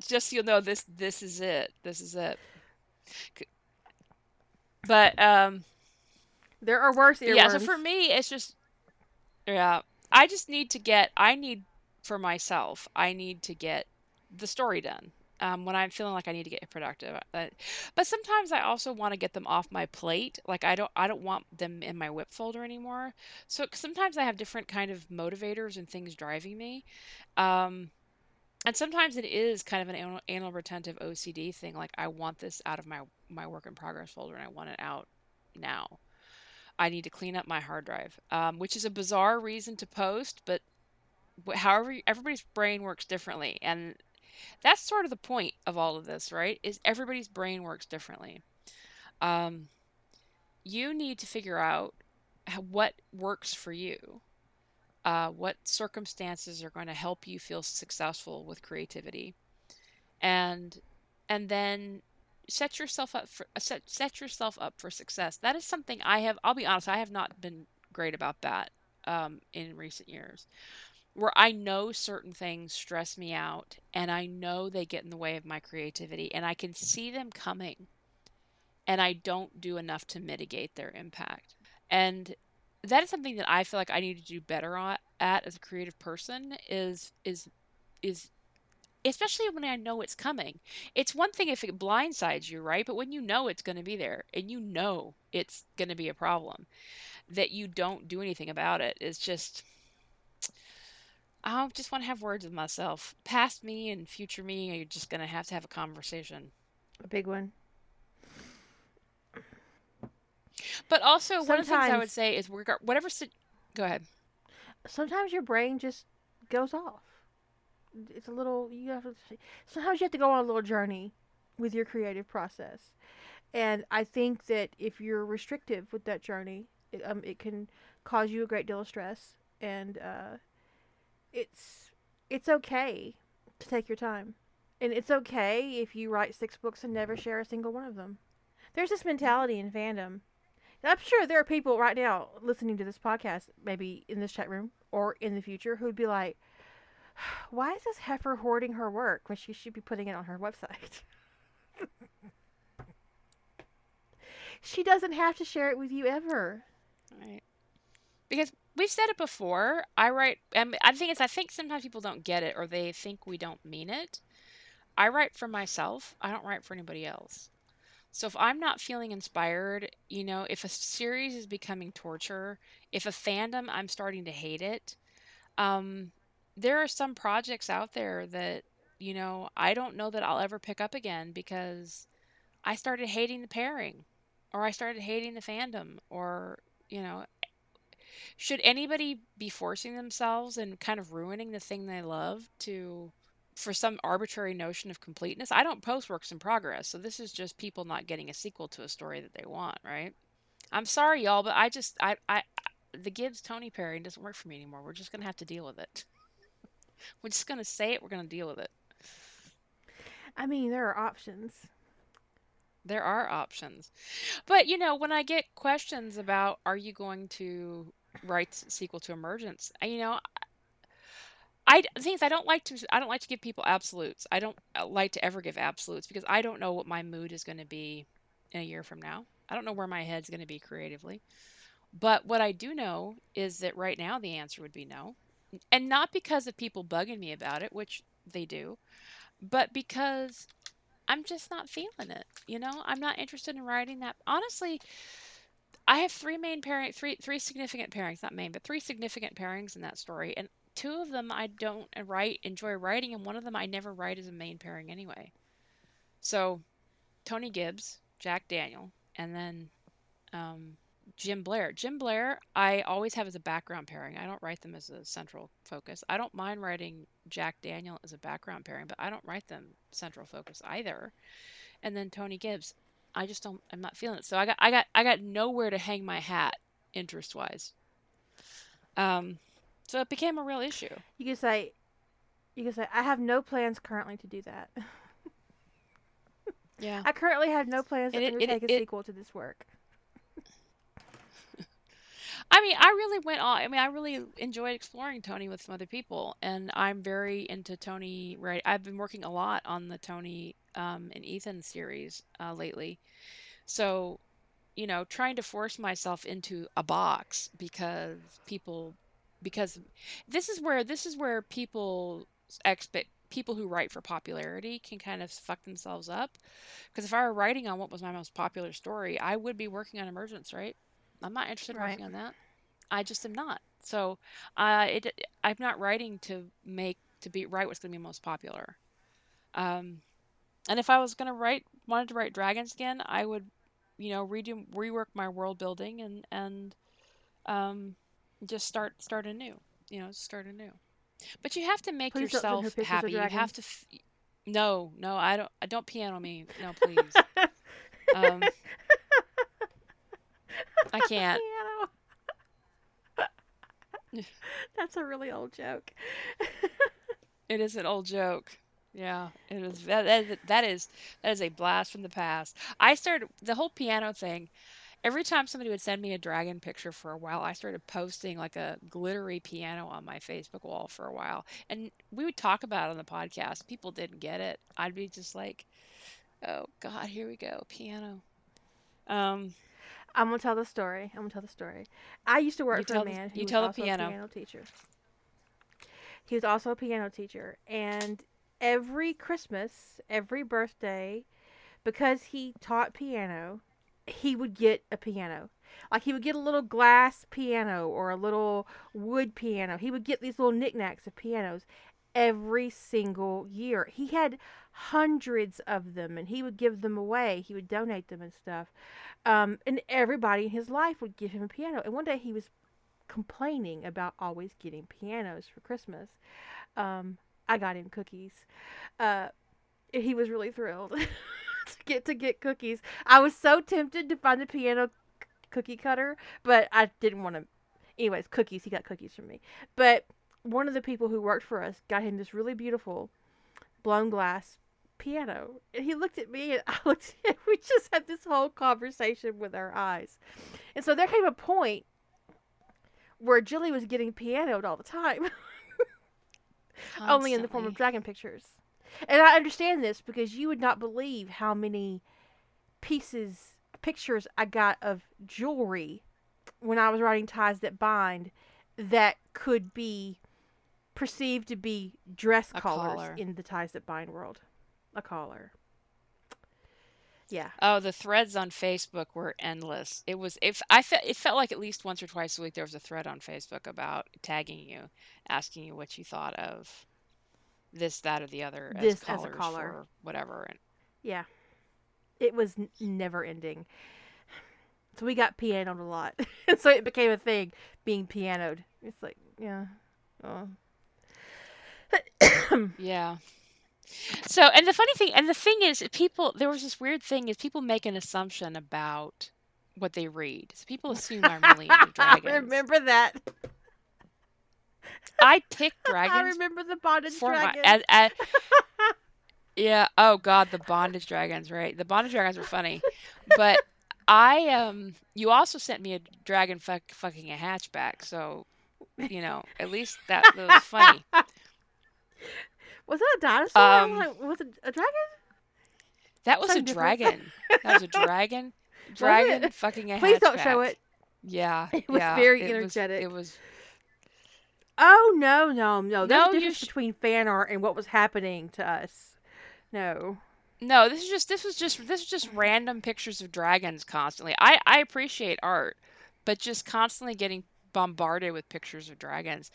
just so you'll know this this is it. This is it. But um, there are worse earworms. Yeah. So for me, it's just yeah. I just need to get. I need for myself. I need to get the story done um, when I'm feeling like I need to get productive. But, but sometimes I also want to get them off my plate. Like I don't I don't want them in my whip folder anymore. So sometimes I have different kind of motivators and things driving me. Um, and sometimes it is kind of an anal, anal retentive OCD thing. Like I want this out of my my work in progress folder and I want it out now. I need to clean up my hard drive, um, which is a bizarre reason to post, but however everybody's brain works differently and that's sort of the point of all of this, right? Is everybody's brain works differently. Um, you need to figure out what works for you. Uh, what circumstances are going to help you feel successful with creativity, and and then set yourself up for set set yourself up for success. That is something I have. I'll be honest. I have not been great about that um, in recent years where I know certain things stress me out and I know they get in the way of my creativity and I can see them coming and I don't do enough to mitigate their impact. And that is something that I feel like I need to do better at as a creative person is is is especially when I know it's coming. It's one thing if it blindsides you, right? But when you know it's going to be there and you know it's going to be a problem that you don't do anything about it, it is just I just want to have words with myself. Past me and future me, you're just going to have to have a conversation. A big one. But also, sometimes, one of the things I would say is whatever. Go ahead. Sometimes your brain just goes off. It's a little. You have to. Sometimes you have to go on a little journey with your creative process, and I think that if you're restrictive with that journey, it, um, it can cause you a great deal of stress and uh, it's it's okay to take your time. And it's okay if you write six books and never share a single one of them. There's this mentality in fandom. And I'm sure there are people right now listening to this podcast, maybe in this chat room or in the future, who'd be like, why is this heifer hoarding her work when she should be putting it on her website? she doesn't have to share it with you ever. Right. Because we've said it before. I write. Um, I think it's. I think sometimes people don't get it, or they think we don't mean it. I write for myself. I don't write for anybody else. So if I'm not feeling inspired, you know, if a series is becoming torture, if a fandom I'm starting to hate it, um, there are some projects out there that you know I don't know that I'll ever pick up again because I started hating the pairing, or I started hating the fandom, or you know, should anybody be forcing themselves and kind of ruining the thing they love to for some arbitrary notion of completeness? I don't post works in progress, so this is just people not getting a sequel to a story that they want, right? I'm sorry, y'all, but I just I I the Gibbs Tony pairing doesn't work for me anymore. We're just gonna have to deal with it. We're just gonna say it. We're gonna deal with it. I mean, there are options. There are options, but you know, when I get questions about are you going to write sequel to Emergence, you know, I things I don't like to I don't like to give people absolutes. I don't uh, like to ever give absolutes because I don't know what my mood is going to be in a year from now. I don't know where my head's going to be creatively. But what I do know is that right now the answer would be no. And not because of people bugging me about it, which they do, but because I'm just not feeling it. You know, I'm not interested in writing that. Honestly, I have three main pairing, three three significant pairings, not main, but three significant pairings in that story, and two of them I don't write enjoy writing, and one of them I never write as a main pairing anyway. So, Tony Gibbs, Jack Daniel, and then um, Jim Blair. Jim Blair, I always have as a background pairing. I don't write them as a central focus. I don't mind writing Jack Daniel as a background pairing, but I don't write them central focus either. And then Tony Gibbs, I just don't. I'm not feeling it. So I got, I got, I got nowhere to hang my hat interest wise. Um, so it became a real issue. You can say, you can say, I have no plans currently to do that. yeah. I currently have no plans to undertake a sequel to this work. I mean, I really went on. I mean, I really enjoyed exploring Tony with some other people, and I'm very into Tony. Right, I've been working a lot on the Tony um, and Ethan series uh, lately, so you know, trying to force myself into a box because people, because this is where this is where people expect people who write for popularity can kind of fuck themselves up. Because if I were writing on what was my most popular story, I would be working on Emergence, right? I'm not interested in right. working on that. I just am not. So, uh, it I'm not writing to make to be write what's going to be most popular. Um, and if I was going to write wanted to write dragons again, I would, you know, redo rework my world building and and um, just start start anew. You know, start anew. But you have to make please yourself happy. You have to. F- no, no, I don't. I don't piano me. No, please. um, can't. That's a really old joke. it is an old joke. Yeah, it is. That, that, that is that is a blast from the past. I started the whole piano thing. Every time somebody would send me a dragon picture for a while, I started posting like a glittery piano on my Facebook wall for a while, and we would talk about it on the podcast. People didn't get it. I'd be just like, "Oh God, here we go, piano." Um, I'm gonna tell the story. I'm gonna tell the story. I used to work you for a man who was also piano. a piano teacher. He was also a piano teacher, and every Christmas, every birthday, because he taught piano, he would get a piano. Like he would get a little glass piano or a little wood piano. He would get these little knickknacks of pianos every single year. He had hundreds of them and he would give them away. He would donate them and stuff. Um, and everybody in his life would give him a piano. And one day he was complaining about always getting pianos for Christmas. Um, I got him cookies. Uh, he was really thrilled to get to get cookies. I was so tempted to find the piano c- cookie cutter, but I didn't want to. Anyways, cookies. He got cookies from me. But one of the people who worked for us got him this really beautiful blown glass piano. And he looked at me and I looked at him. We just had this whole conversation with our eyes. And so there came a point where Jilly was getting pianoed all the time. Only in the form of dragon pictures. And I understand this because you would not believe how many pieces, pictures I got of jewelry when I was writing Ties That Bind that could be perceived to be dress collars collar. in the ties that bind world. A collar. Yeah. Oh, the threads on Facebook were endless. It was if I felt it felt like at least once or twice a week there was a thread on Facebook about tagging you, asking you what you thought of this, that, or the other as This as a for whatever. And Yeah. It was n- never ending. So we got pianoed a lot. so it became a thing being pianoed. It's like, yeah. Oh. yeah. So, and the funny thing, and the thing is, people, there was this weird thing is people make an assumption about what they read. So people assume I'm really into I dragons. remember that. I picked dragons. I remember the bondage for my, dragon. as, as, yeah. Oh God, the bondage dragons, right? The bondage dragons are funny, but I um, you also sent me a dragon fuck, fucking a hatchback, so you know at least that, that was funny. Was that a dinosaur? Um, Like, was it a dragon? That was a Something different. dragon. That was a dragon. Dragon fucking a Please don't show it. Yeah, It was yeah, very it was- energetic. it was Oh no, no, no. There's No, a difference sh- between fan art and what was happening to us. No. No, this is just this was just this was just random pictures of dragons constantly. I I appreciate art, but just constantly getting bombarded with pictures of dragons.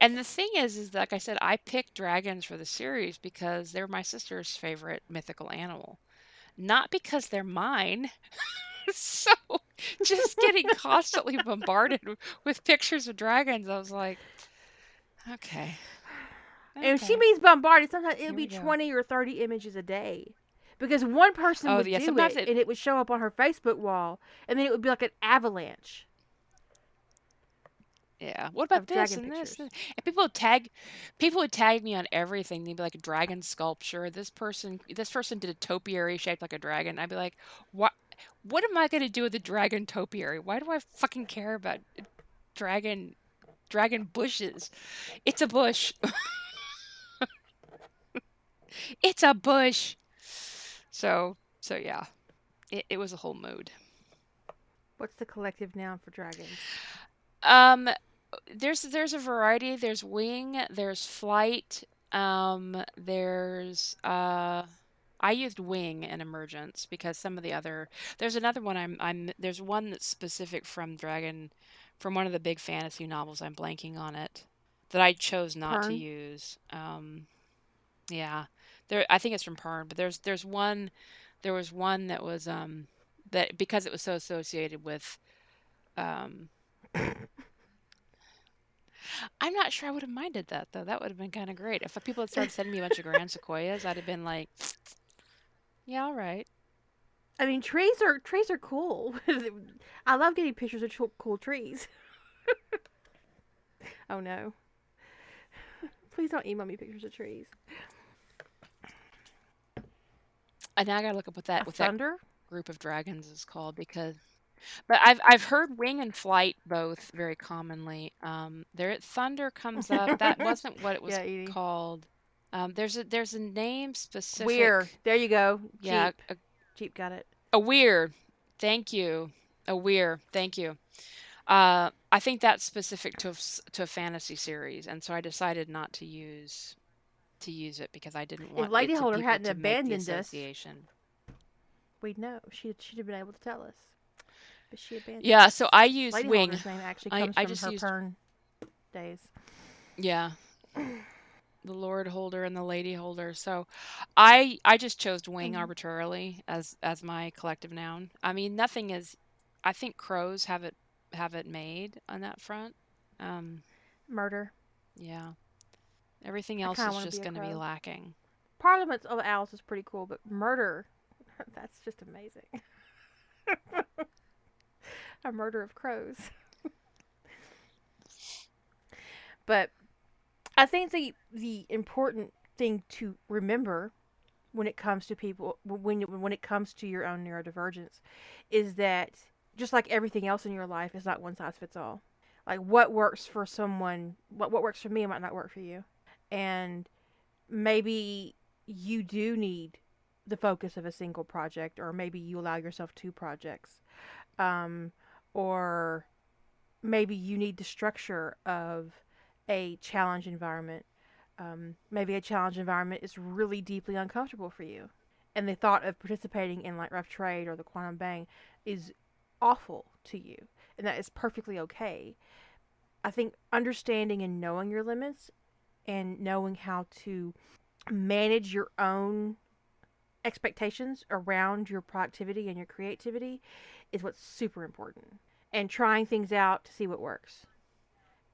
And the thing is is like I said I picked dragons for the series because they're my sister's favorite mythical animal. Not because they're mine. so just getting constantly bombarded with pictures of dragons, I was like, okay. And she okay. means bombarded. Sometimes it Here would be go. 20 or 30 images a day. Because one person Oh, would yeah, do it, it- and it would show up on her Facebook wall, and then it would be like an avalanche. Yeah. What about of this dragon and this? pictures. And people would tag people would tag me on everything. They'd be like a dragon sculpture. This person this person did a topiary shaped like a dragon. I'd be like, what what am I gonna do with a dragon topiary? Why do I fucking care about dragon dragon bushes? It's a bush. it's a bush. So so yeah. It, it was a whole mood. What's the collective noun for dragons? Um, there's there's a variety. There's wing. There's flight. Um, there's uh, I used wing and emergence because some of the other there's another one I'm I'm there's one that's specific from Dragon, from one of the big fantasy novels. I'm blanking on it that I chose not to use. Um, yeah, there I think it's from Pern, but there's there's one there was one that was um that because it was so associated with um I'm not sure I would have minded that though. That would have been kind of great. If uh, people had started sending me a bunch of grand sequoias, I'd have been like, "Yeah, all right." I mean, trees are trees are cool. I love getting pictures of cool trees. oh no! Please don't email me pictures of trees. And now I gotta look up what that what that thunder? group of dragons is called because, but I've I've heard wing and flight both very commonly. Um, there thunder comes up. That wasn't what it was Yeah, Edie. called. Um, there's a there's a name specific. Weyr. There you go. Yeah, Jeep. a, Jeep got it. a weyr. Thank you. A weyr. Thank you. Uh, I think that's specific to a, to a fantasy series, and so I decided not to use to use it because I didn't want Lady it to Holder hadn't to abandoned us- We'd know. She she'd have been able to tell us, but she abandoned. Yeah, so I use Lady wing. Holder's name actually I- comes I from just her used- Pern days. Yeah. The Lord Holder and the Lady Holder. So I I just chose wing Mhm. arbitrarily as as my collective noun. I mean, nothing is I think crows have it have it made on that front. Um Murder. yeah. Everything else is just going to be lacking. Parliaments of Owls is pretty cool, but murder, that's just amazing. a murder of crows. but I think the the important thing to remember when it comes to people when when it comes to your own neurodivergence is that just like everything else in your life is not one size fits all. Like what works for someone, what what works for me might not work for you. And maybe you do need the focus of a single project or maybe you allow yourself two projects um, or maybe you need the structure of a challenge environment. Um, maybe a challenge environment is really deeply uncomfortable for you. And the thought of participating in like rough trade or the quantum bang is awful to you and that is perfectly okay. I think understanding and knowing your limits and knowing how to manage your own expectations around your productivity and your creativity is what's super important and trying things out to see what works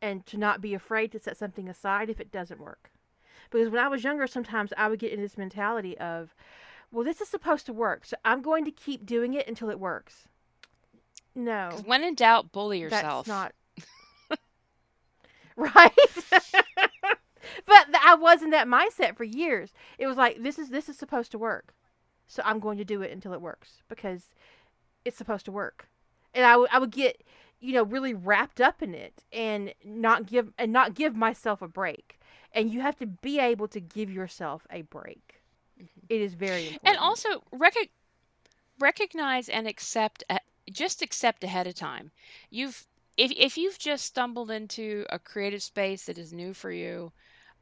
and to not be afraid to set something aside if it doesn't work because when i was younger sometimes i would get in this mentality of well, this is supposed to work, so I'm going to keep doing it until it works. No. When in doubt, bully yourself. That's not. right? but I was in that mindset for years. It was like this is this is supposed to work. So I'm going to do it until it works because it's supposed to work. And I would I would get, you know, really wrapped up in it and not give and not give myself a break. And you have to be able to give yourself a break. Mm-hmm. It is very important. And also rec- recognize and accept just accept ahead of time. You've if if you've just stumbled into a creative space that is new for you,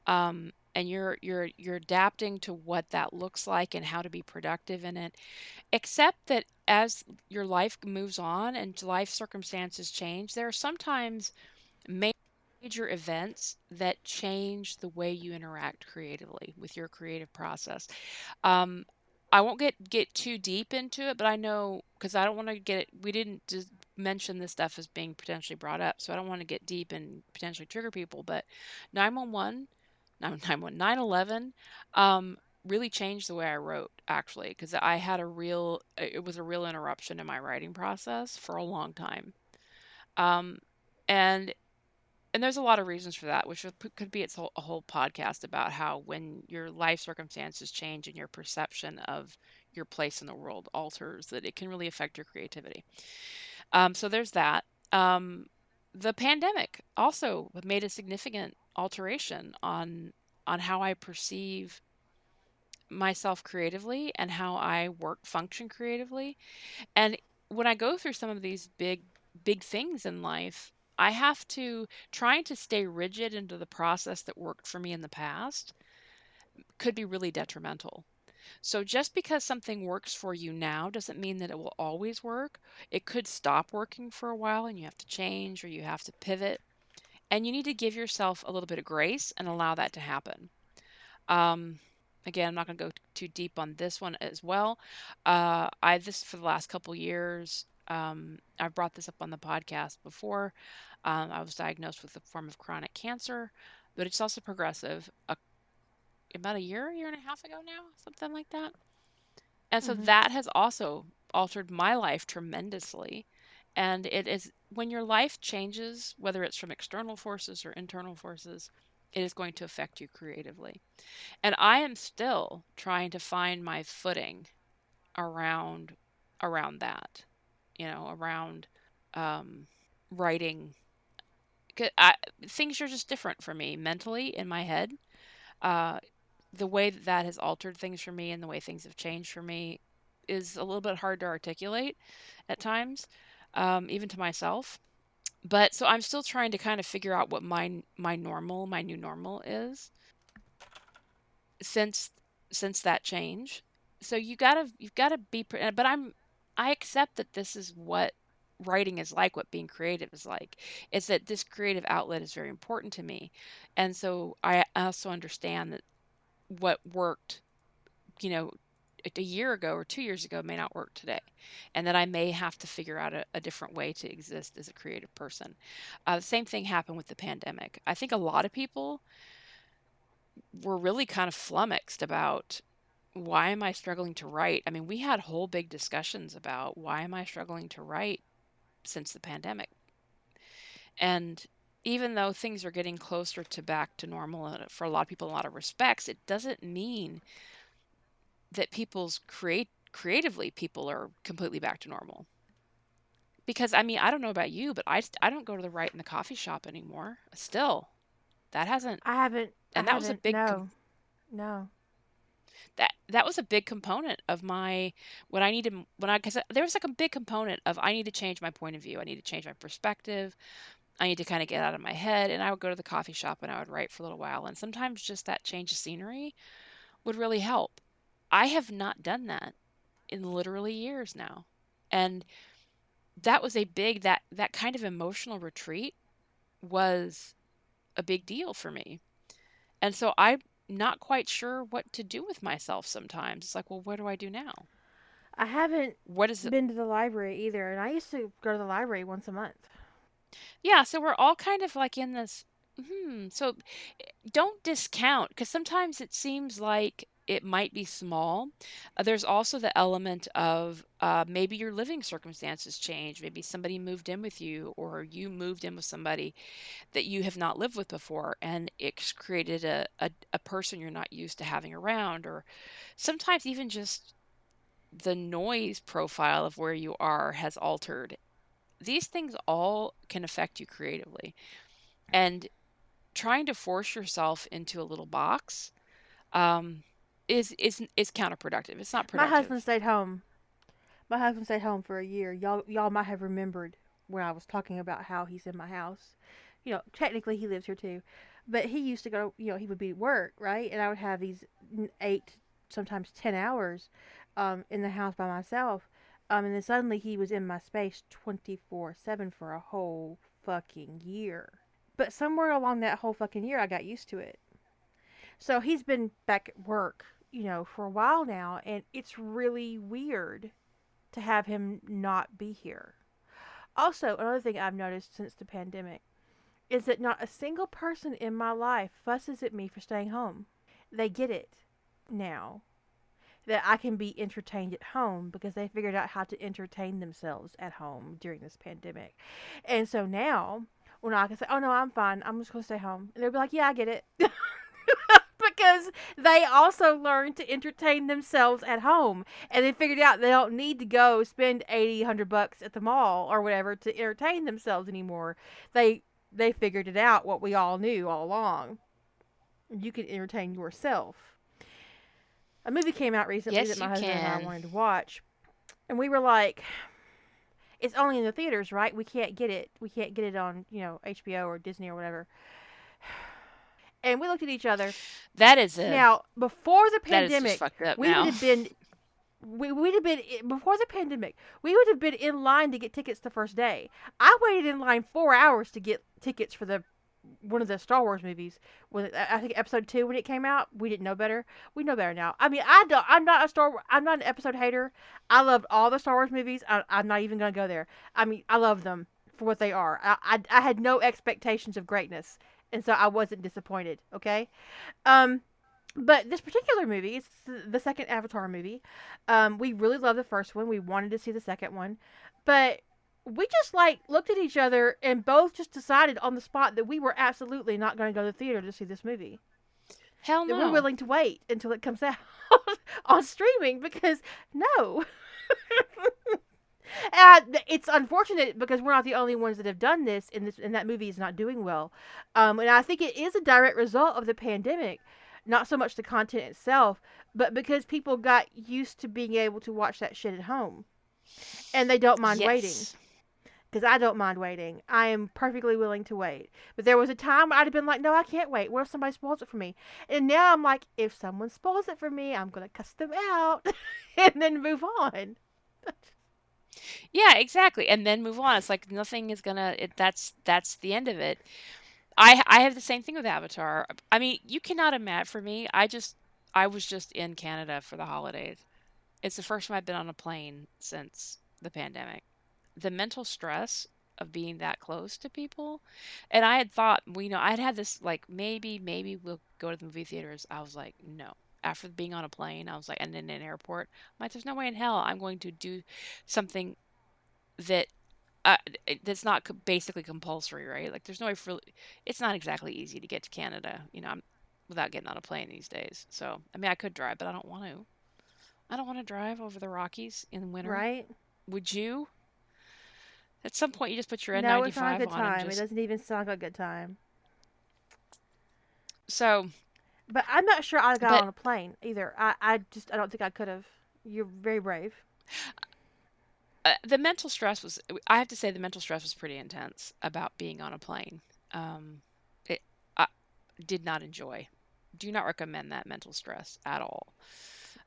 um, and you're you're you're adapting to what that looks like and how to be productive in it, except that as your life moves on and life circumstances change, there are sometimes major events that change the way you interact creatively with your creative process. Um, I won't get get too deep into it, but I know because I don't want to get. We didn't just mention this stuff as being potentially brought up, so I don't want to get deep and potentially trigger people. But 911, 911, 911 um, really changed the way I wrote actually because I had a real it was a real interruption in my writing process for a long time. Um, and and there's a lot of reasons for that, which could be its whole, a whole podcast about how when your life circumstances change and your perception of your place in the world alters, that it can really affect your creativity. Um, so there's that. Um, the pandemic also made a significant alteration on on how I perceive myself creatively and how I work function creatively. And when I go through some of these big big things in life, I have to trying to stay rigid into the process that worked for me in the past could be really detrimental. So just because something works for you now doesn't mean that it will always work. It could stop working for a while and you have to change or you have to pivot. And you need to give yourself a little bit of grace and allow that to happen. Um, again, I'm not going to go too deep on this one as well. Uh, I this for the last couple years um, I've brought this up on the podcast before. Um, I was diagnosed with a form of chronic cancer, but it's also progressive. A, about a year, year and a half ago now, something like that. And so mm-hmm. that has also altered my life tremendously. And it is when your life changes, whether it's from external forces or internal forces, it is going to affect you creatively. And I am still trying to find my footing around around that you know, around um, writing. I, things are just different for me mentally in my head. Uh, the way that that has altered things for me and the way things have changed for me is a little bit hard to articulate at times, um, even to myself. But so I'm still trying to kind of figure out what my my normal, my new normal is since since that change. So you gotta you've got to be. But I'm I accept that this is what writing is like, what being creative is like. Is that this creative outlet is very important to me. And so I also understand that what worked, you know, a year ago or two years ago may not work today. And that I may have to figure out a, a different way to exist as a creative person. Uh, the same thing happened with the pandemic. I think a lot of people were really kind of flummoxed about why am I struggling to write? I mean, we had whole big discussions about why am I struggling to write since the pandemic. And even though things are getting closer to back to normal for a lot of people in a lot of respects, it doesn't mean that people's create creatively people are completely back to normal. Because I mean, I don't know about you, but I I don't go to the right in the coffee shop anymore. Still, that hasn't. I haven't. And I that was a big. No. no that that was a big component of my when I needed when I because there was like a big component of I need to change my point of view. I need to change my perspective. I need to kind of get out of my head. And I would go to the coffee shop and I would write for a little while. And sometimes just that change of scenery would really help. I have not done that in literally years now. And that was a big that that kind of emotional retreat was a big deal for me. And so I'm not quite sure what to do with myself sometimes. It's like, well, what do I do now? I haven't What is it? been to the library either, and I used to go to the library once a month. Yeah, so we're all kind of like in this hmm, so eh, don't discount because sometimes it seems like it might be small. Uh, there's also the element of uh, maybe your living circumstances change. Maybe somebody moved in with you, or you moved in with somebody that you have not lived with before, and it's created a, a, a person you're not used to having around. Or sometimes even just the noise profile of where you are has altered. These things all can affect you creatively. And trying to force yourself into a little box um, is is is counterproductive. It's not productive. My husband stayed home. My husband stayed home for a year. Y'all, y'all might have remembered when I was talking about how he's in my house. You know, technically he lives here too, but he used to go. You know, he would be at work, right? And I would have these eight, sometimes ten hours, um, in the house by myself. Um, and then suddenly he was in my space twenty four seven for a whole fucking year. But somewhere along that whole fucking year, I got used to it. So he's been back at work, you know, for a while now, and it's really weird to have him not be here. Also, another thing I've noticed since the pandemic is that not a single person in my life fusses at me for staying home. They get it now that I can be entertained at home because they figured out how to entertain themselves at home during this pandemic. And so now, when I can say, "Oh no, I'm fine. I'm just going to stay home," and they'll be like, "Yeah, I get it." because they also learned to entertain themselves at home and they figured out they don't need to go spend 80 100 bucks at the mall or whatever to entertain themselves anymore. They they figured it out what we all knew all along. You can entertain yourself. A movie came out recently Yes, that my husband and I wanted to watch and we were like it's only in the theaters right? We can't get it. We can't get it on you know HBO or Disney or whatever and we looked at each other That is a now, before the that is just pandemic, we now. would have been we would have been before the pandemic. We would have been in line to get tickets the first day. I waited in line four hours to get tickets for the one of the Star Wars movies. When I think Episode Two when it came out, we didn't know better. We know better now. I mean, I don't. I'm not a Star. I'm not an episode hater. I loved all the Star Wars movies. I, I'm not even gonna go there. I mean, I love them for what they are. I, I I had no expectations of greatness, and so I wasn't disappointed. Okay, um, but this particular movie, it's the second Avatar movie. Um, we really loved the first one. We wanted to see the second one, but we just like looked at each other and both just decided on the spot that we were absolutely not going to go to the theater to see this movie. Hell no. we're willing to wait until it comes out on streaming because no. Uh, it's unfortunate because we're not the only ones that have done this, and this and that movie is not doing well. Um, and I think it is a direct result of the pandemic, not so much the content itself, but because people got used to being able to watch that shit at home, and they don't mind waiting. Because I don't mind waiting. I am perfectly willing to wait. But there was a time I'd have been like, no, I can't wait. What if somebody spoils it for me? And now I'm like, if someone spoils it for me, I'm going to cuss them out and then move on. Yeah, exactly. And then move on. It's like nothing is gonna. It, that's that's the end of it. I I have the same thing with Avatar. Uh, I mean, you cannot imagine. For me, I just I was just in Canada for the holidays. It's the first time I've been on a plane since the pandemic. The mental stress of being that close to people, and I had thought, you know, I'd had this like maybe maybe we'll go to the movie theaters. I was like, no. After being on a plane, I was like, and in an airport, I'm like, there's no way in hell I'm going to do something that uh, that's not basically compulsory, right? Like, there's no way for it's not exactly easy to get to Canada, you know, I'm, without getting on a plane these days. So, I mean, I could drive, but I don't want to. I don't want to drive over the Rockies in winter. Right? Would you? At some point, you just put your N95 No, it's not a N95 good time. It doesn't even sound like a good time. So, But I'm not sure I got but on a plane either. I, I just, I don't think I could have. You're very brave. uh, the mental stress was. I have to say, the mental stress was pretty intense about being on a plane. Um, it, I did not enjoy. Do not recommend that mental stress at all.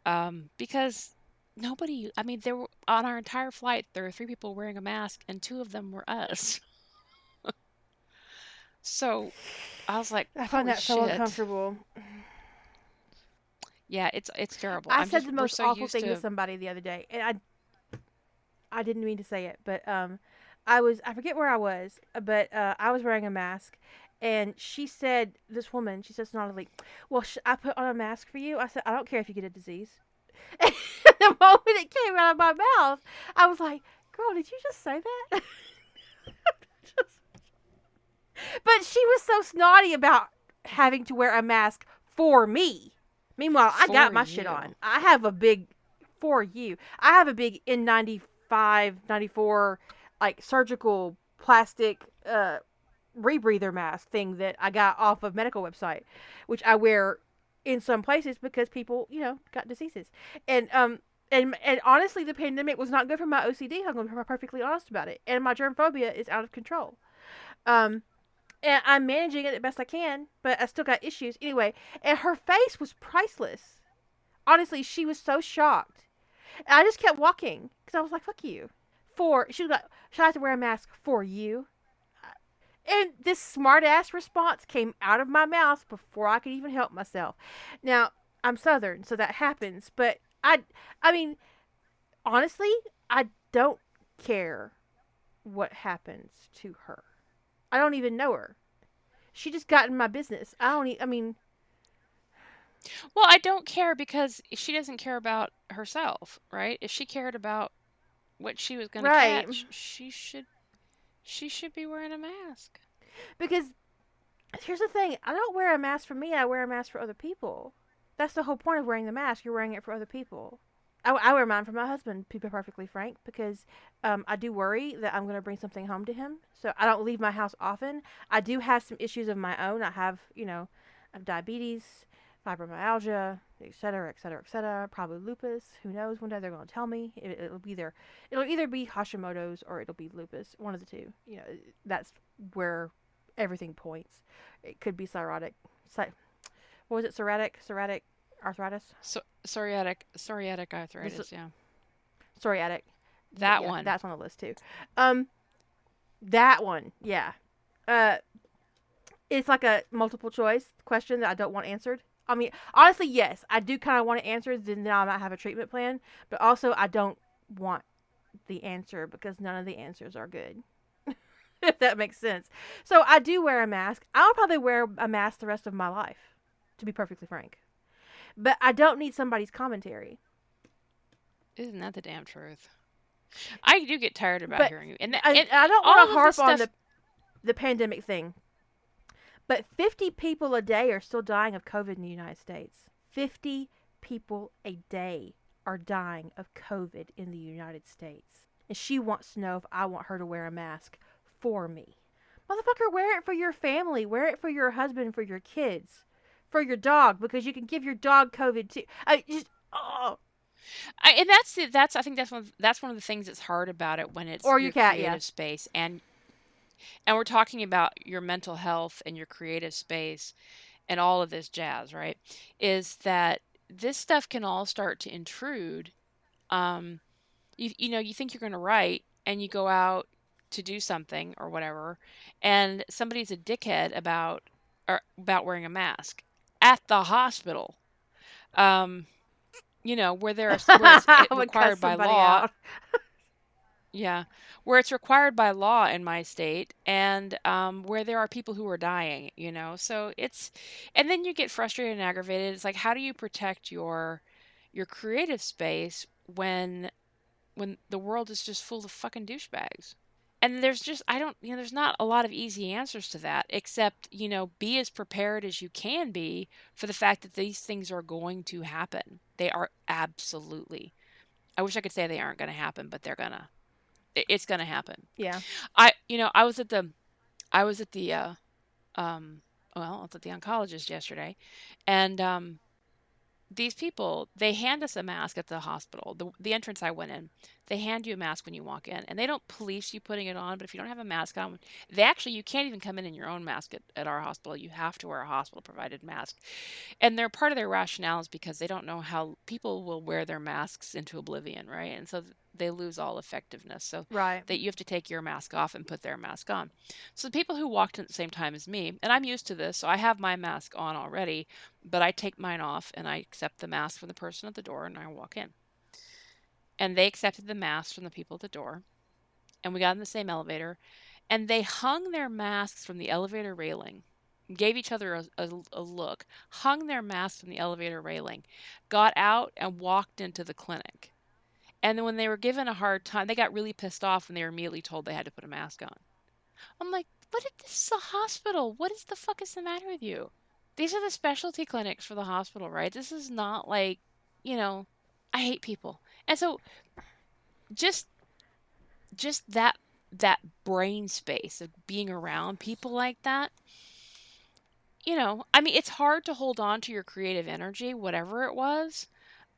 um, because nobody. I mean, there were on our entire flight there were three people wearing a mask, and two of them were us. so I was like, I found "Holy that so uncomfortable. Yeah, it's it's terrible. I I'm said just the most so awful thing to to. somebody the other day, and I I didn't mean to say it, but um, I was I forget where I was, uh, but uh, I was wearing a mask, and she said this woman she says not like, well, sh- I put on a mask for you. I said I don't care if you get a disease. And the moment it came out of my mouth, I was like, girl, did you just say that? Just- but she was so snotty about having to wear a mask for me. Meanwhile, I got my shit on. I have a big for you. I have a big N95, 94 like surgical plastic uh rebreather mask thing that I got off of medical website, which I wear in some places because people, you know, got diseases. And um and and honestly, the pandemic was not good for my OCD. I'm going to be perfectly honest about it. And my germ phobia is out of control. Um, and I'm managing it the best I can, but I still got issues anyway. And her face was priceless. Honestly, she was so shocked. And I just kept walking because I was like, "Fuck you." For she was like, "Should I have to wear a mask for you?" Uh, and this smart ass response came out of my mouth before I could even help myself. Now I'm Southern, so that happens. But I, I mean, honestly, I don't care what happens to her. I don't even know her. She just got in my business. I don't. E- I mean, Well, I don't care because she doesn't care about herself, right? If she cared about what she was going to right? catch, she should she should be wearing a mask. Because here's the thing: I don't wear a mask for me. I wear a mask for other people. That's the whole point of wearing the mask. You're wearing it for other people. I, I wear mine for my husband. To be perfectly frank, because um, I do worry that I'm going to bring something home to him. So I don't leave my house often. I do have some issues of my own. I have, you know, I have diabetes, fibromyalgia, et cetera, et cetera, et cetera. Probably lupus. Who knows? One day they're going to tell me. It, it'll be there. It'll either be Hashimoto's or it'll be lupus. One of the two. You know, that's where everything points. It could be cirrhotic. Cy- what was it? Psoriatic, psoriatic arthritis, So psoriatic psoriatic this arthritis, yeah. psoriatic. That yeah, one. that's on the list too. Um, that one, yeah. Uh, it's like a multiple choice question that I don't want answered. I mean, honestly, yes, I do kind of want to answer. Then I might have a treatment plan, but also I don't want the answer because none of the answers are good. if that makes sense. So I do wear a mask. I'll probably wear a mask the rest of my life, to be perfectly frank. But I don't need somebody's commentary. Isn't that the damn truth? I do get tired about But hearing you. And, th- I, and I don't want to the harp on stuff the the pandemic thing. But 50 people a day are still dying of COVID in the United States. 50 people a day are dying of COVID in the United States. And she wants to know if I want her to wear a mask for me. Motherfucker, wear it for your family. Wear it for your husband, for your kids, for your dog, because you can give your dog COVID too. I just, oh, I, and that's the, that's I think that's one of, that's one of the things that's hard about it when it's or your your cat, creative yeah. space and and we're talking about your mental health and your creative space and all of this jazz, right? Is that this stuff can all start to intrude. Um, you you know you think you're going to write and you go out to do something or whatever, and somebody's a dickhead about or about wearing a mask at the hospital. Um, you know where there's where it's I it would cuss required by law yeah, where it's required by law in my state, and um, where there are people who are dying, you know. So it's, and then you get frustrated and aggravated. It's like, how do you protect your your creative space when when the world is just full of fucking douchebags? And there's just, I don't, you know, there's not a lot of easy answers to that, except, you know, be as prepared as you can be for the fact that these things are going to happen. They are absolutely. I wish I could say they aren't going to happen, but they're gonna it's going to happen. Yeah. I, you know, I was at the, I was at the, uh, um, well, I was at the oncologist yesterday, and um, these people, they hand us a mask at the hospital. The the entrance I went in, they hand you a mask when you walk in, and they don't police you putting it on. But if you don't have a mask on, they actually you can't even come in in your own mask at, at our hospital. You have to wear a hospital provided mask, and they're part of their rationale is because they don't know how people will wear their masks into oblivion, right? And so they lose all effectiveness. So Right. that you have to take your mask off and put their mask on. So the people who walked in at the same time as me, and I'm used to this, so I have my mask on already, but I take mine off and I accept the mask from the person at the door and I walk in. And they accepted the mask from the people at the door. And we got in the same elevator. And they hung their masks from the elevator railing, gave each other a, a, a look, hung their masks from the elevator railing, got out and walked into the clinic. And then when they were given a hard time, they got really pissed off when they were immediately told they had to put a mask on. I'm like, what? Is, this is a hospital. What is the fuck is the matter with you? These are the specialty clinics for the hospital, right? This is not like, you know, I hate people. And so just just that that brain space of being around people like that you know i mean it's hard to hold on to your creative energy whatever it was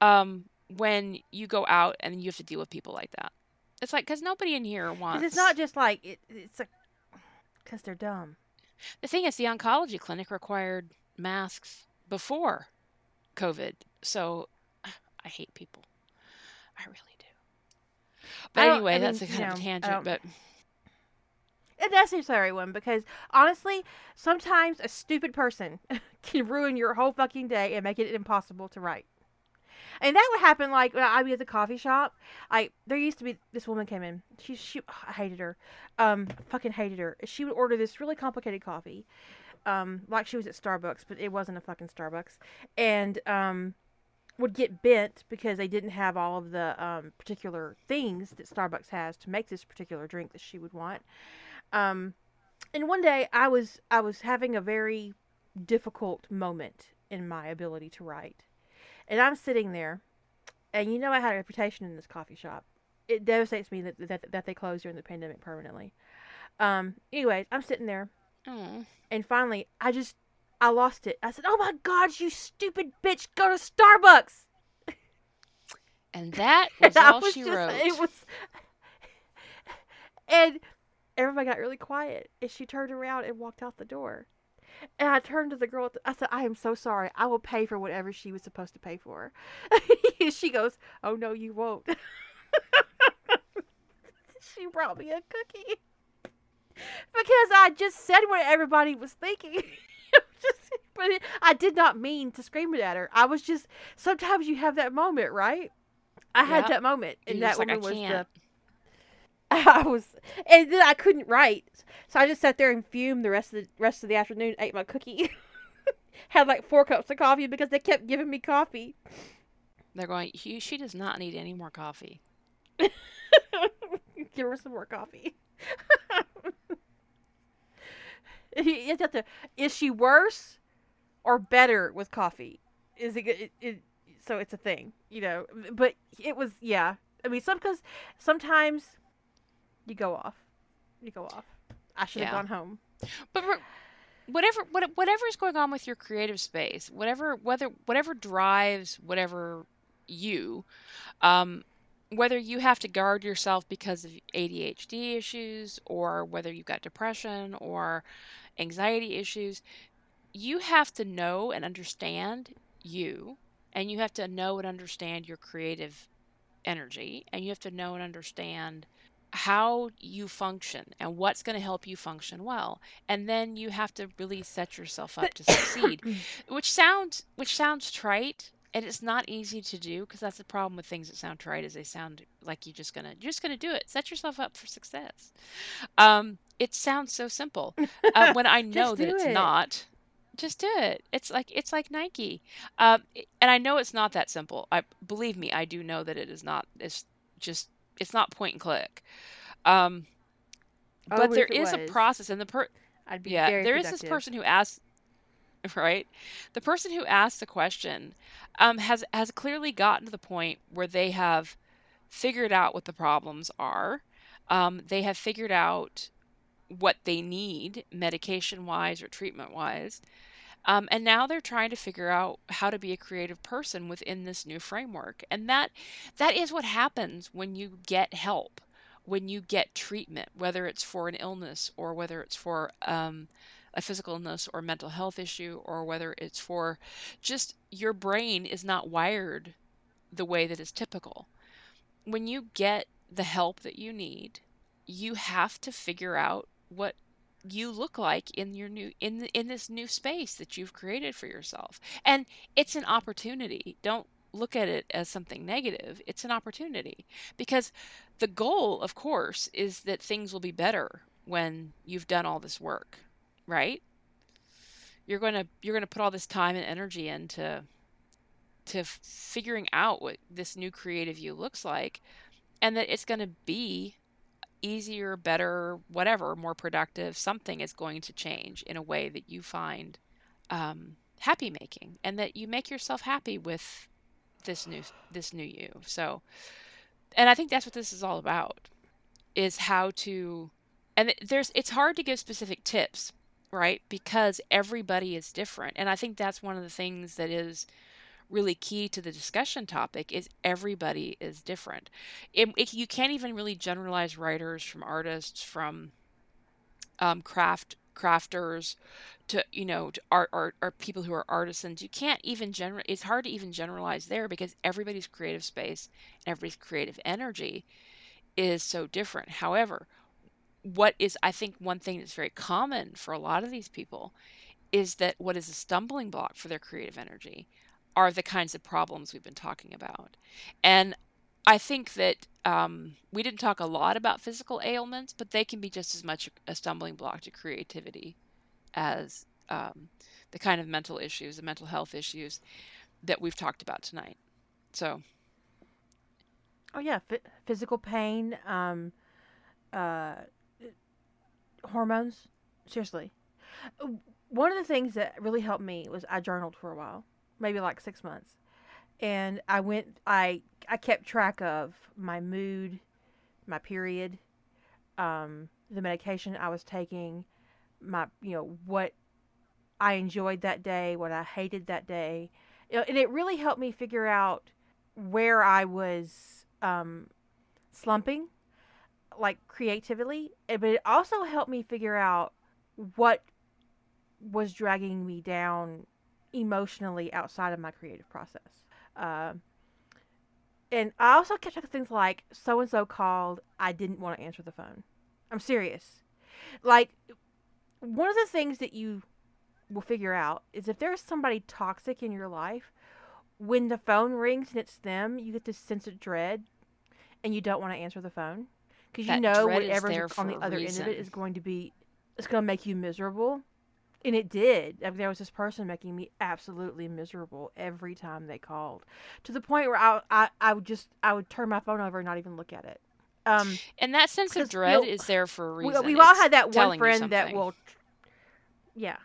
um, when you go out and you have to deal with people like that it's like because nobody in here wants it's not just like it, it's like because they're dumb. the thing is the oncology clinic required masks before covid so i hate people i really do but anyway I that's a kind you of a know, tangent but a necessary one because honestly, sometimes a stupid person can ruin your whole fucking day and make it impossible to write. And that would happen like when I'd be at the coffee shop. I there used to be this woman came in. She she I hated her. Um fucking hated her. She would order this really complicated coffee. Um like she was at Starbucks, but it wasn't a fucking Starbucks. And um would get bent because they didn't have all of the um, particular things that Starbucks has to make this particular drink that she would want. Um, and one day I was I was having a very difficult moment in my ability to write, and I'm sitting there, and you know I had a reputation in this coffee shop. It devastates me that that, that they closed during the pandemic permanently. Um, anyways, I'm sitting there, oh, and finally I just I lost it. I said, "Oh my God, you stupid bitch! Go to Starbucks!" and that was And all was she just- wrote It was, and everybody got really quiet. And she turned around and walked out the door. And I turned to the girl. I said, "I am so sorry. I will pay for whatever she was supposed to pay for." She goes, "Oh no, you won't." she brought me a cookie because I just said what everybody was thinking. just, but it, I did not mean to scream it at her. I was just. Sometimes you have that moment, right? I had that moment, and You're that like, woman was the. I was, and then I couldn't write, so I just sat there and fumed the rest of the rest of the afternoon. Ate my cookie, had like four cups of coffee because they kept giving me coffee. they're going "Hugh, she does not need any more coffee Give her some more coffee. you have to. Is she worse or better with coffee? Is it, it, it? So it's a thing, you know. But it was, yeah. I mean, some because sometimes you go off. You go off. I should have Yeah. gone home. but re- whatever what, whatever is going on with your creative space whatever whether whatever drives whatever you um whether you have to guard yourself because of ADHD issues or whether you've got depression or anxiety issues you have to know and understand you and you have to know and understand your creative energy and you have to know and understand how you function and what's going to help you function well and then you have to really set yourself up to succeed which sounds which sounds trite and it's not easy to do because that's the problem with things that sound trite is they sound like you're just gonna you're just gonna do it. Set yourself up for success. Um it sounds so simple uh, when i know that it's it. not just do it. It's like it's like nike um and i know it's not that simple. I believe me i do know that it is not it's just it's not point and click um Oh, but there is there if it is a process and the per I'd be yeah, there is this person who asks, right? The person who asked the question um, has has clearly gotten to the point where they have figured out what the problems are. Um, they have figured out what they need, medication wise or treatment wise. Um, and now they're trying to figure out how to be a creative person within this new framework. And that that is what happens when you get help, when you get treatment, whether it's for an illness or whether it's for um, a physical illness or mental health issue or whether it's for just your brain is not wired the way that is typical. When you get the help that you need, you have to figure out what you look like in your new in in this new space that you've created for yourself. And it's an opportunity. Don't look at it as something negative. It's an opportunity because the goal, of course, is that things will be better when you've done all this work, right? You're going to you're going to put all this time and energy into to figuring out what this new creative you looks like and that it's going to be easier, better, whatever, more productive, something is going to change in a way that you find um, happy making and that you make yourself happy with this new this new you. So and I think that's what this is all about is how to and there's it's hard to give specific tips, right? Because everybody is different. And I think that's one of the things that is really key to the discussion topic is everybody is different. It, it, you can't even really generalize writers from artists from um, craft crafters to you know to art, art or people who are artisans you can't even general it's hard to even generalize there because everybody's creative space and everybody's creative energy is so different however what is i think one thing that's very common for a lot of these people is that what is a stumbling block for their creative energy are the kinds of problems we've been talking about. And I think that um, we didn't talk a lot about physical ailments, but they can be just as much a stumbling block to creativity as um, the kind of mental issues, the mental health issues that we've talked about tonight. So. Oh yeah, F- physical pain, um, uh, hormones. Seriously, one of the things that really helped me was I journaled for a while maybe like six months. And I went, I, I kept track of my mood, my period, um, the medication I was taking, my, you know, what I enjoyed that day, what I hated that day. And it really helped me figure out where I was um, slumping, like creatively. But it also helped me figure out what was dragging me down emotionally outside of my creative process. Uh, and I also kept track things like so and so called, I didn't want to answer the phone. I'm serious. Like, one of the things that you will figure out is if there's somebody toxic in your life, when the phone rings and it's them, you get this sense of dread and you don't want to answer the phone because you know whatever's on the other reason. end of it is going to be, it's going to make you miserable and it did. I mean, there was this person making me absolutely miserable every time they called, to the point where I, I, I would just, I would turn my phone over and not even look at it. Um, and that sense of dread is there for a reason. We, have all had that one friend that will, yeah,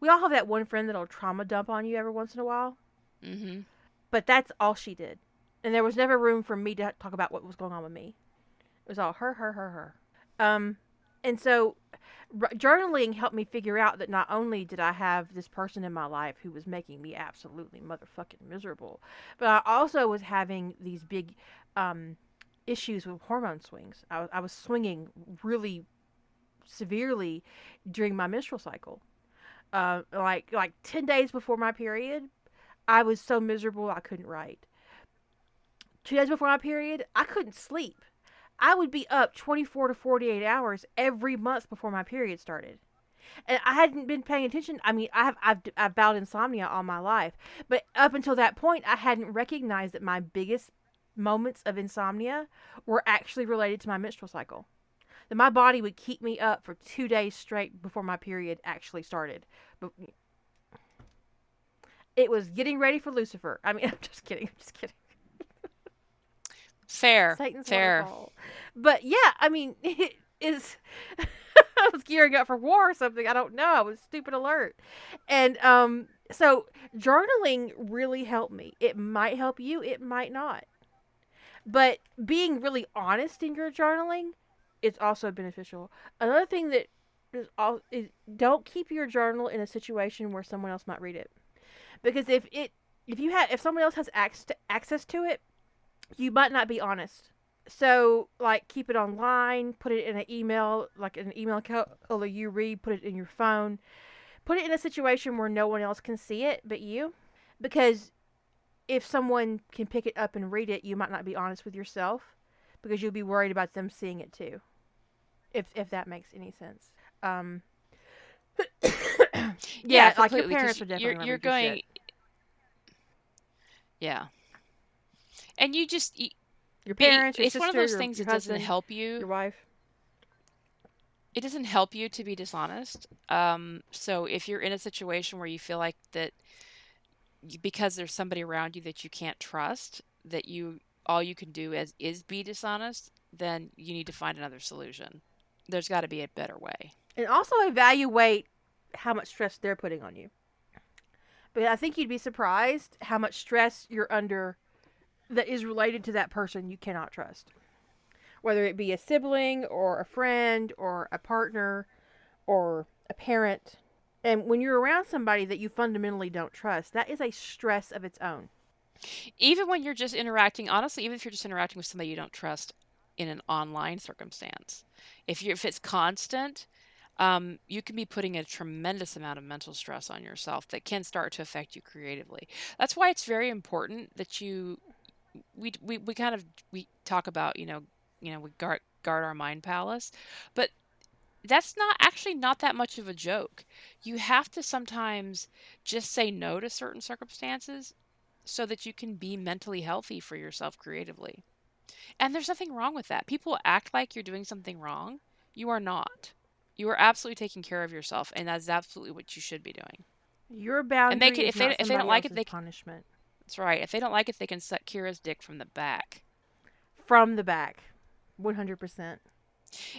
we all have that one friend that'll trauma dump on you every once in a while. Mm-hmm. But that's all she did, and there was never room for me to talk about what was going on with me. It was all her, her, her, her. Um, and so journaling helped me figure out that not only did I have this person in my life who was making me absolutely motherfucking miserable, but I also was having these big um, issues with hormone swings. I, I was swinging really severely during my menstrual cycle. Uh, like like ten days before my period, I was so miserable I couldn't write. Two days before my period, I couldn't sleep. I would be up 24 to 48 hours every month before my period started. And I hadn't been paying attention. I mean, I have I've I've battled insomnia all my life, but up until that point, I hadn't recognized that my biggest moments of insomnia were actually related to my menstrual cycle. That my body would keep me up for two days straight before my period actually started. But it was getting ready for Lucifer. I mean, I'm just kidding. I'm just kidding. Fair. Satan's fair. Waterfall. But yeah, I mean, it is. I was gearing up for war or something. I don't know. I was stupid alert. And um, so journaling really helped me. It might help you, it might not. But being really honest in your journaling is also beneficial. Another thing that is all is don't keep your journal in a situation where someone else might read it. Because if it if you have if someone else has access to, access to it, you might not be honest. So like keep it online, put it in an email, like an email account or you read, put it in your phone. Put it in a situation where no one else can see it but you. Because if someone can pick it up and read it, you might not be honest with yourself because you'll be worried about them seeing it too. If if that makes any sense. Um yeah, Yeah, like your parents are definitely you're you're going, shit. yeah, and you just y- Your it, parents, your it's one of sister, those your, things your that doesn't husband, help you. your wife. It doesn't help you to be dishonest. Um, so if you're in a situation where you feel like that because there's somebody around you that you can't trust, that you all you can do is is be dishonest, then you need to find another solution. There's got to be a better way. And also evaluate how much stress they're putting on you. But I think you'd be surprised how much stress you're under that is related to that person you cannot trust. Whether it be a sibling or a friend or a partner or a parent. And when you're around somebody that you fundamentally don't trust, that is a stress of its own. Even when you're just interacting, honestly, even if you're just interacting with somebody you don't trust in an online circumstance, if you if it's constant, um, you can be putting a tremendous amount of mental stress on yourself that can start to affect you creatively. That's why it's very important that you we we, we kind of we talk about you know you know we guard guard our mind palace, but that's not actually not that much of a joke. You have to sometimes just say no to certain circumstances so that you can be mentally healthy for yourself creatively. And there's nothing wrong with that. People act like you're doing something wrong. You are not. You are absolutely taking care of yourself, and that's absolutely what you should be doing. Your boundary. And they can, if they if they don't like it, they can, punishment. That's right. If they don't like it, they can suck Kira's dick from the back. From the back. 100%.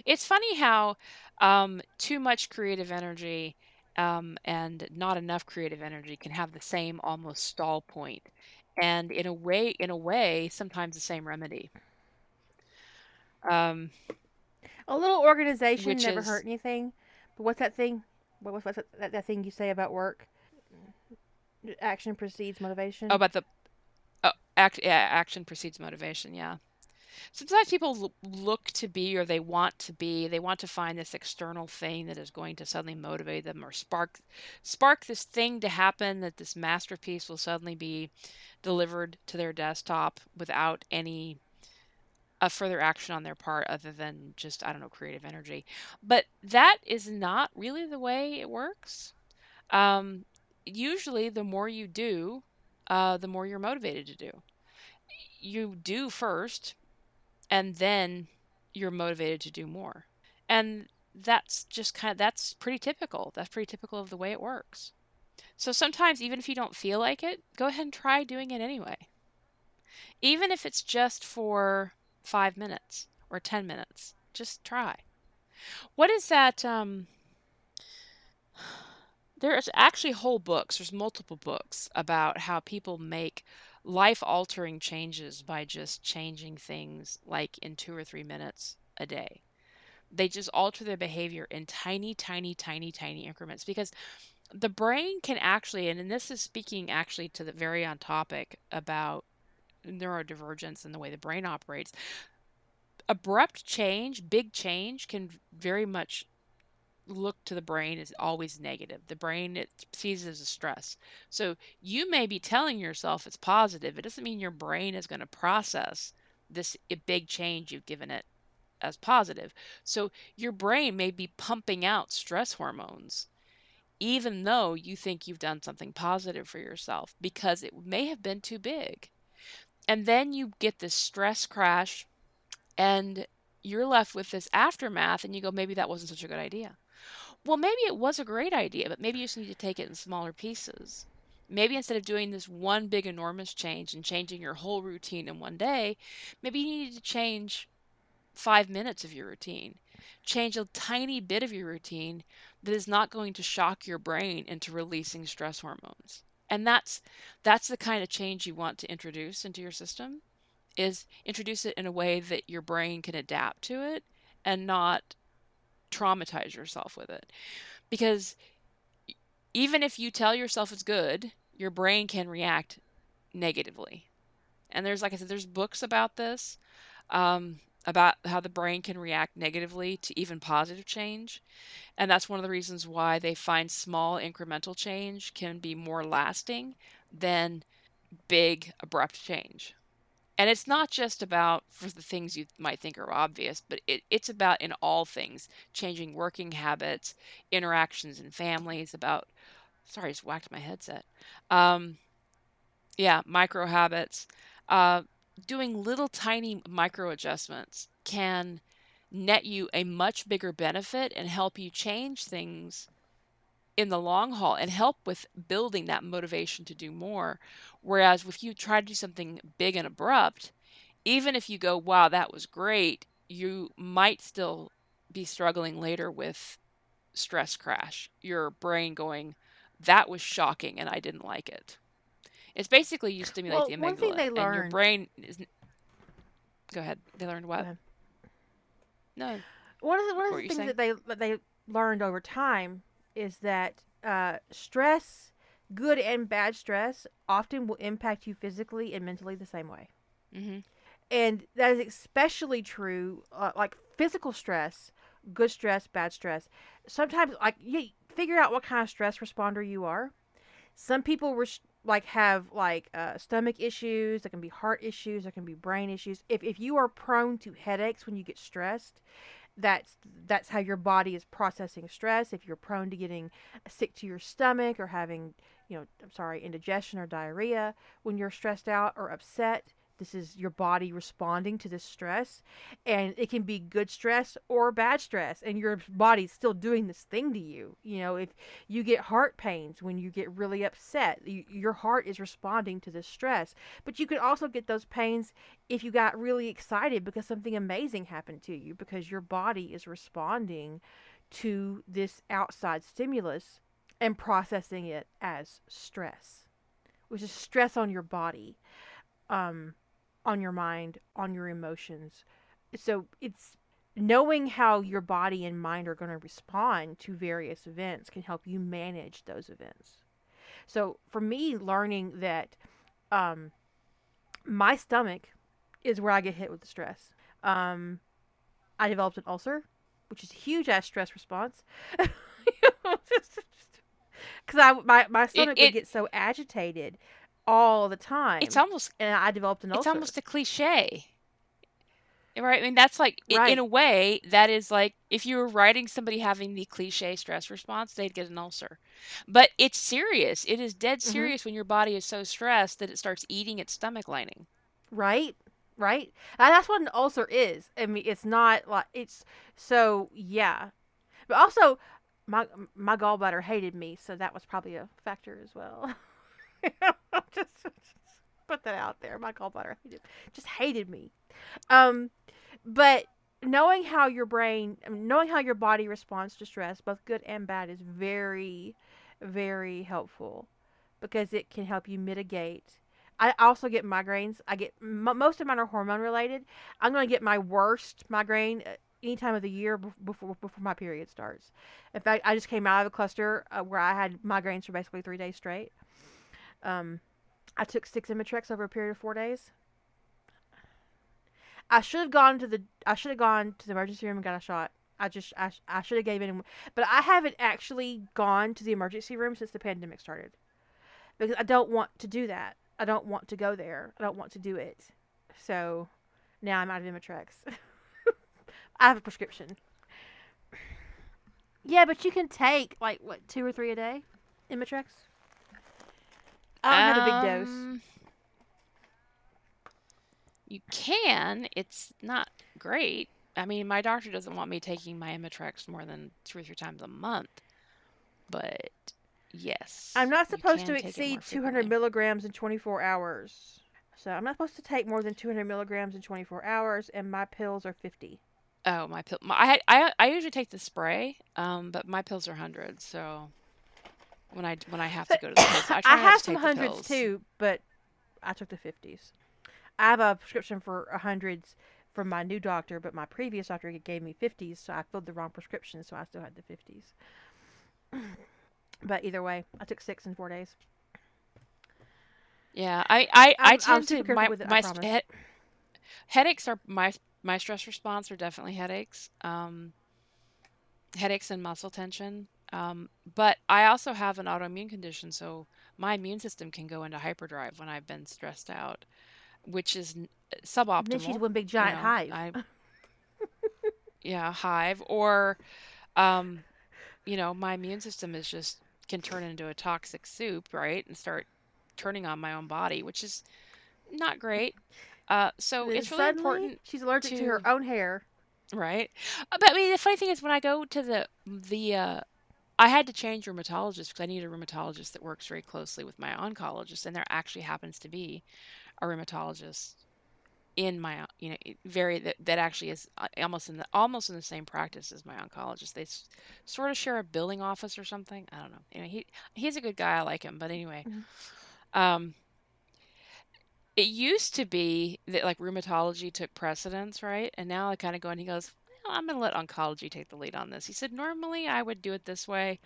It's funny how um, too much creative energy um, and not enough creative energy can have the same almost stall point, and in a way, in a way, sometimes the same remedy. Um, A little organization never is hurt anything. But what's that thing? What, was that, that, that thing you say about work? Action precedes motivation. oh, but the oh, act yeah, action precedes motivation. Yeah. Sometimes people look to be or they want to be, they want to find this external thing that is going to suddenly motivate them or spark spark this thing to happen that this masterpiece will suddenly be delivered to their desktop without any a further action on their part other than just I don't know creative energy. But that is not really the way it works. Um, usually, the more you do, uh, the more you're motivated to do. You do first, and then you're motivated to do more. And that's just kind of that's pretty typical. That's pretty typical of the way it works. So sometimes even if you don't feel like it, go ahead and try doing it anyway. Even if it's just for 5 minutes or 10 minutes. Just try. What is that um there's actually whole books, there's multiple books about how people make life altering changes by just changing things like in 2 or 3 minutes a day they just alter their behavior in tiny, tiny, tiny, tiny increments because the brain can actually, and this is speaking actually to the very on topic about neurodivergence and the way the brain operates. Abrupt change, big change, can very much look to the brain is always negative. The brain it sees it as a stress. So you may be telling yourself it's positive. It doesn't mean your brain is going to process this big change you've given it as positive. So your brain may be pumping out stress hormones, even though you think you've done something positive for yourself, because it may have been too big. And then you get this stress crash, and you're left with this aftermath, and you go, maybe that wasn't such a good idea. Well, maybe it was a great idea, but maybe you just need to take it in smaller pieces. Maybe instead of doing this one big enormous change and changing your whole routine in one day, maybe you need to change five minutes of your routine. Change a tiny bit of your routine that is not going to shock your brain into releasing stress hormones. And that's that's the kind of change you want to introduce into your system is introduce it in a way that your brain can adapt to it and not traumatize yourself with it. Because even if you tell yourself it's good, your brain can react negatively. And there's, like I said, there's books about this, um, about how the brain can react negatively to even positive change. And that's one of the reasons why they find small incremental change can be more lasting than big abrupt change. And it's not just about for the things you might think are obvious, but it, it's about in all things changing working habits, interactions in families, about sorry, I just whacked my headset. Um, yeah, micro habits. Uh, doing little tiny micro adjustments can net you a much bigger benefit and help you change things in the long haul and help with building that motivation to do more. Whereas if you try to do something big and abrupt, even if you go, wow, that was great, you might still be struggling later with stress crash. Your brain going, that was shocking and I didn't like it. It's basically you stimulate well, the amygdala one thing they and your brain is. Go ahead. They learned what? No. One of the, one What of the things saying? that they that they learned over time is that uh, stress, good and bad stress, often will impact you physically and mentally the same way. hmm and that is especially true uh, like physical stress good stress bad stress. Sometimes like you figure out what kind of stress responder you are. Some people res- like have like uh, stomach issues there can be heart issues there can be brain issues. If, if you are prone to headaches when you get stressed that's that's how your body is processing stress. If you're prone to getting sick to your stomach or having you know i'm sorry indigestion or diarrhea when you're stressed out or upset this is your body responding to this stress and it can be good stress or bad stress and your body's still doing this thing to you. You know if you get heart pains when you get really upset you, your heart is responding to this stress. But you could also get those pains if you got really excited because something amazing happened to you because your body is responding to this outside stimulus and processing it as stress which is stress on your body. Um, on your mind, on your emotions. So it's knowing how your body and mind are going to respond to various events can help you manage those events. So for me, learning that um, my stomach is where I get hit with the stress. Um, I developed an ulcer, which is a huge ass stress response. Because I my, my stomach would it- get so agitated all the time It's almost and I developed an ulcer. it's almost a cliche. Right? I mean, that's like Right. in a way that is like if you were writing somebody having the cliche stress response, they'd get an ulcer. But it's serious. It is dead Mhm. serious when your body is so stressed that it starts eating its stomach lining. right, right. And that's what an ulcer is. I mean, it's not like it's so yeah, but also my my gallbladder hated me, so that was probably a factor as well. just, just put that out there. My gallbladder hated, just hated me. Um, but knowing how your brain, knowing how your body responds to stress, both good and bad, is very, very helpful because it can help you mitigate. I also get migraines. I get most of mine are hormone related. I'm going to get my worst migraine uh, any time of the year before before my period starts. In fact, I just came out of a cluster uh, where I had migraines for basically three days straight. Um, I took six Imitrex over a period of four days. I should have gone to the I should have gone to the emergency room and got a shot. I just I, I should have gave in, but I haven't actually gone to the emergency room since the pandemic started because I don't want to do that. I don't want to go there. I don't want to do it. So now I'm out of Imitrex. I have a prescription. Yeah, but you can take like what two or three a day, Imitrex. I have a big dose. Um, You can. It's not great. I mean, my doctor doesn't want me taking my Imitrex more than two or three times a month. But yes. I'm not you supposed to can take it exceed 200 frequently. milligrams in 24 hours. So I'm not supposed to take more than 200 milligrams in 24 hours, and my pills are 50. Oh, my pill. My, I, I I usually take the spray, um, but my pills are hundred. So when I when I have to go to the place, I I have some hundreds too, but I took the 50s. I have a prescription for hundreds from my new doctor, but my previous doctor gave me 50s, so I filled the wrong prescription, so I still had the 50s. but either way, I took six in four days. Yeah, I I, I tend to my with it. My he, headaches are my my stress response are definitely headaches. Um, headaches and muscle tension. Um, but I also have an autoimmune condition, so my immune system can go into hyperdrive when I've been stressed out, which is suboptimal. And then she's one big You giant know, hive. I yeah, hive or um, you know, my immune system is just can turn into a toxic soup, right? And start turning on my own body, which is not great. Uh, so it's really important she's allergic to her own hair. right. Uh, But I mean, the funny thing is when I go to the the uh, I had to change rheumatologist because I need a rheumatologist that works very closely with my oncologist, and there actually happens to be a rheumatologist in my you know very that, that actually is uh, almost in the almost in the same practice as my oncologist. They s- sort of share a billing office or something. I don't know. Anyway, he he's a good guy. I like him. But anyway, Mhm. um, it used to be that like rheumatology took precedence, right? And now I kind of go and he goes, I'm going to let oncology take the lead on this. He said, normally I would do it this way.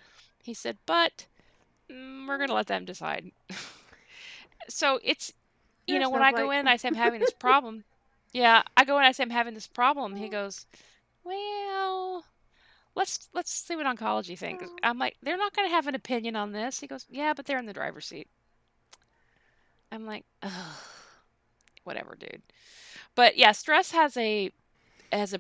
He said, but mm, we're going to let them decide. so it's, you You're know, when I go in and I say I'm having this problem, yeah, I go in and I say I'm having this problem. He goes, well, let's let's see what oncology thinks. I'm like, they're not going to have an opinion on this. He goes, yeah, but they're in the driver's seat. I'm like, ugh, whatever, dude. But yeah, stress has a has a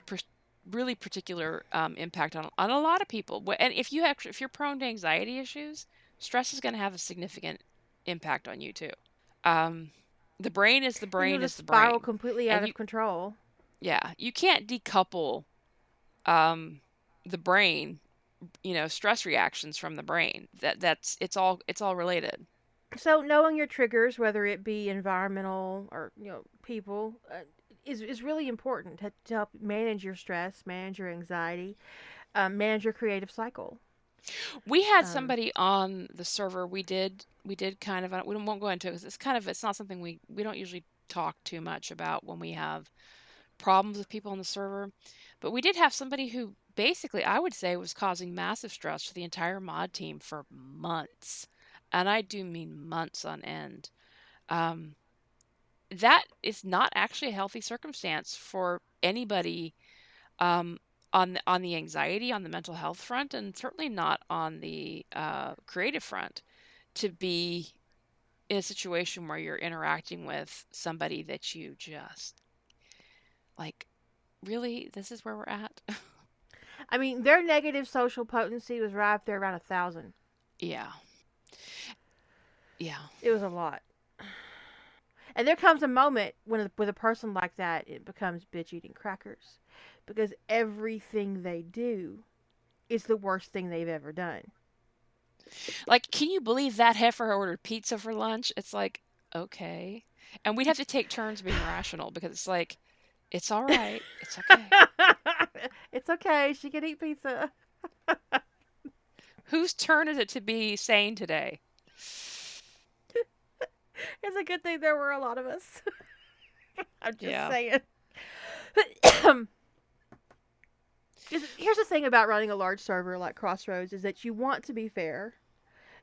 really particular um, impact on on a lot of people. And if you have if you're prone to anxiety issues, stress is going to have a significant impact on you too. Um, the brain is the brain is the spiral brain, completely out of control. yeah you can't decouple um, the brain, you know, stress reactions from the brain. That that's it's all it's all related. So knowing your triggers, whether it be environmental or you know people, uh, is is really important to, to help manage your stress, manage your anxiety, um, manage your creative cycle. We had Um, somebody on the server. We did we did kind of we won't go into it because it's kind of it's not something we we don't usually talk too much about when we have problems with people on the server. But we did have somebody who basically I would say was causing massive stress for the entire mod team for months. And I do mean months on end. Um, that is not actually a healthy circumstance for anybody um, on the, on the anxiety, on the mental health front, and certainly not on the uh, creative front to be in a situation where you're interacting with somebody that you just like, really, this is where we're at? I mean, their negative social potency was right up there around a thousand. yeah. Yeah. It was a lot. And there comes a moment when with a person like that, it becomes bitch eating crackers, because everything they do is the worst thing they've ever done. Like, can you believe that heifer ordered pizza for lunch? It's like, okay. And we'd have to take turns being rational because it's like, it's all right. It's okay. it's okay. She can eat pizza. Whose turn is it to be sane today? It's a good thing there were a lot of us. I'm just Yeah. saying. Here's the thing about running a large server like Crossroads is that you want to be fair,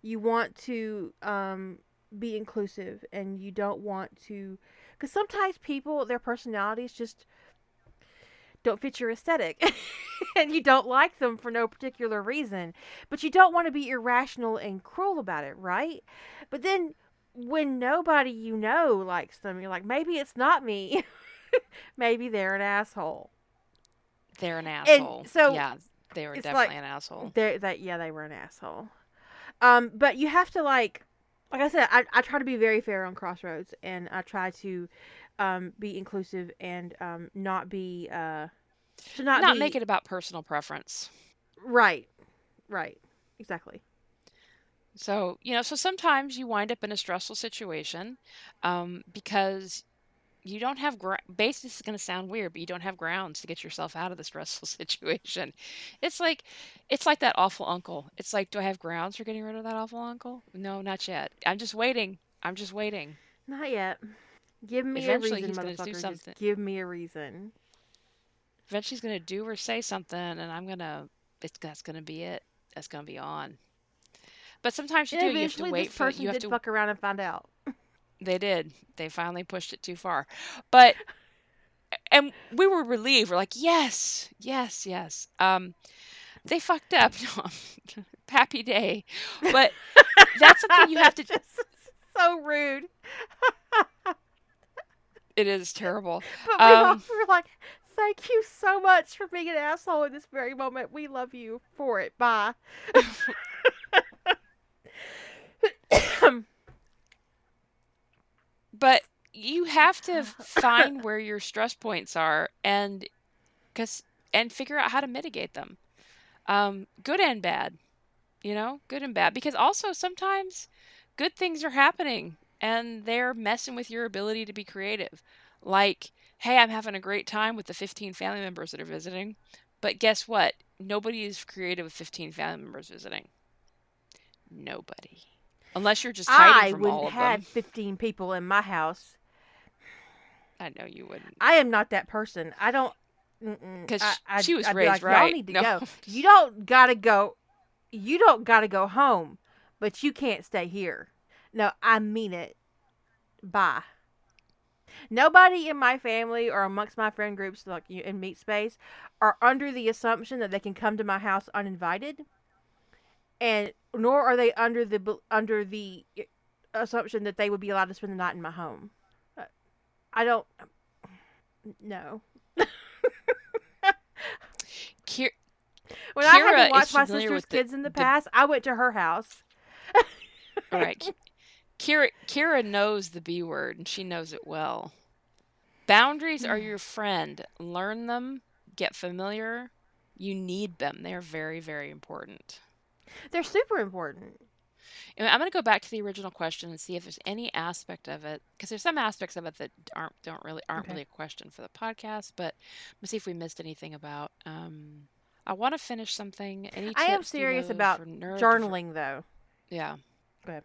you want to um, be inclusive, and you don't want to, because sometimes people their personalities just don't fit your aesthetic, and you don't like them for no particular reason, but you don't want to be irrational and cruel about it, right? But then when nobody you know likes them, you're like, maybe it's not me. maybe they're an asshole. They're an asshole. so yeah, they were definitely like- an asshole. They that yeah, they were an asshole. Um, but you have to like, like I said, I, I try to be very fair on Crossroads, and I try to um, be inclusive and um, not be uh, not, Not be, make it about personal preference. right, right, exactly. So, you know, so sometimes you wind up in a stressful situation um, because you don't have base this is going to sound weird but you don't have grounds to get yourself out of the stressful situation it's like it's like that awful uncle it's like do i have grounds for getting rid of that awful uncle no not yet i'm just waiting i'm just waiting Not yet. Give me Eventually a he's reason, gonna do motherfucker. something. Just give me a reason. eventually he's gonna do or say something, and I'm gonna. It's that's gonna be it. That's gonna be on. But sometimes you And do. You have to wait this for. person You have did to. fuck around and find out. They did. They finally pushed it too far. But and we were relieved. We're like, yes, yes, yes. Um, they fucked up. No, happy day. But that's something you have to. Just so rude. It is terrible. But we Um, were like, thank you so much for being an asshole in this very moment. We love you for it. Bye. but you have to find where your stress points are and cause, and figure out how to mitigate them. Um, good and bad. You know, good and bad. Because also sometimes good things are happening and they're messing with your ability to be creative. Like, hey, I'm having a great time with the 15 family members that are visiting. But guess what? Nobody is creative with 15 family members visiting. Nobody. Unless you're just hiding I from wouldn't all of have them. 15 people in my house. I know you wouldn't. I am not that person. I don't. mm-mm. 'Cause I- sh- I'd- she was I'd raised like, Y'all right. need to No. go. You don't gotta go. You don't gotta go home, but you can't stay here. No, I mean it. Bye. Nobody in my family or amongst my friend groups, like you in Meat Space, are under the assumption that they can come to my house uninvited, and nor are they under the under the assumption that they would be allowed to spend the night in my home. Uh, I don't. No. Kier- When I had Kira to watch my sister's with the- kids in the the- past, I went to her house. All right. Kira Kira knows the B word and she knows it well. Boundaries are your friend. Learn them, get familiar. You need them. They are very, very important. They're super important. And I'm going to go back to the original question and see if there's any aspect of it because there's some aspects of it that aren't don't really aren't Okay. really a question for the podcast. But let's see if we missed anything about. Um, I want to finish something. Any I am tips do you serious about Journaling, though. Yeah. Go ahead.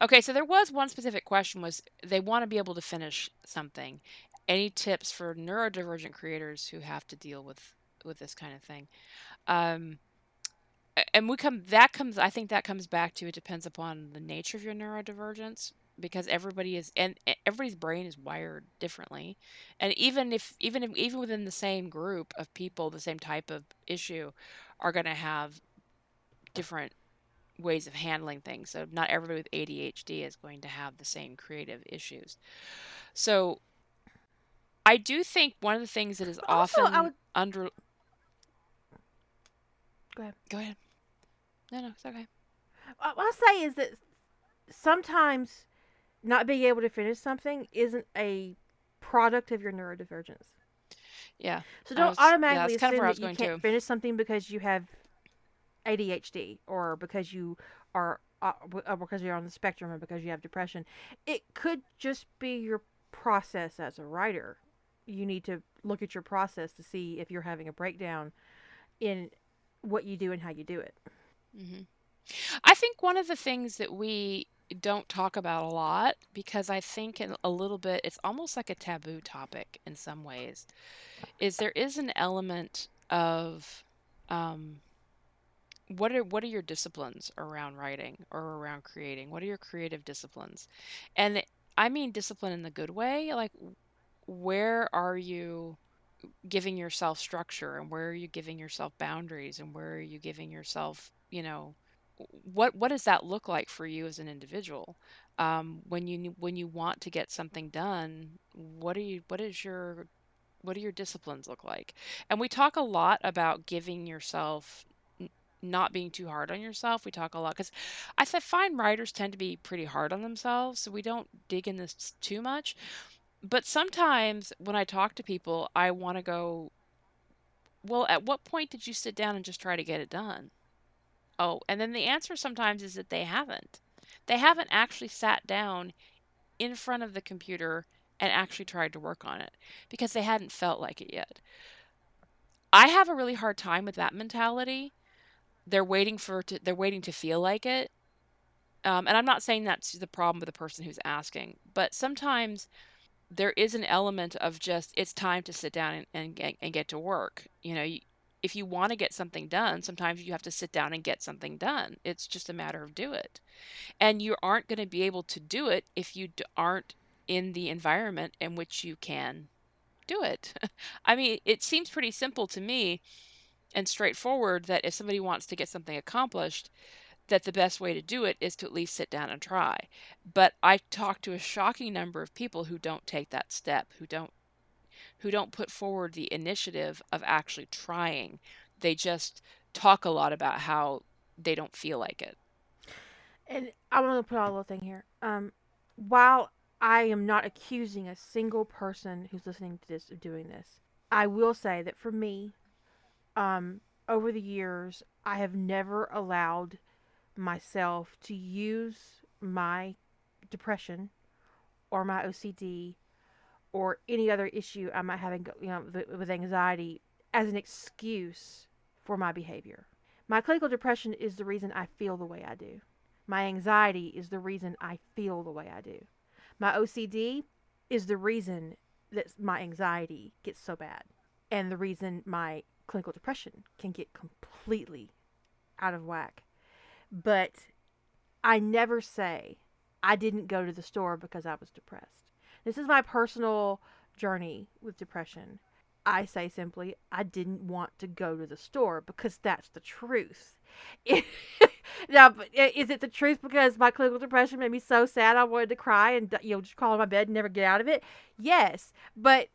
Okay, so there was one specific question was they want to be able to finish something. Any tips for neurodivergent creators who have to deal with with this kind of thing? Um, and we come that comes I think that comes back to it depends upon the nature of your neurodivergence because everybody is and everybody's brain is wired differently. And even if even if, even within the same group of people, the same type of issue are going to have different ways of handling things. So not everybody with ADHD is going to have the same creative issues. So I do think one of the things that is also, often would- under Go ahead. Go ahead. No, no, it's okay. What I'll say is that sometimes not being able to finish something isn't a product of your neurodivergence. Yeah. So don't was- yeah, automatically of assume that you can't to. finish something because you have ADHD or because you are uh, uh, because you're on the spectrum or because you have depression. It could just be your process as a writer. You need to look at your process to see if you're having a breakdown in what you do and how you do it. Hmm I think one of the things that we don't talk about a lot because I think in a little bit it's almost like a taboo topic in some ways is there is an element of um, what are what are your disciplines around writing or around creating? What are your creative disciplines? And I mean discipline in the good way, like where are you giving yourself structure and where are you giving yourself boundaries and where are you giving yourself, you know, what what does that look like for you as an individual? Um, when you when you want to get something done, what are you what is your what do your disciplines look like? And we talk a lot about giving yourself not being too hard on yourself. We talk a lot because I find writers tend to be pretty hard on themselves, so we don't dig in this too much. But sometimes when I talk to people, I want to go, well, at what point did you sit down and just try to get it done? Oh, and then the answer sometimes is that they haven't. They haven't actually sat down in front of the computer and actually tried to work on it because they hadn't felt like it yet. I have a really hard time with that mentality. They're waiting for to, they're waiting to feel like it. Um, and I'm not saying that's the problem with the person who's asking, but sometimes there is an element of just it's time to sit down and, and, get, and get to work. You know, you, if you want to get something done, sometimes you have to sit down and get something done. It's just a matter of do it. And you aren't going to be able to do it if you aren't in the environment in which you can do it. I mean, it seems pretty simple to me and straightforward that if somebody wants to get something accomplished, that the best way to do it is to at least sit down and try. But I talk to a shocking number of people who don't take that step, who don't who don't put forward the initiative of actually trying. They just talk a lot about how they don't feel like it. And I want to put out a little thing here. Um, while I am not accusing a single person who's listening to this of doing this, I will say that for me, um, over the years, I have never allowed myself to use my depression or my OCD or any other issue I might have you know, with anxiety as an excuse for my behavior. My clinical depression is the reason I feel the way I do. My anxiety is the reason I feel the way I do. My OCD is the reason that my anxiety gets so bad and the reason my clinical depression can get completely out of whack. But I never say I didn't go to the store because I was depressed. This is my personal journey with depression. I say simply, I didn't want to go to the store because that's the truth. now, eh, is it the truth because my clinical depression made me so sad I wanted to cry and you know just crawl in my bed and never get out of it? Yes, but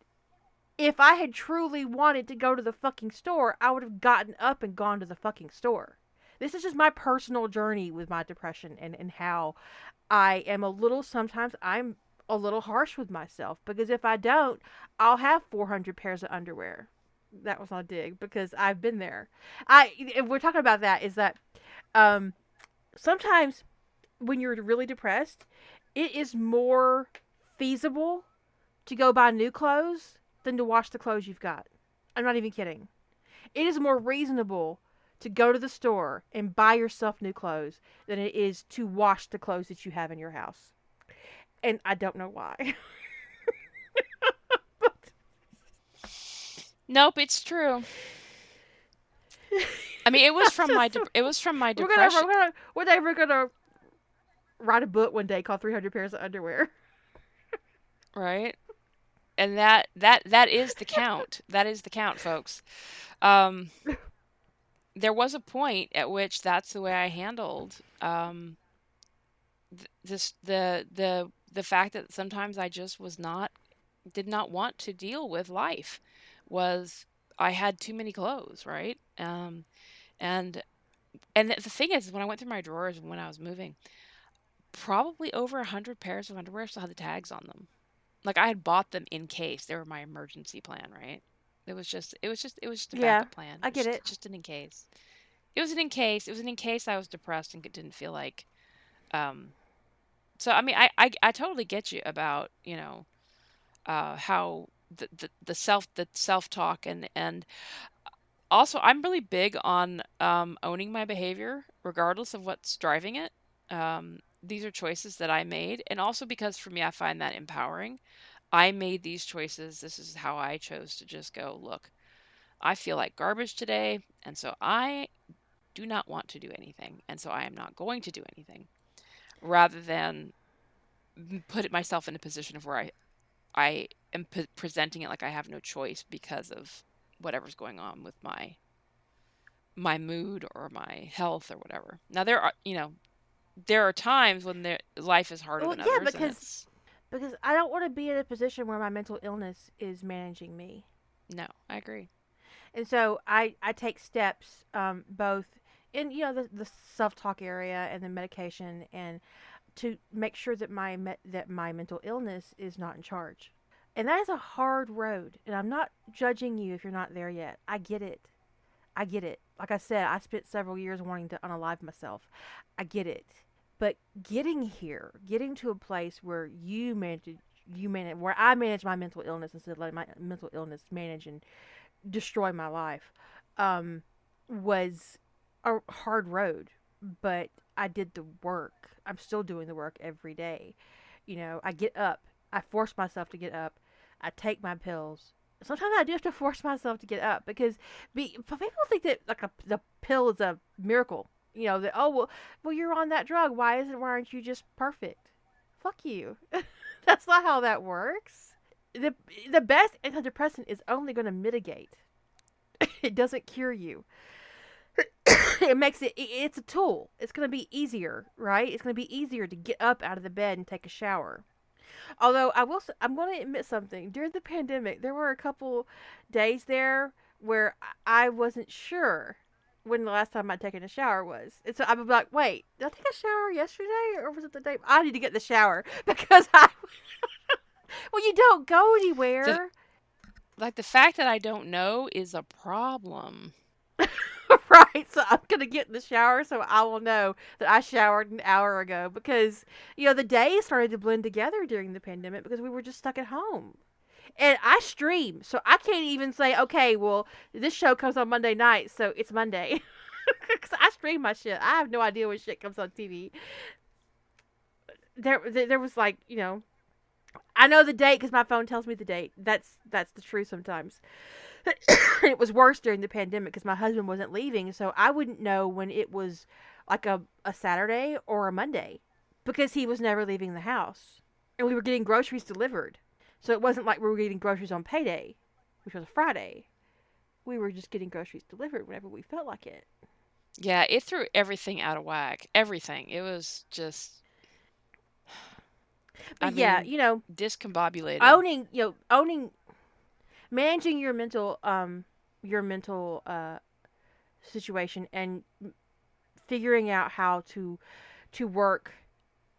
if I had truly wanted to go to the fucking store, I would have gotten up and gone to the fucking store. This is just my personal journey with my depression and, and how I am a little sometimes I'm a little harsh with myself because if I don't, I'll have 400 pairs of underwear. That was not dig because I've been there. I if we're talking about that is that um sometimes when you're really depressed, it is more feasible to go buy new clothes than to wash the clothes you've got. I'm not even kidding. It is more reasonable to go to the store and buy yourself new clothes than it is to wash the clothes that you have in your house and I don't know why. but... Nope, it's true. I mean, it was from my de- it was from my depression. We're gonna, we're gonna we're gonna write a book one day called 300 pairs of underwear. right, and that that that is the count. that is the count, folks. Um, there was a point at which that's the way I handled um, th- this the the the fact that sometimes I just was not did not want to deal with life was I had too many clothes, right? Um, and and the thing is, when I went through my drawers when I was moving, probably over a hundred pairs of underwear still had the tags on them. Like I had bought them in case they were my emergency plan, right? It was just, it was just, it was just a yeah, backup plan. I get just, it. Just an in case. It was an in case. It was an in case I was depressed and didn't feel like um, so I mean, I, I I totally get you about you know uh, how the, the the self the self talk and and also I'm really big on um, owning my behavior regardless of what's driving it. Um, these are choices that I made, and also because for me I find that empowering. I made these choices. This is how I chose to just go. Look, I feel like garbage today, and so I do not want to do anything, and so I am not going to do anything rather than put myself in a position of where I I am p- presenting it like I have no choice because of whatever's going on with my my mood or my health or whatever. Now there are, you know, there are times when there, life is harder well, than yeah, others. because because I don't want to be in a position where my mental illness is managing me. No, I agree. And so I I take steps um, both in you know the, the self talk area and the medication and to make sure that my me- that my mental illness is not in charge. And that is a hard road. And I'm not judging you if you're not there yet. I get it. I get it. Like I said, I spent several years wanting to unalive myself. I get it. But getting here, getting to a place where you manage you manage where I manage my mental illness instead of letting my mental illness manage and destroy my life, um, was a hard road, but I did the work. I'm still doing the work every day. You know, I get up. I force myself to get up. I take my pills. Sometimes I do have to force myself to get up because be, people think that like a, the pill is a miracle. You know that oh well well you're on that drug. Why isn't why aren't you just perfect? Fuck you. That's not how that works. the The best antidepressant is only going to mitigate. it doesn't cure you. it makes it it's a tool. It's going to be easier, right? It's going to be easier to get up out of the bed and take a shower. Although I will, I'm going to admit something. During the pandemic, there were a couple days there where I wasn't sure when the last time I'd taken a shower was. And so I would be like, wait, did I take a shower yesterday or was it the day? I need to get the shower because I. well, you don't go anywhere. The, like the fact that I don't know is a problem. right. So I'm going to get in the shower so I will know that I showered an hour ago because, you know, the days started to blend together during the pandemic because we were just stuck at home. And I stream, so I can't even say, okay, well, this show comes on Monday night, so it's Monday. Because I stream my shit. I have no idea when shit comes on TV. There, there was like, you know, I know the date because my phone tells me the date. That's that's the truth sometimes. it was worse during the pandemic because my husband wasn't leaving, so I wouldn't know when it was like a, a Saturday or a Monday because he was never leaving the house. And we were getting groceries delivered. So it wasn't like we were getting groceries on payday, which was a Friday. We were just getting groceries delivered whenever we felt like it. Yeah, it threw everything out of whack. Everything. It was just But I yeah, mean, you know, discombobulated. Owning, you know, owning managing your mental um your mental uh situation and figuring out how to to work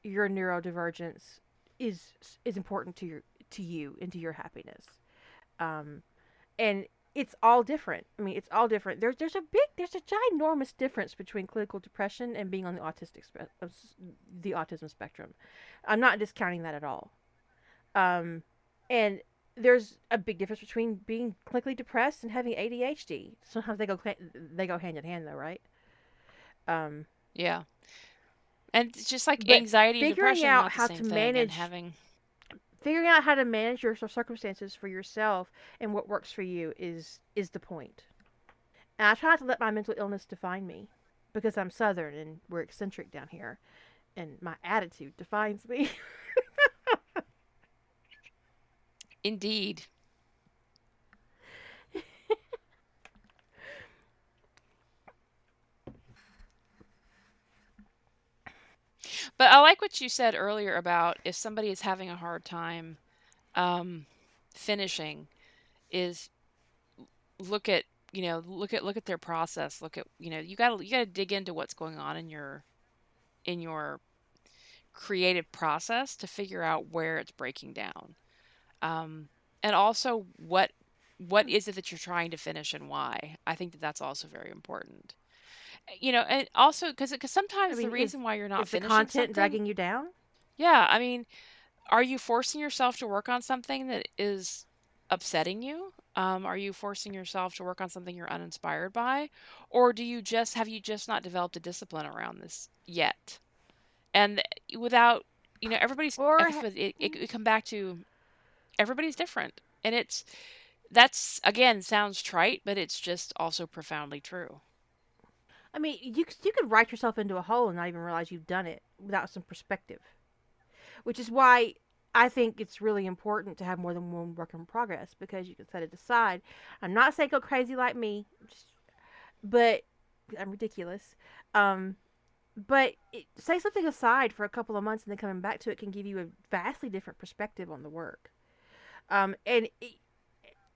your neurodivergence is is important to your to you and to your happiness. Um and it's all different. I mean it's all different. There's there's a big there's a ginormous difference between clinical depression and being on the autistic spe- the autism spectrum. I'm not discounting that at all. Um and there's a big difference between being clinically depressed and having ADHD. Sometimes they go they go hand in hand, though, right? Um, yeah, and it's just like anxiety and depression, out how to manage having figuring out how to manage your circumstances for yourself and what works for you is is the point. And I try not to let my mental illness define me because I'm Southern and we're eccentric down here, and my attitude defines me. Indeed. but I like what you said earlier about if somebody is having a hard time um, finishing, is look at you know look at look at their process. Look at you know you got to you got to dig into what's going on in your in your creative process to figure out where it's breaking down um, and also what what is it that you're trying to finish and why? I think that that's also very important. You know and also because because sometimes I mean, the reason is, why you're not is the content dragging you down? Yeah i mean are you forcing yourself to work on something that is upsetting you? Um, are you forcing yourself to work on something you're uninspired by? Or do you just have you just not developed a discipline around this yet? And without you know everybody's or it, it, it come back to everybody's different. And it's that's again sounds trite, but it's just also profoundly true. I mean, you you could write yourself into a hole and not even realize you've done it without some perspective. Which is why I think it's really important to have more than one work in progress because you can set it aside. I'm not saying go crazy like me, just, but I'm ridiculous. Um, but it, say something aside for a couple of months and then coming back to it can give you a vastly different perspective on the work. Um, and it,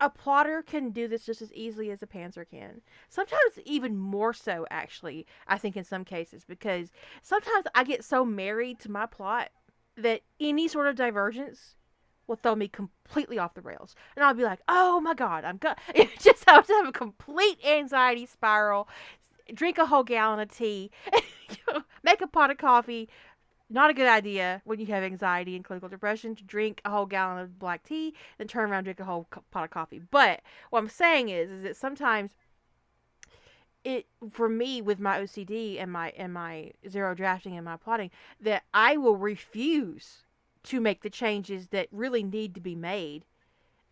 a plotter can do this just as easily as a pantser can. Sometimes even more so, actually, I think in some cases, because sometimes I get so married to my plot that any sort of divergence will throw me completely off the rails. And I'll be like, oh my God, I'm. It just have to have a complete anxiety spiral, drink a whole gallon of tea, make a pot of coffee, not a good idea when you have anxiety and clinical depression to drink a whole gallon of black tea, then turn around and drink a whole pot of coffee. But what I'm saying is, is that sometimes it for me with my OCD and my and my zero drafting and my plotting that I will refuse to make the changes that really need to be made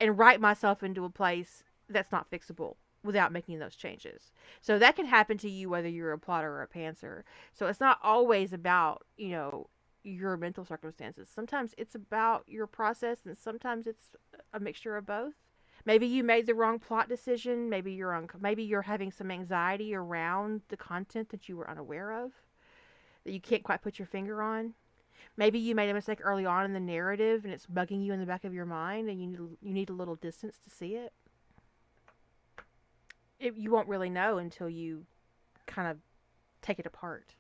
and write myself into a place that's not fixable without making those changes. So that can happen to you whether you're a plotter or a pantser. So it's not always about, you know, your mental circumstances. Sometimes it's about your process and sometimes it's a mixture of both. Maybe you made the wrong plot decision, maybe you're on maybe you're having some anxiety around the content that you were unaware of that you can't quite put your finger on. Maybe you made a mistake early on in the narrative and it's bugging you in the back of your mind and you need, you need a little distance to see it it, you won't really know until you kind of take it apart.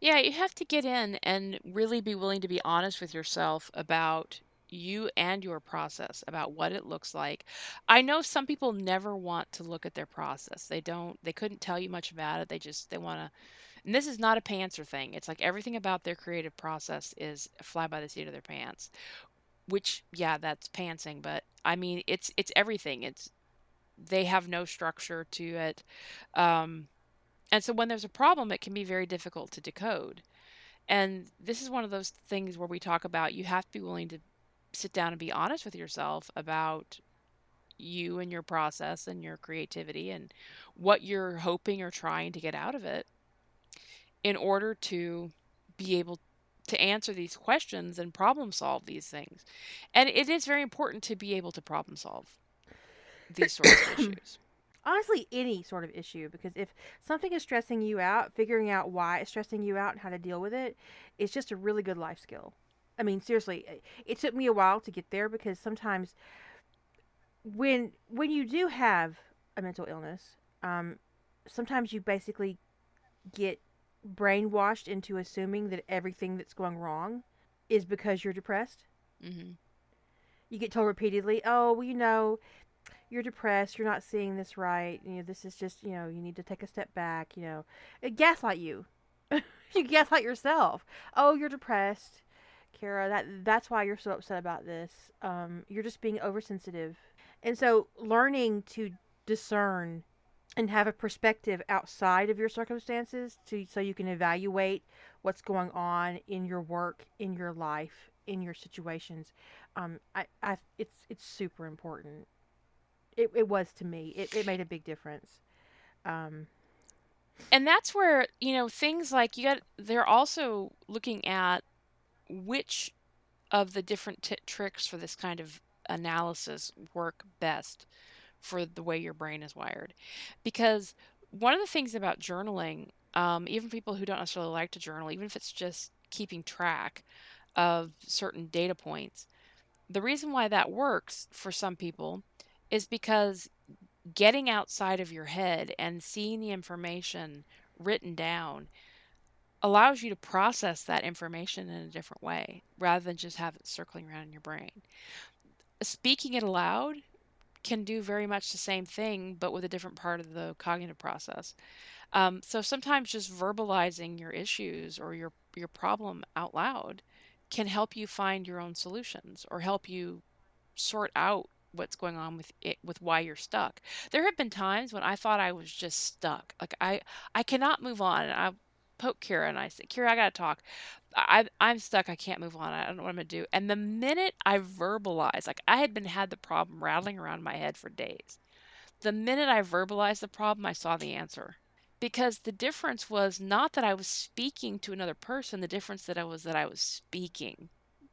Yeah, you have to get in and really be willing to be honest with yourself about you and your process, about what it looks like. I know some people never want to look at their process. They don't, they couldn't tell you much about it. They just, they want to, and this is not a pantser thing. It's like everything about their creative process is fly by the seat of their pants, which, yeah, that's pantsing, but I mean, it's, it's everything. It's, they have no structure to it. Um, and so when there's a problem, it can be very difficult to decode. And this is one of those things where we talk about you have to be willing to sit down and be honest with yourself about you and your process and your creativity and what you're hoping or trying to get out of it in order to be able to answer these questions and problem solve these things. And it is very important to be able to problem solve these sorts of issues? Honestly, any sort of issue, because if something is stressing you out, figuring out why it's stressing you out and how to deal with it is just a really good life skill. I mean, seriously, it took me a while to get there because sometimes when when you do have a mental illness, um, sometimes you basically get brainwashed into assuming that everything that's going wrong is because you're depressed. Mm-hmm. You get told repeatedly, "Oh, well, you know, you're depressed, you're not seeing this right, you know, this is just, you know, you need to take a step back, you know. It gaslight you. you gaslight yourself. Oh, you're depressed. Kara, that that's why you're so upset about this. Um, you're just being oversensitive. And so learning to discern and have a perspective outside of your circumstances to so you can evaluate what's going on in your work, in your life, in your situations. Um, I, I, it's it's super important it, it was to me. It, it made a big difference. Um, and that's where you know things like you got. They're also looking at which of the different t- tricks for this kind of analysis work best for the way your brain is wired, because one of the things about journaling, um, even people who don't necessarily like to journal, even if it's just keeping track of certain data points, the reason why that works for some people is because getting outside of your head and seeing the information written down allows you to process that information in a different way rather than just have it circling around in your brain. Speaking it aloud can do very much the same thing, but with a different part of the cognitive process. Um, so sometimes just verbalizing your issues or your your problem out loud can help you find your own solutions or help you sort out what's going on with it with why you're stuck. There have been times when I thought I was just stuck. Like I I cannot move on. And I poke Kira and I say, Kira, I gotta talk. I I'm stuck. I can't move on. I don't know what I'm gonna do. And the minute I verbalized, like I had been had the problem rattling around my head for days. The minute I verbalized the problem, I saw the answer. Because the difference was not that I was speaking to another person, the difference that I was that I was speaking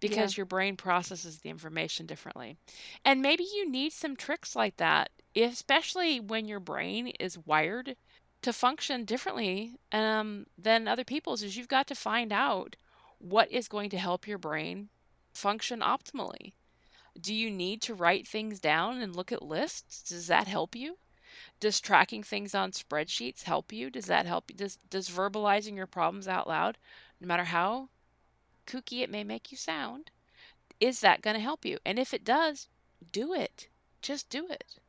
because yeah. your brain processes the information differently. And maybe you need some tricks like that, especially when your brain is wired to function differently um, than other people's. Is you've got to find out what is going to help your brain function optimally. Do you need to write things down and look at lists? Does that help you? Does tracking things on spreadsheets help you? Does that help you? Does does verbalizing your problems out loud, no matter how kooky it may make you sound, is that going to help you? And if it does, do it. Just do it.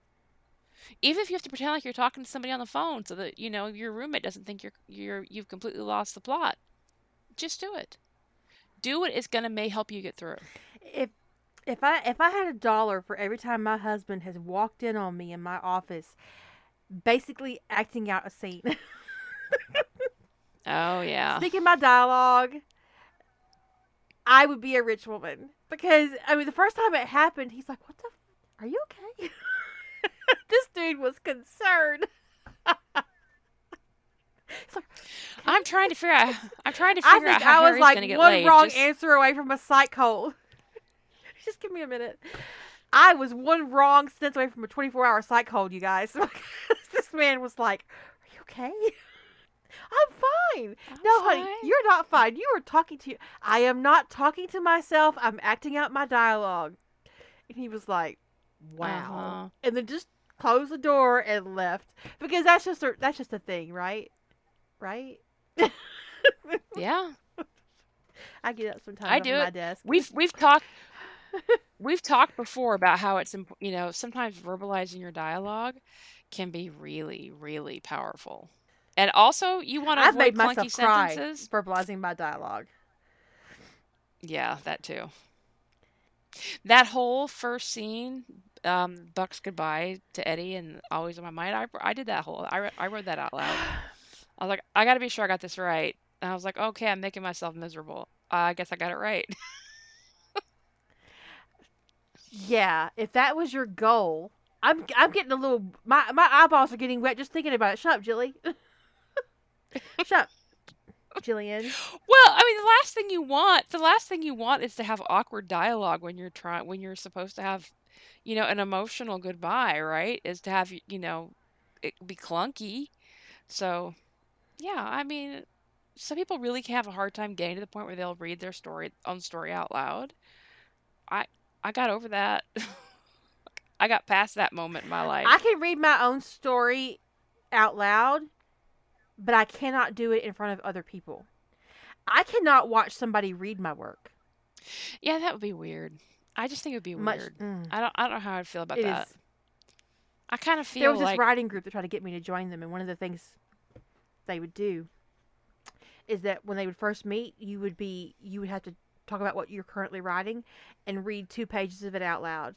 Even if you have to pretend like you're talking to somebody on the phone so that you know your roommate doesn't think you're you're you've completely lost the plot. Just do it. Do what is going to may help you get through. If if I if I had a dollar for every time my husband has walked in on me in my office basically acting out a scene. oh yeah. Speaking my dialogue, I would be a rich woman. because I mean, the first time it happened, he's like, "What the? F- are you okay?" this dude was concerned. like, I'm trying to figure out. I'm trying to I figure think out how I was like one laid. wrong Just- answer away from a psych hole. Just give me a minute. I was one wrong sentence away from a 24-hour psych hold, you guys. this man was like, "Are you okay?" I'm fine. I'm no, honey, you're not fine. You are talking to. I am not talking to myself. I'm acting out my dialogue. And he was like, "Wow," Uh-huh. and then just closed the door and left because that's just a, that's just a thing, right? Right? Yeah, I get up sometimes. I do my desk. we've we've talked we've talked before about how it's you know sometimes verbalizing your dialogue can be really really powerful, and also you want to I've avoid made myself cry sentences. verbalizing my dialogue. Yeah, that too. That whole first scene, um, Buck's goodbye to Eddie and always in my mind. I, I did that whole. I, I wrote that out loud. I was like, I got to be sure I got this right. And I was like, okay, I'm making myself miserable. I guess I got it right. Yeah, if that was your goal, I'm I'm getting a little my my eyeballs are getting wet just thinking about it. Shut up, Jilly. Shut up, Jillian. Well, I mean, the last thing you want, the last thing you want is to have awkward dialogue when you're trying, when you're supposed to have, you know, an emotional goodbye, right? Is to have, you know, it be clunky. So, yeah, I mean, some people really can have a hard time getting to the point where they'll read their story own story out loud. I I got over that. I got past that moment in my life. I can read my own story out loud, but I cannot do it in front of other people. I cannot watch somebody read my work. yeah, that would be weird. I just think it would be Much. weird. mm, I don't I don't know how I'd feel about that. is. I kind of feel There was this writing group that tried to get me to join them, and one of the things they would do is that when they would first meet, you would be you would have to talk about what you're currently writing and read two pages of it out loud.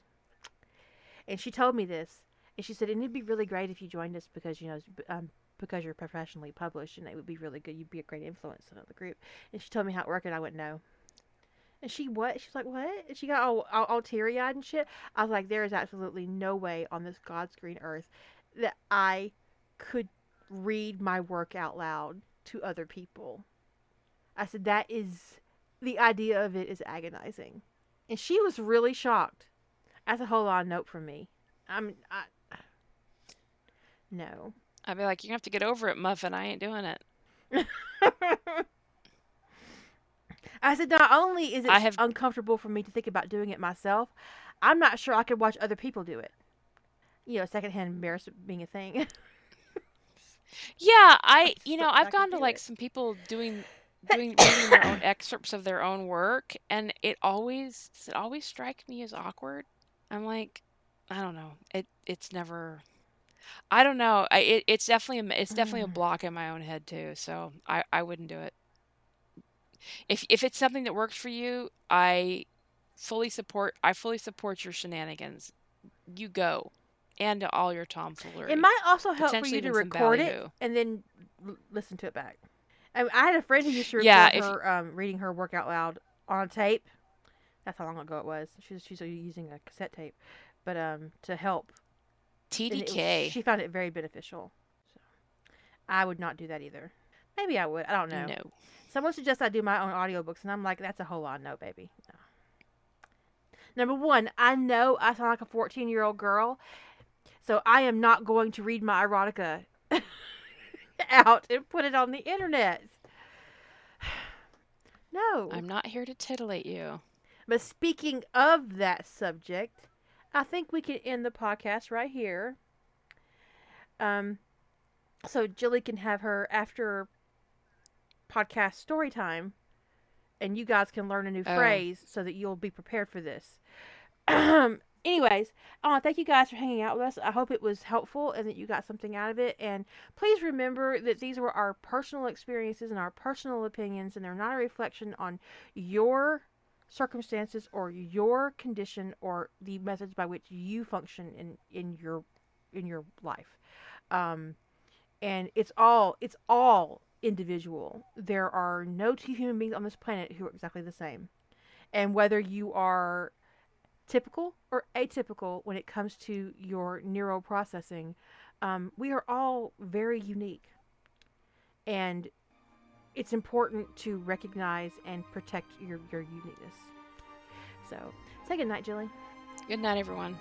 And she told me this, and she said, "And it'd be really great if you joined us because you know, um, because you're professionally published, and it would be really good. You'd be a great influence on the group." And she told me how it worked, and I went, "No." And she what? She's like, "What?" And she got all all, all teary eyed and shit. I was like, "There is absolutely no way on this God's green earth that I could read my work out loud to other people." I said, "That is the idea of it is agonizing," and she was really shocked. That's a whole lot of note from me. I'm I. No. I'd be like, you have to get over it, Muffin. I ain't doing it. I said, not only is it have- uncomfortable for me to think about doing it myself, I'm not sure I could watch other people do it. You know, secondhand embarrassment being a thing. Yeah, I, you know, I've gone to like it. some people doing doing reading their own excerpts of their own work, and it always does it always strike me as awkward. I'm like, I don't know. It it's never. I don't know. I it, it's definitely a, it's definitely a Mm. block in my own head too. So I I wouldn't do it. If if it's something that works for you, I fully support. I fully support your shenanigans. You go, and all your tomfoolery. It might also help for Potentially you to even some record it ballyhoo. and then l- listen to it back. I, I had a friend who used to record Yeah, if- her um, reading her work out loud on tape. That's how long ago it was. She's she's using a cassette tape, but um to help. And it was- TDK. she found it very beneficial. So I would not do that either. Maybe I would. I don't know. No. Someone suggests I do my own audiobooks, and I'm like, that's a whole lot no, baby. No. Number one, I know I sound like a 14 year old girl, so I am not going to read my erotica out and put it on the internet. No. I'm not here to titillate you. But speaking of that subject, I think we can end the podcast right here. Um, so Jilly can have her after podcast story time, and you guys can learn a new Oh. phrase so that you'll be prepared for this. Anyways, I want to thank you guys for hanging out with us. I hope it was helpful and that you got something out of it. And please remember that these were our personal experiences and our personal opinions, and they're not a reflection on your circumstances or your condition or the methods by which you function in in your in your life. Um and it's all it's all individual. There are no two human beings on this planet who are exactly the same. And whether you are typical or atypical when it comes to your neural processing, um, we are all very unique. And it's important to recognize and protect your, your uniqueness. So, say good night, Jilly. Good night, everyone.